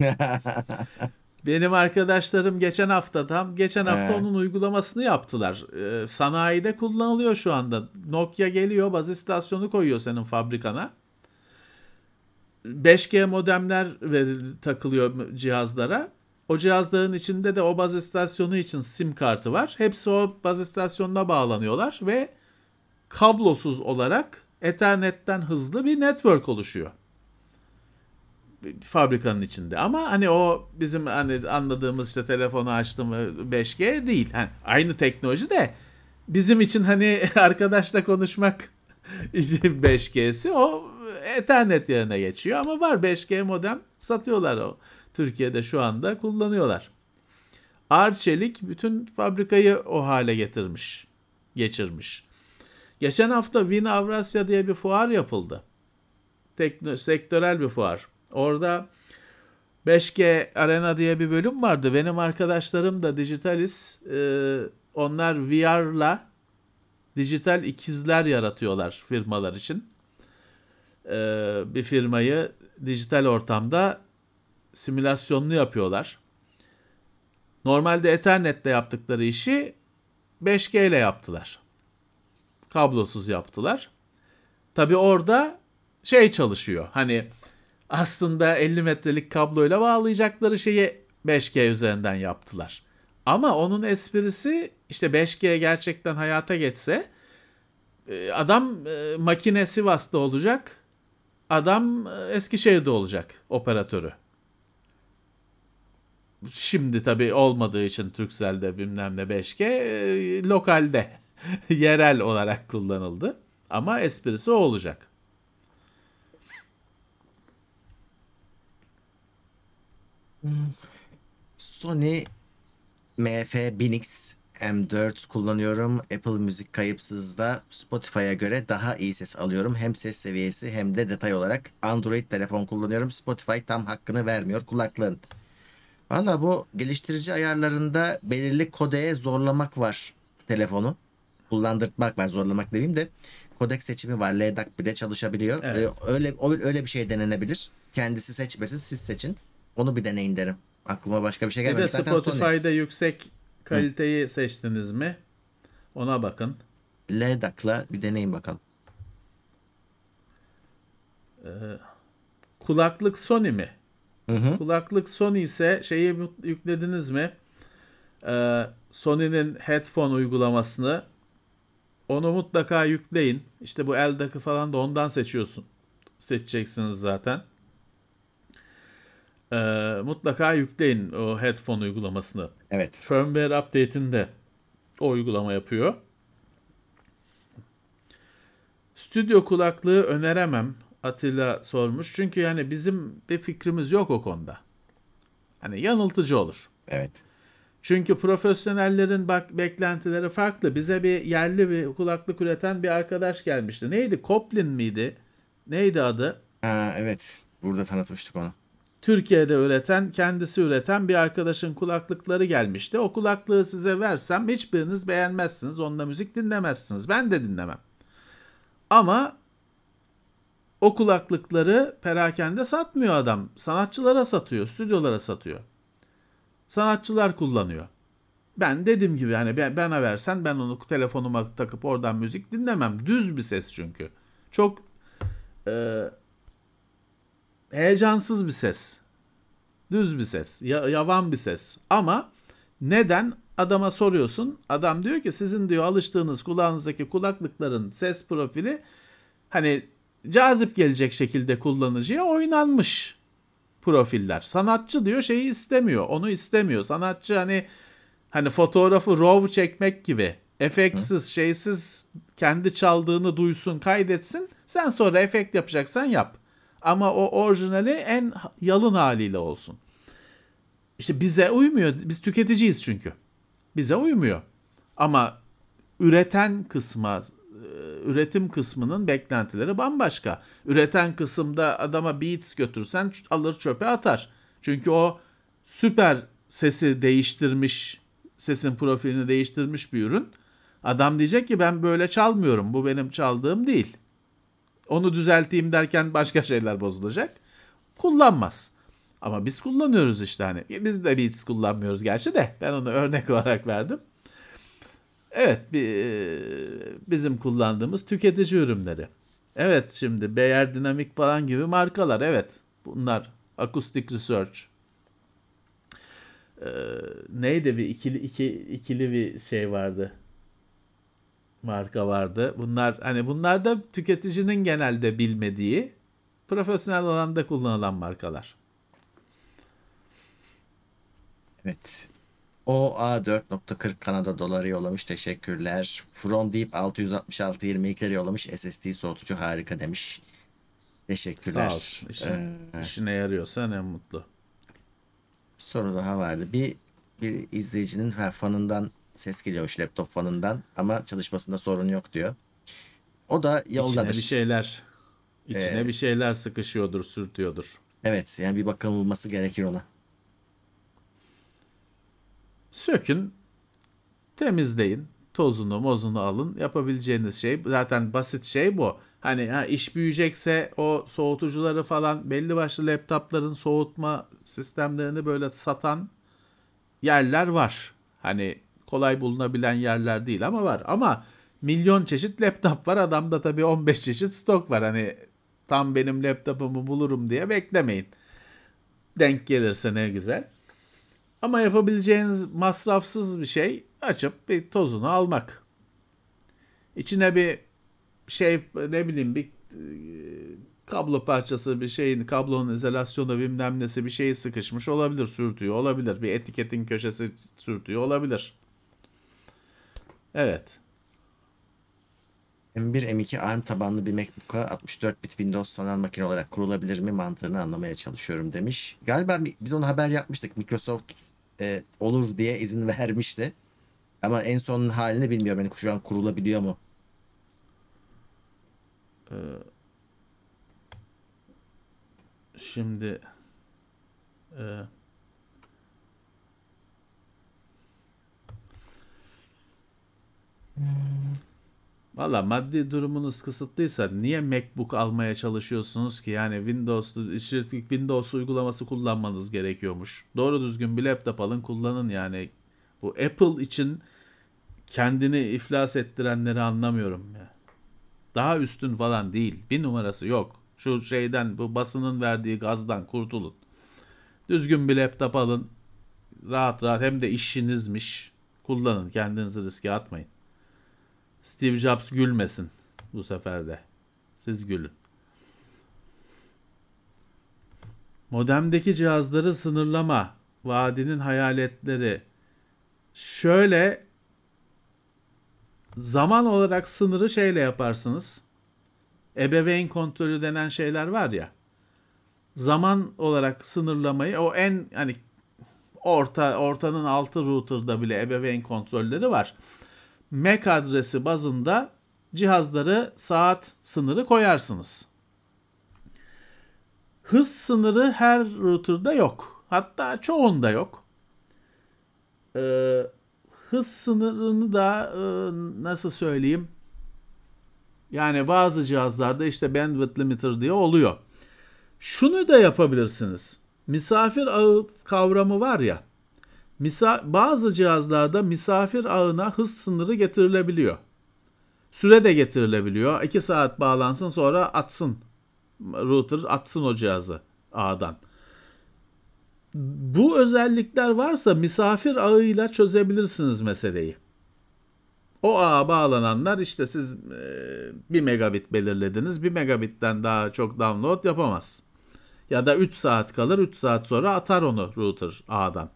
benim arkadaşlarım geçen hafta tam geçen hafta He. onun uygulamasını yaptılar. Ee, sanayide kullanılıyor şu anda. Nokia geliyor baz istasyonu koyuyor senin fabrikana. 5G modemler veril- takılıyor cihazlara. O cihazların içinde de o baz istasyonu için sim kartı var. Hepsi o baz istasyonuna bağlanıyorlar ve kablosuz olarak Ethernet'ten hızlı bir network oluşuyor. Fabrikanın içinde. Ama hani o bizim hani anladığımız işte telefonu açtım 5G değil. Hani aynı teknoloji de bizim için hani arkadaşla konuşmak 5G'si o Ethernet yerine geçiyor ama var 5G modem satıyorlar o. Türkiye'de şu anda kullanıyorlar. Arçelik bütün fabrikayı o hale getirmiş, geçirmiş. Geçen hafta Win Avrasya diye bir fuar yapıldı. Tekno, sektörel bir fuar. Orada 5G Arena diye bir bölüm vardı. Benim arkadaşlarım da Digitalis. e, onlar VR'la dijital ikizler yaratıyorlar firmalar için. E, bir firmayı dijital ortamda simülasyonlu yapıyorlar. Normalde Ethernet'le yaptıkları işi 5G ile yaptılar. Kablosuz yaptılar. Tabi orada şey çalışıyor. Hani aslında 50 metrelik kabloyla bağlayacakları şeyi 5G üzerinden yaptılar. Ama onun esprisi işte 5G gerçekten hayata geçse e, adam e, makine Sivas'ta olacak. Adam e, Eskişehir'de olacak operatörü. Şimdi tabii olmadığı için Turkcell'de bilmem ne 5G e, lokalde yerel olarak kullanıldı. Ama esprisi o olacak. Sony MF1000X M4 kullanıyorum. Apple Müzik kayıpsızda Spotify'a göre daha iyi ses alıyorum. Hem ses seviyesi hem de detay olarak. Android telefon kullanıyorum. Spotify tam hakkını vermiyor kulaklığın. Valla bu geliştirici ayarlarında belirli kodeye zorlamak var telefonu. Kullandırtmak var zorlamak demeyeyim de. Kodek seçimi var. LDAC bile çalışabiliyor. Evet. Ee, öyle öyle bir şey denenebilir. Kendisi seçmesin siz seçin. Onu bir deneyin derim. Aklıma başka bir şey Bir gelmedi. de Zaten Sony. Spotify'da yüksek kaliteyi seçtiniz mi? Ona bakın. LDAC'la bir deneyin bakalım. Kulaklık Sony mi? Hı hı. Kulaklık Sony ise şeyi yüklediniz mi? Ee, Sony'nin headphone uygulamasını onu mutlaka yükleyin. İşte bu eldaki falan da ondan seçiyorsun. Seçeceksiniz zaten. Ee, mutlaka yükleyin o headphone uygulamasını. Evet. Firmware update'inde o uygulama yapıyor. Stüdyo kulaklığı öneremem. Atilla sormuş. Çünkü yani bizim bir fikrimiz yok o konuda. Hani yanıltıcı olur. Evet. Çünkü profesyonellerin bak beklentileri farklı. Bize bir yerli bir kulaklık üreten bir arkadaş gelmişti. Neydi? Koplin miydi? Neydi adı? Ha, evet. Burada tanıtmıştık onu. Türkiye'de üreten, kendisi üreten bir arkadaşın kulaklıkları gelmişti. O kulaklığı size versem hiçbiriniz beğenmezsiniz. Onunla müzik dinlemezsiniz. Ben de dinlemem. Ama o kulaklıkları perakende satmıyor adam. Sanatçılara satıyor, stüdyolara satıyor. Sanatçılar kullanıyor. Ben dediğim gibi hani ben, bana versen ben onu telefonuma takıp oradan müzik dinlemem. Düz bir ses çünkü. Çok e, heyecansız bir ses. Düz bir ses. Ya, yavan bir ses. Ama neden? Adama soruyorsun. Adam diyor ki sizin diyor alıştığınız kulağınızdaki kulaklıkların ses profili hani cazip gelecek şekilde kullanıcıya oynanmış profiller. Sanatçı diyor şeyi istemiyor. Onu istemiyor. Sanatçı hani hani fotoğrafı raw çekmek gibi efektsiz, şeysiz kendi çaldığını duysun, kaydetsin. Sen sonra efekt yapacaksan yap. Ama o orijinali en yalın haliyle olsun. İşte bize uymuyor. Biz tüketiciyiz çünkü. Bize uymuyor. Ama üreten kısma, üretim kısmının beklentileri bambaşka. Üreten kısımda adama Beats götürsen alır çöpe atar. Çünkü o süper sesi değiştirmiş, sesin profilini değiştirmiş bir ürün. Adam diyecek ki ben böyle çalmıyorum. Bu benim çaldığım değil. Onu düzelteyim derken başka şeyler bozulacak. Kullanmaz. Ama biz kullanıyoruz işte hani. Biz de Beats kullanmıyoruz gerçi de. Ben onu örnek olarak verdim. Evet bizim kullandığımız tüketici ürünleri. Evet şimdi Beyer Dinamik falan gibi markalar evet. Bunlar Acoustic Research. Ee, neydi bir ikili iki, ikili bir şey vardı marka vardı. Bunlar hani bunlar da tüketicinin genelde bilmediği profesyonel alanda kullanılan markalar. Evet. O A 4.40 Kanada doları yollamış. Teşekkürler. From Deep 666 22 lira yollamış. SSD soğutucu harika demiş. Teşekkürler. Sağ olsun. İşine, ee, işine yarıyorsa ne mutlu. Bir soru daha vardı. Bir, bir izleyicinin fanından ses geliyormuş laptop fanından ama çalışmasında sorun yok diyor. O da yoldadır. İçine bir şeyler içine ee, bir şeyler sıkışıyordur, sürtüyordur. Evet, yani bir bakılması gerekir ona. Sökün, temizleyin, tozunu, mozunu alın. Yapabileceğiniz şey zaten basit şey bu. Hani ha, iş büyüyecekse o soğutucuları falan belli başlı laptopların soğutma sistemlerini böyle satan yerler var. Hani kolay bulunabilen yerler değil ama var. Ama milyon çeşit laptop var. Adamda tabii 15 çeşit stok var. Hani tam benim laptopumu bulurum diye beklemeyin. Denk gelirse ne güzel. Ama yapabileceğiniz masrafsız bir şey açıp bir tozunu almak. İçine bir şey ne bileyim bir e, kablo parçası bir şeyin kablonun izolasyonu bilmem nesi bir şeyi sıkışmış olabilir sürtüyor olabilir bir etiketin köşesi sürtüyor olabilir. Evet. M1 M2 ARM tabanlı bir MacBook'a 64 bit Windows sanal makine olarak kurulabilir mi mantığını anlamaya çalışıyorum demiş. Galiba biz onu haber yapmıştık. Microsoft e, olur diye izin vermişti. Ama en son halini bilmiyorum. Yani şu an kurulabiliyor mu? Ee, şimdi e, Valla maddi durumunuz kısıtlıysa niye MacBook almaya çalışıyorsunuz ki? Yani Windows, işletik Windows uygulaması kullanmanız gerekiyormuş. Doğru düzgün bir laptop alın kullanın yani. Bu Apple için kendini iflas ettirenleri anlamıyorum ya. Daha üstün falan değil. Bir numarası yok. Şu şeyden bu basının verdiği gazdan kurtulun. Düzgün bir laptop alın. Rahat rahat hem de işinizmiş. Kullanın kendinizi riske atmayın. Steve Jobs gülmesin bu sefer de. Siz gülün. Modemdeki cihazları sınırlama. Vadinin hayaletleri. Şöyle zaman olarak sınırı şeyle yaparsınız. Ebeveyn kontrolü denen şeyler var ya. Zaman olarak sınırlamayı o en hani orta ortanın altı router'da bile ebeveyn kontrolleri var. MAC adresi bazında cihazları saat sınırı koyarsınız. hız sınırı her router'da yok. Hatta çoğunda yok. Ee, hız sınırını da e, nasıl söyleyeyim? Yani bazı cihazlarda işte bandwidth limiter diye oluyor. Şunu da yapabilirsiniz. Misafir ağı kavramı var ya. Misa bazı cihazlarda misafir ağına hız sınırı getirilebiliyor. Süre de getirilebiliyor. 2 saat bağlansın sonra atsın. Router atsın o cihazı ağdan. Bu özellikler varsa misafir ağıyla çözebilirsiniz meseleyi. O ağa bağlananlar işte siz e, 1 megabit belirlediniz. 1 megabitten daha çok download yapamaz. Ya da 3 saat kalır 3 saat sonra atar onu router ağdan.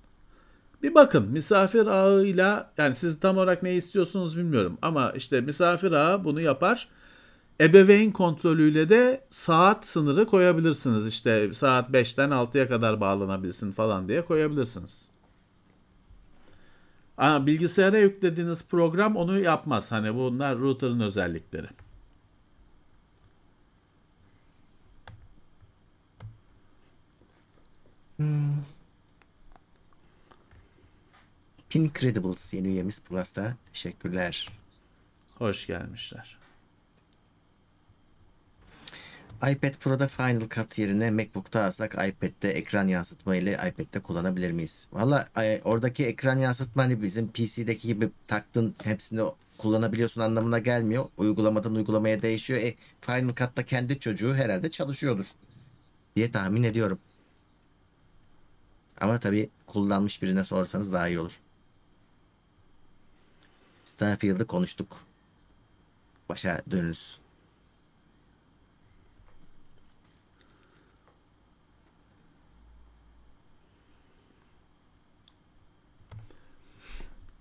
Bir bakın misafir ağıyla yani siz tam olarak ne istiyorsunuz bilmiyorum ama işte misafir ağı bunu yapar. Ebeveyn kontrolüyle de saat sınırı koyabilirsiniz. İşte saat 5'ten 6'ya kadar bağlanabilsin falan diye koyabilirsiniz. Ama bilgisayara yüklediğiniz program onu yapmaz. Hani bunlar router'ın özellikleri. Pincredibles yeni üyemiz Plus'ta. Teşekkürler. Hoş gelmişler. iPad Pro'da Final Cut yerine MacBook'ta alsak iPad'de ekran yansıtma ile iPad'de kullanabilir miyiz? Valla e, oradaki ekran yansıtma hani bizim PC'deki gibi taktın hepsini kullanabiliyorsun anlamına gelmiyor. Uygulamadan uygulamaya değişiyor. E, Final Cut'ta kendi çocuğu herhalde çalışıyordur diye tahmin ediyorum. Ama tabii kullanmış birine sorsanız daha iyi olur. Starfield'ı konuştuk. Başa dönürüz.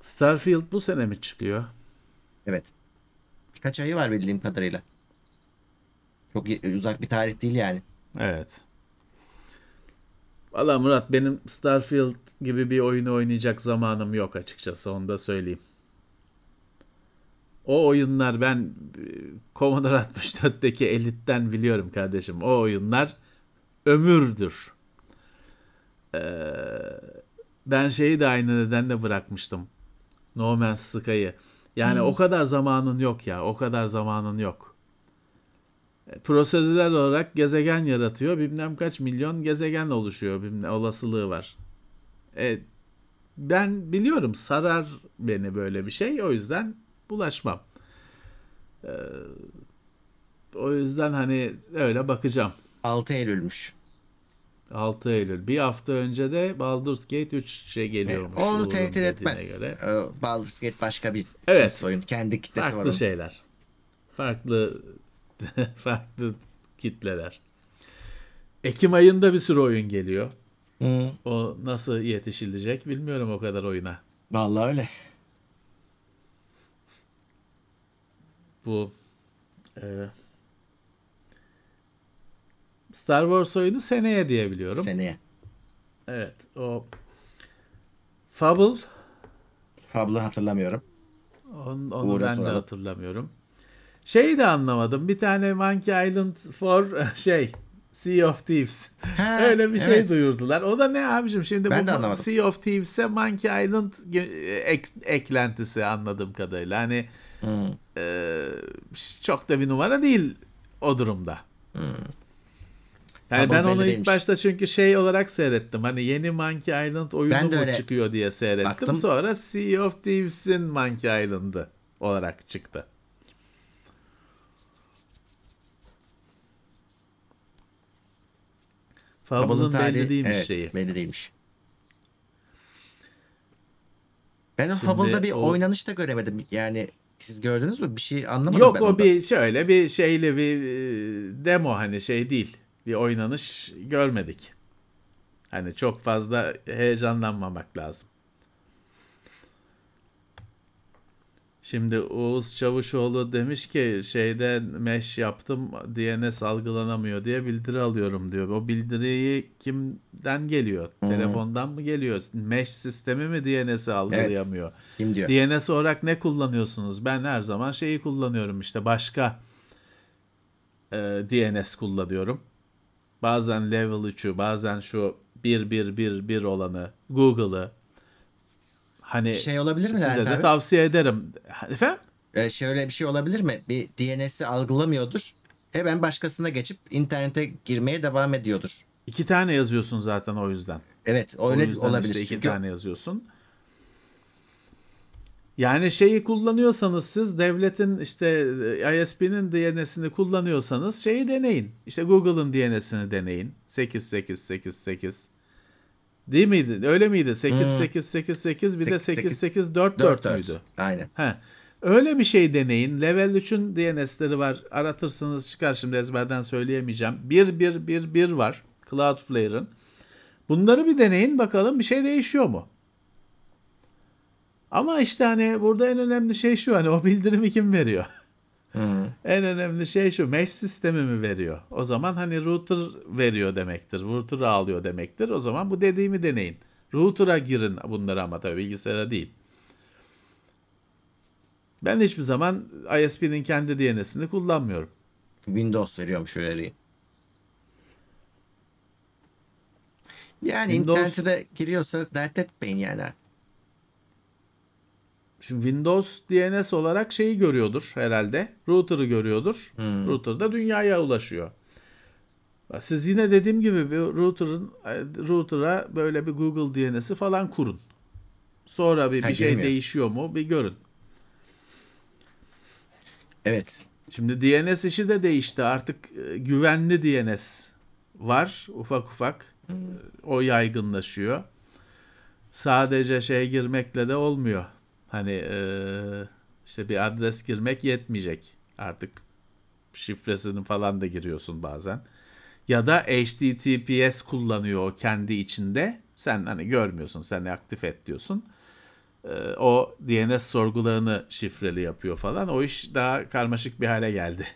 Starfield bu sene mi çıkıyor? Evet. Birkaç ayı var bildiğim kadarıyla. Çok uzak bir tarih değil yani. Evet. Valla Murat benim Starfield gibi bir oyunu oynayacak zamanım yok açıkçası onu da söyleyeyim. O oyunlar ben e, Commodore 64'teki Elite'den biliyorum kardeşim. O oyunlar ömürdür. Ee, ben şeyi de aynı nedenle bırakmıştım. No Man's Sky'ı. Yani o kadar zamanın yok ya. O kadar zamanın yok. E, Prosedürel olarak gezegen yaratıyor. Bilmem kaç milyon gezegen oluşuyor. Bilmem, olasılığı var. E, ben biliyorum sarar beni böyle bir şey. O yüzden bulaşmam. E, o yüzden hani öyle bakacağım. 6 Eylül'müş. 6 Eylül. Bir hafta önce de Baldur's Gate 3 şey E, geliyormuş. onu Uğur'un tehdit etmez. göre. E, Baldur's Gate başka bir Evet. cins oyun. Kendi kitlesi var Farklı şeyler. Farklı farklı kitleler. Ekim ayında bir sürü oyun geliyor. Hı. O nasıl yetişilecek bilmiyorum o kadar oyuna. Vallahi öyle. Bu e, Star Wars oyunu seneye diye biliyorum. Seneye. Evet o Fable Fable'ı hatırlamıyorum. onu, onu Uğur'a ben de soralım. hatırlamıyorum. Şeyi de anlamadım. Bir tane Monkey Island for şey Sea of Thieves. Ha, Öyle bir şey evet. duyurdular. O da ne abicim şimdi Ben bu de anlamadım. Sea of Thieves'e Monkey Island ek- eklentisi anladığım kadarıyla. Hani Hı. e, çok da bir numara değil o durumda. Yani Fable ben onu ilk başta çünkü şey olarak seyrettim. Hani yeni Monkey Island oyunu Ben de mu öyle çıkıyor diye seyrettim. baktım. Sonra Sea of Thieves'in Monkey Island'ı olarak çıktı. Fable'ın tarihi belli değilmiş evet, şeyi. belli değilmiş. Ben Şimdi Fable'da bir o- oynanış da göremedim. Yani siz gördünüz mü? Bir şey anlamadım Yok ben o onda. bir şöyle bir şeyli bir e, demo hani şey değil. Bir oynanış görmedik. Hani çok fazla heyecanlanmamak lazım. Şimdi Oğuz Çavuşoğlu demiş ki şeyde mesh yaptım DNS algılanamıyor diye bildiri alıyorum diyor. O bildiriyi kimden geliyor? Telefondan mı geliyor? Mesh sistemi mi DNS'i algılayamıyor? Kim diyor? DNS olarak ne kullanıyorsunuz? Ben her zaman şeyi kullanıyorum işte başka e, DNS kullanıyorum. bazen level 3'ü, bazen şu 1 1 1 1 olanı, Google'ı hani Şey olabilir mi size Levent de abi? tavsiye ederim. Efendim? Ee, şöyle bir şey olabilir mi? Bir DNS'i algılamıyordur. Hemen başkasına geçip internete girmeye devam ediyordur. İki tane yazıyorsun zaten o yüzden. Evet O öyle yüzden olabilir. işte iki Çünkü tane yazıyorsun. Yani şeyi kullanıyorsanız siz devletin işte e, ISP'nin DNS'ini kullanıyorsanız şeyi deneyin. İşte Google'ın DNS'ini deneyin. 8888. Değil miydi? Öyle miydi? 8888 bir de 8844 4 4. müydü? Aynen. He. Öyle bir şey deneyin. Level 3'ün DNS'leri var. Aratırsınız çıkar şimdi ezberden söyleyemeyeceğim. 1111 var Cloudflare'ın. Bunları bir deneyin bakalım bir şey değişiyor mu? Ama işte hani burada en önemli şey şu hani o bildirimi kim veriyor? En önemli şey şu mesh sistemi mi veriyor? O zaman hani router veriyor demektir. Router alıyor demektir. O zaman bu dediğimi deneyin. Router'a girin bunları ama tabii bilgisayara değil. Ben hiçbir zaman ISP'nin kendi DNS'ini kullanmıyorum. Windows veriyormuş uyarıyı. Yani Windows- internete de giriyorsa dert etmeyin yani. Şimdi Windows DNS olarak şeyi görüyordur herhalde. Router'ı görüyordur. Router da dünyaya ulaşıyor. Siz yine dediğim gibi bir router'ın router'a böyle bir Google DNS'i falan kurun. Sonra bir, Ha, bir şey girmiyor. değişiyor mu bir görün. Evet. Şimdi DNS işi de değişti. Artık e, güvenli DNS var ufak ufak. E, O yaygınlaşıyor. Sadece şey girmekle de olmuyor. Hani e, işte bir adres girmek yetmeyecek. Artık şifresini falan da giriyorsun bazen. Ya da HTTPS kullanıyor kendi içinde. Sen hani görmüyorsun, sen aktif et diyorsun. Ee, o DNS sorgularını şifreli yapıyor falan. O iş daha karmaşık bir hale geldi.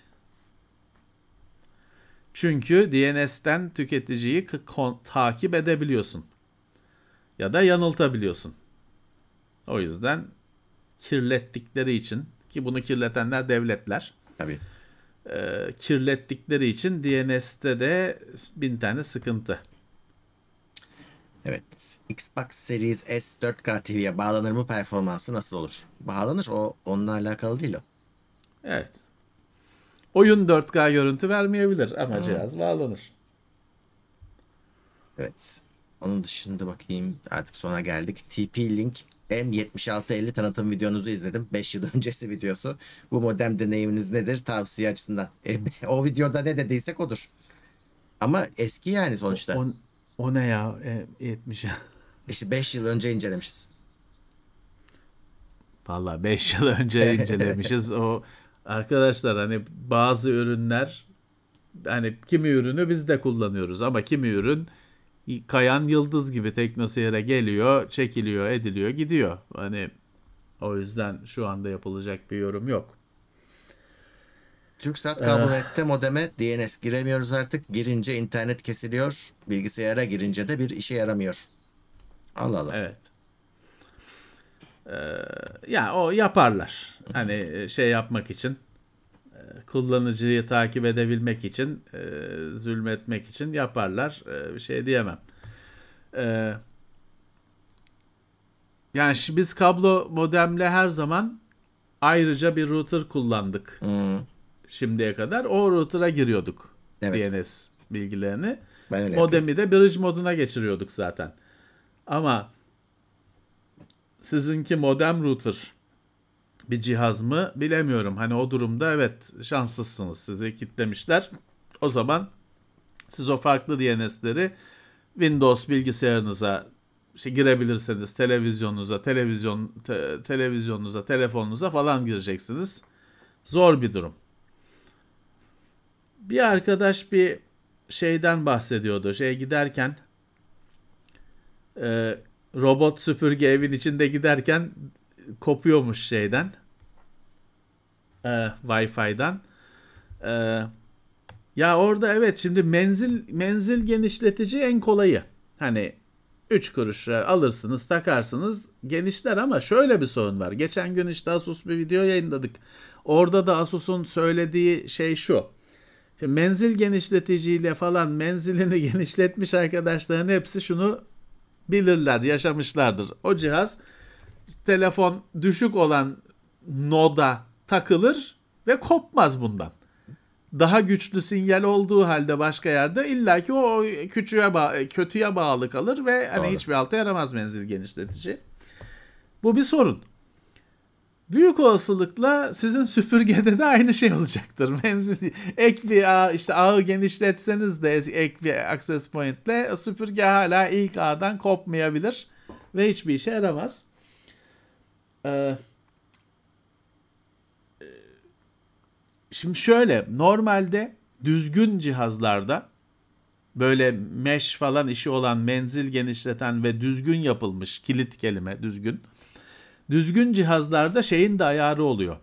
Çünkü DNS'ten tüketiciyi takip edebiliyorsun. Ya da yanıltabiliyorsun. O yüzden kirlettikleri için ki bunu kirletenler devletler Tabii. e, kirlettikleri için DNS'te de bin tane sıkıntı. Evet. Xbox Series S 4K TV'ye bağlanır mı performansı nasıl olur? Bağlanır. O onunla alakalı değil o. Evet. Oyun 4K görüntü vermeyebilir ama cihaz bağlanır. Evet. Onun dışında bakayım artık sona geldik. TP-Link M7650 tanıtım videonuzu izledim. 5 yıl öncesi videosu. Bu modem deneyiminiz nedir? Tavsiye açısından. E, o videoda ne dediysek odur. Ama eski yani sonuçta. O, o ne ya? E, 70. İşte 5 yıl önce incelemişiz. Vallahi 5 yıl önce incelemişiz. O arkadaşlar hani bazı ürünler hani kimi ürünü biz de kullanıyoruz ama kimi ürün kayan yıldız gibi teknoseyre geliyor, çekiliyor, ediliyor, gidiyor. Hani o yüzden şu anda yapılacak bir yorum yok. TürkSat kablonette modeme DNS giremiyoruz artık. Girince internet kesiliyor. Bilgisayara girince de bir işe yaramıyor. Allah Allah. Evet. Ee, ya o yaparlar. Hani e, şey yapmak için kullanıcıyı takip edebilmek için e, zulmetmek için yaparlar. E, bir şey diyemem. E, yani biz kablo modemle her zaman ayrıca bir router kullandık Hmm, şimdiye kadar. O router'a giriyorduk Evet. DNS bilgilerini. ben öyle. Modemi de bridge moduna geçiriyorduk zaten. Ama sizinki modem router bir cihaz mı bilemiyorum. Hani o durumda evet şanslısınız. Sizi kitlemişler. O zaman siz o farklı DNS'leri Windows bilgisayarınıza işte girebilirseniz televizyonunuza, televizyon te- televizyonunuza, telefonunuza falan gireceksiniz. Zor bir durum. Bir arkadaş bir şeyden bahsediyordu. Şey giderken e, robot süpürge evin içinde giderken kopuyormuş şeyden. E, Wi-Fi'den. E, ya orada evet şimdi menzil menzil genişletici en kolayı. Hani 3 kuruşa alırsınız takarsınız genişler ama şöyle bir sorun var. Geçen gün işte Asus bir video yayınladık. Orada da Asus'un söylediği şey şu. Şimdi menzil genişleticiyle falan menzilini genişletmiş arkadaşların hepsi şunu bilirler, yaşamışlardır. O cihaz telefon düşük olan noda takılır ve kopmaz bundan. Daha güçlü sinyal olduğu halde başka yerde illaki o küçüğe ba- kötüye bağlı kalır ve hani Doğru. hiçbir alta yaramaz menzil genişletici. Bu bir sorun. Büyük olasılıkla sizin süpürgede de aynı şey olacaktır. Menzil ek bir ağ, işte ağı genişletseniz de ek bir access pointle süpürge hala ilk ağdan kopmayabilir ve hiçbir işe yaramaz. Ee, Şimdi şöyle normalde düzgün cihazlarda böyle mesh falan işi olan menzil genişleten ve düzgün yapılmış kilit kelime düzgün. Düzgün cihazlarda şeyin de ayarı oluyor.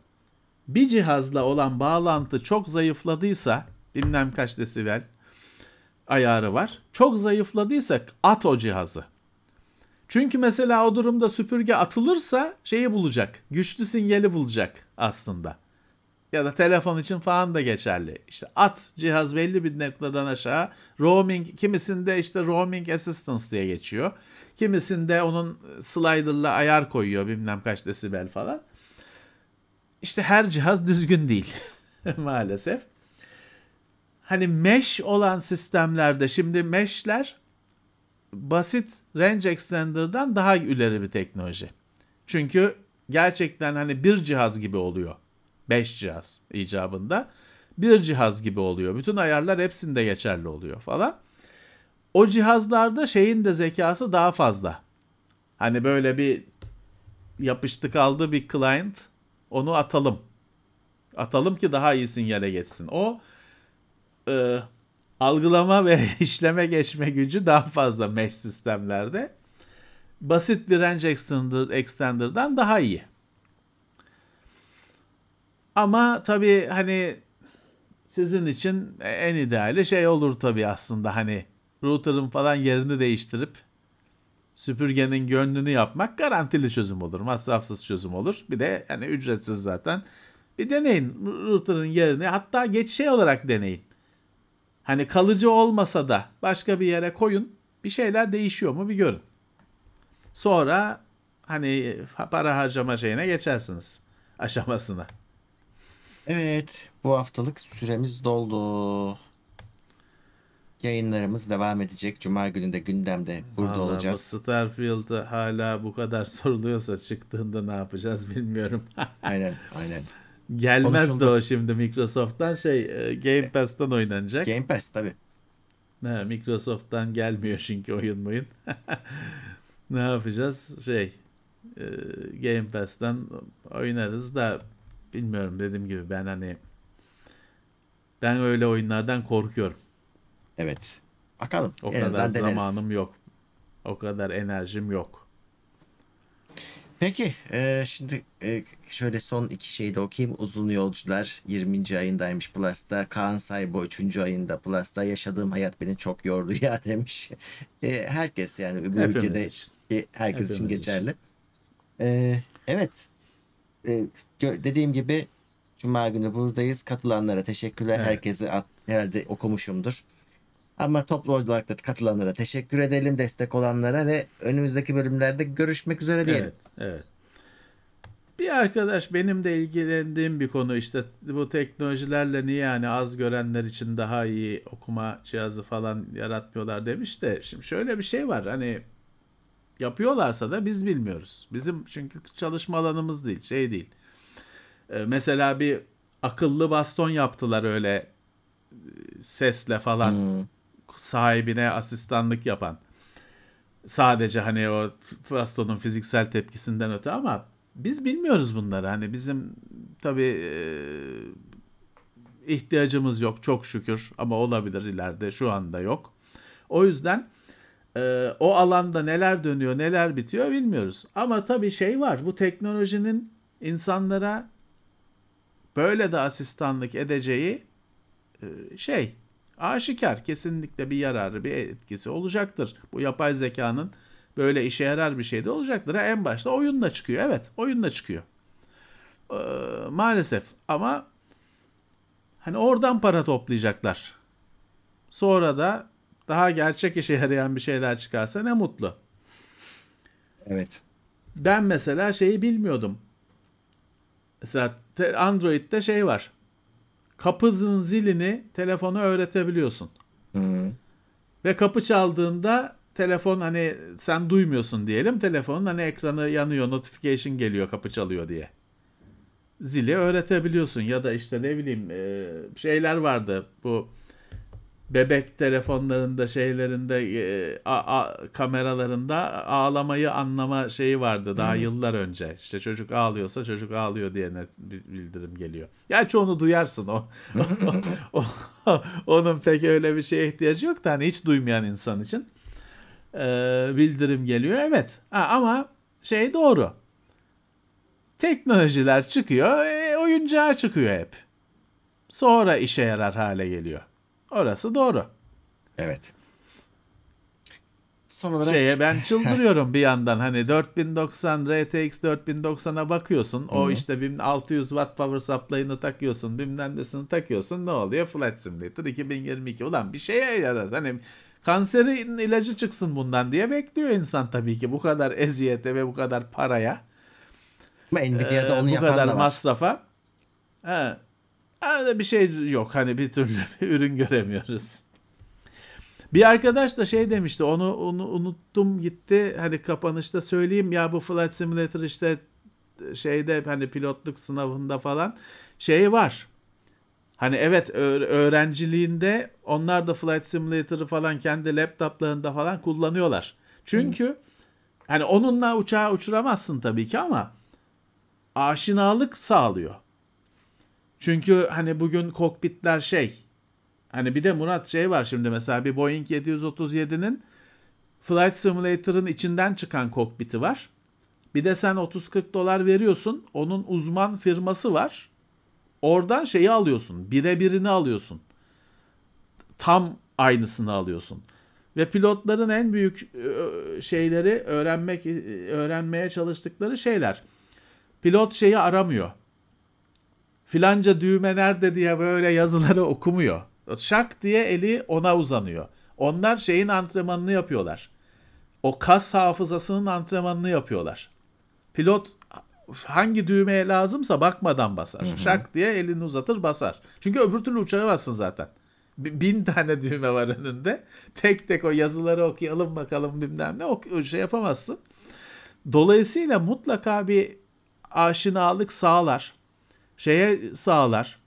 Bir cihazla olan bağlantı çok zayıfladıysa bilmem kaç desibel ayarı var. Çok zayıfladıysa at o cihazı. Çünkü mesela o durumda süpürge atılırsa şeyi bulacak. Güçlü sinyali bulacak aslında. Ya da telefon için falan da geçerli. İşte at cihaz belli bir noktadan aşağı. Roaming kimisinde işte roaming assistance diye geçiyor. Kimisinde onun slider'la ayar koyuyor bilmem kaç desibel falan. İşte her cihaz düzgün değil maalesef. Hani mesh olan sistemlerde şimdi mesh'ler basit range extender'dan daha ileri bir teknoloji. Çünkü gerçekten hani bir cihaz gibi oluyor. 5 cihaz icabında. Bir cihaz gibi oluyor. Bütün ayarlar hepsinde geçerli oluyor falan. O cihazlarda şeyin de zekası daha fazla. Hani böyle bir yapıştı kaldı bir client onu atalım. Atalım ki daha iyi sinyale geçsin. O e, algılama ve işleme geçme gücü daha fazla mesh sistemlerde. Basit bir range extender, extender'dan daha iyi. Ama tabii hani sizin için en ideali şey olur tabii aslında hani router'ın falan yerini değiştirip süpürgenin gönlünü yapmak garantili çözüm olur. Masrafsız çözüm olur. Bir de yani ücretsiz zaten. Bir deneyin router'ın yerini hatta geç şey olarak deneyin. Hani kalıcı olmasa da başka bir yere koyun. Bir şeyler değişiyor mu bir görün. Sonra hani para harcama şeyine geçersiniz aşamasına. Evet, bu haftalık süremiz doldu. Yayınlarımız devam edecek. Cuma günü de gündemde burada Vallahi olacağız. Bu Starfield hala bu kadar soruluyorsa çıktığında ne yapacağız bilmiyorum. Aynen, aynen. Gelmez de Konuşuldu. o şimdi Microsoft'tan şey e, Game Pass'tan oynanacak. Game Pass tabii. Ha, Microsoft'tan gelmiyor çünkü oyun oyun. ne yapacağız? Şey e, Game Pass'tan oynarız da bilmiyorum dediğim gibi ben hani ben öyle oyunlardan korkuyorum. Evet. Bakalım. O en kadar azından deneriz. zamanım yok. O kadar enerjim yok. Peki, e, şimdi e, şöyle son iki şeyi de okuyayım. Uzun Yolcular 20. ayındaymış Plus'ta. Kaan Saybo 3. ayında Plus'ta. Yaşadığım hayat beni çok yordu ya demiş. E, herkes yani bu Hepimiz ülkede için. e, herkes için Hepimiz geçerli. E, evet. E, dediğim gibi Cuma günü buradayız. Katılanlara teşekkürler. Evet. Herkese at- herhalde okumuşumdur. Ama toplu olarak da katılanlara teşekkür edelim. Destek olanlara ve önümüzdeki bölümlerde görüşmek üzere diyelim. Evet, evet. Bir arkadaş benim de ilgilendiğim bir konu işte bu teknolojilerle niye yani az görenler için daha iyi okuma cihazı falan yaratmıyorlar demiş de şimdi şöyle bir şey var hani yapıyorlarsa da biz bilmiyoruz. Bizim çünkü çalışma alanımız değil şey değil. Ee, mesela bir akıllı baston yaptılar öyle e, sesle falan Hmm. Sahibine asistanlık yapan. Sadece hani o bastonun fiziksel tepkisinden öte ama biz bilmiyoruz bunları. Hani bizim tabii e, ihtiyacımız yok çok şükür ama olabilir ileride şu anda yok. O yüzden e, o alanda neler dönüyor neler bitiyor bilmiyoruz. Ama tabii şey var bu teknolojinin insanlara böyle de asistanlık edeceği e, şey aşikar kesinlikle bir yararı bir etkisi olacaktır. Bu yapay zekanın böyle işe yarar bir şey de olacaktır. Ha, en başta oyunla çıkıyor. Evet oyunla çıkıyor. Ee, maalesef ama Hani oradan para toplayacaklar. Sonra da daha gerçek işe yarayan bir şeyler çıkarsa ne mutlu. Evet. Ben mesela şeyi bilmiyordum. Mesela Android'de şey var. Kapının zilini telefona öğretebiliyorsun. Hı. Ve kapı çaldığında telefon hani sen duymuyorsun diyelim. Telefonun hani ekranı yanıyor, notification geliyor kapı çalıyor diye. Zili öğretebiliyorsun ya da işte ne bileyim şeyler vardı bu bebek telefonlarında şeylerinde e, a- a- kameralarında ağlamayı anlama şeyi vardı daha yıllar önce. İşte çocuk ağlıyorsa çocuk ağlıyor diye net bi- bildirim geliyor. Gerçi onu duyarsın o. o- onun pek öyle bir şeye ihtiyacı yok da hani hiç duymayan insan için e, bildirim geliyor. Evet ha, ama şey doğru. Teknolojiler çıkıyor, e, oyuncağı çıkıyor hep. Sonra işe yarar hale geliyor. Orası doğru. Evet. Son olarak Şeye ben çıldırıyorum bir yandan hani 4090 RTX 4090'a bakıyorsun. O işte bilmem 600 watt power supply'ını takıyorsun. Bilmem nesini takıyorsun. Ne oluyor? Flight Simulator 2022. Ulan bir şeye yarar. Hani kanserin ilacı çıksın bundan diye bekliyor insan tabii ki. Bu kadar eziyete ve bu kadar paraya. ama Nvidia'da Ee, onu bu yapan kadar da var. masrafa. He. Arada bir şey yok. Hani bir türlü bir ürün göremiyoruz. Bir arkadaş da şey demişti. Onu, onu unuttum gitti. Hani kapanışta söyleyeyim ya bu Flight Simulator işte şeyde hani pilotluk sınavında falan şey var. Hani evet öğrenciliğinde onlar da Flight Simulator'ı falan kendi laptoplarında falan kullanıyorlar. Çünkü hani onunla uçağı uçuramazsın tabii ki ama aşinalık sağlıyor. Çünkü hani bugün kokpitler şey hani bir de Murat şey var şimdi mesela bir Boeing 737'nin Flight Simulator'ın içinden çıkan kokpiti var. Bir de sen 30-40 dolar veriyorsun. Onun uzman firması var. Oradan şeyi alıyorsun. Birebirini alıyorsun. Tam aynısını alıyorsun. Ve pilotların en büyük e, şeyleri öğrenmek e, öğrenmeye çalıştıkları şeyler. Pilot şeyi aramıyor. Filanca düğme nerede diye böyle yazıları okumuyor. Şak diye eli ona uzanıyor. Onlar şeyin antrenmanını yapıyorlar. O kas hafızasının antrenmanını yapıyorlar. Pilot hangi düğmeye lazımsa bakmadan basar. Şak diye elini uzatır basar. Çünkü öbür türlü uçuramazsın zaten. Bin tane düğme var önünde. Tek tek o yazıları okuyalım bakalım bilmem ne ok- şey yapamazsın. Dolayısıyla mutlaka bir aşinalık sağlar. Şeye sağlar.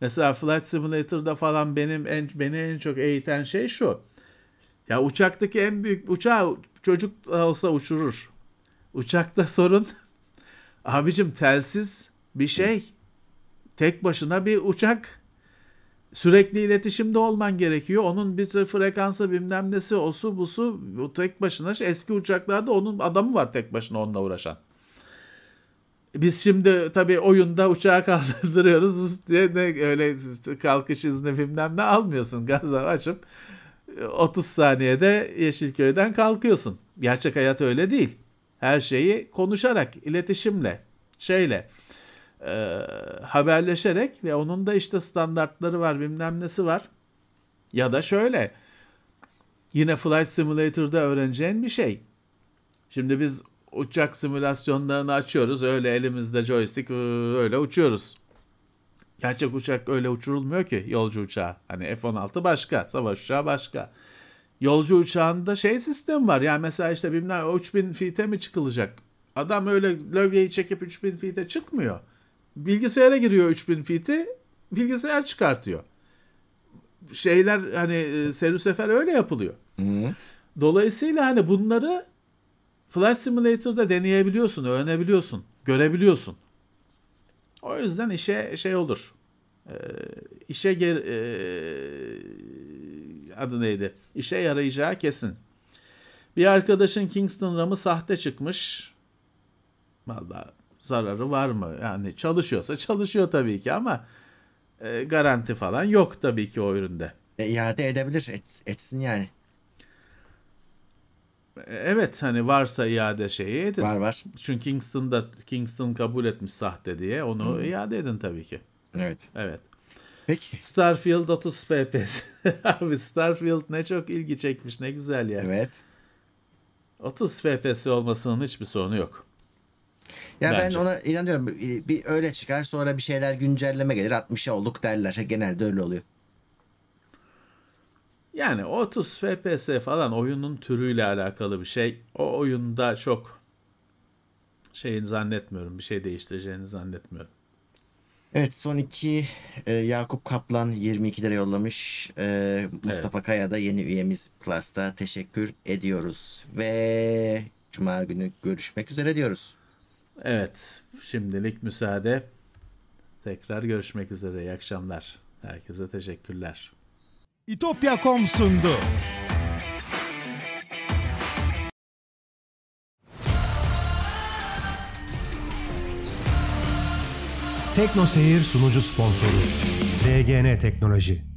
Mesela Flight Simulator'da falan benim en, beni en çok eğiten şey şu. Ya uçaktaki en büyük uçağı çocuk olsa uçurur. Uçakta sorun abicim telsiz bir şey. Tek başına bir uçak. Sürekli iletişimde olman gerekiyor. Onun bir frekansı bilmem nesi osu busu bu tek başına eski uçaklarda onun adamı var tek başına onunla uğraşan. Biz şimdi tabii oyunda uçağı kaldırıyoruz diye ne öyle kalkış izni bilmem ne almıyorsun. Gazı açıp 30 saniyede Yeşilköy'den kalkıyorsun. Gerçek hayat öyle değil. Her şeyi konuşarak, iletişimle, şeyle, e, haberleşerek ve onun da işte standartları var, bilmem nesi var. Ya da şöyle, yine Flight Simulator'da öğreneceğin bir şey. Şimdi biz uçak simülasyonlarını açıyoruz. Öyle elimizde joystick öyle uçuyoruz. Gerçek uçak öyle uçurulmuyor ki yolcu uçağı. Hani F-16 başka, savaş uçağı başka. Yolcu uçağında şey sistem var. Yani mesela işte bilmem 3000 feet'e mi çıkılacak? Adam öyle lövyeyi çekip 3000 feet'e çıkmıyor. Bilgisayara giriyor 3000 feet'i, bilgisayar çıkartıyor. Şeyler hani e, serü sefer öyle yapılıyor. Hı. Dolayısıyla hani bunları Flight Simulator'da deneyebiliyorsun, öğrenebiliyorsun, görebiliyorsun. O yüzden işe şey olur. Ee, işe ger e, adı neydi? İşe yarayacağı kesin. Bir arkadaşın Kingston RAM'ı sahte çıkmış. Vallahi zararı var mı? Yani çalışıyorsa çalışıyor tabii ki ama e, garanti falan yok tabii ki o üründe. E, iade edebilir. Et- etsin yani. E, Evet hani varsa iade şeyi edin. Var var. Çünkü Kingston'da Kingston kabul etmiş sahte diye onu iade edin tabii ki. Evet. Evet. Peki. Starfield 30 FPS. Abi Starfield ne çok ilgi çekmiş ne güzel ya. Evet. 30 FPS olmasının hiçbir sorunu yok. Ya Bence. ben ona inanıyorum. Bir, bir öyle çıkar sonra bir şeyler güncelleme gelir 60'a olduk derler. Genelde öyle oluyor. Yani 30 FPS falan oyunun türüyle alakalı bir şey. O oyunda çok şeyini zannetmiyorum. Bir şey değiştireceğini zannetmiyorum. Evet son iki e, Yakup Kaplan 22 lira yollamış. E, Mustafa Kaya da yeni üyemiz Plus'ta teşekkür ediyoruz. Ve Cuma günü görüşmek üzere diyoruz. Evet, şimdilik müsaade. Tekrar görüşmek üzere. İyi akşamlar. Herkese teşekkürler. İtopya.com sundu. Tekno Seyir sunucu sponsoru DGN Teknoloji.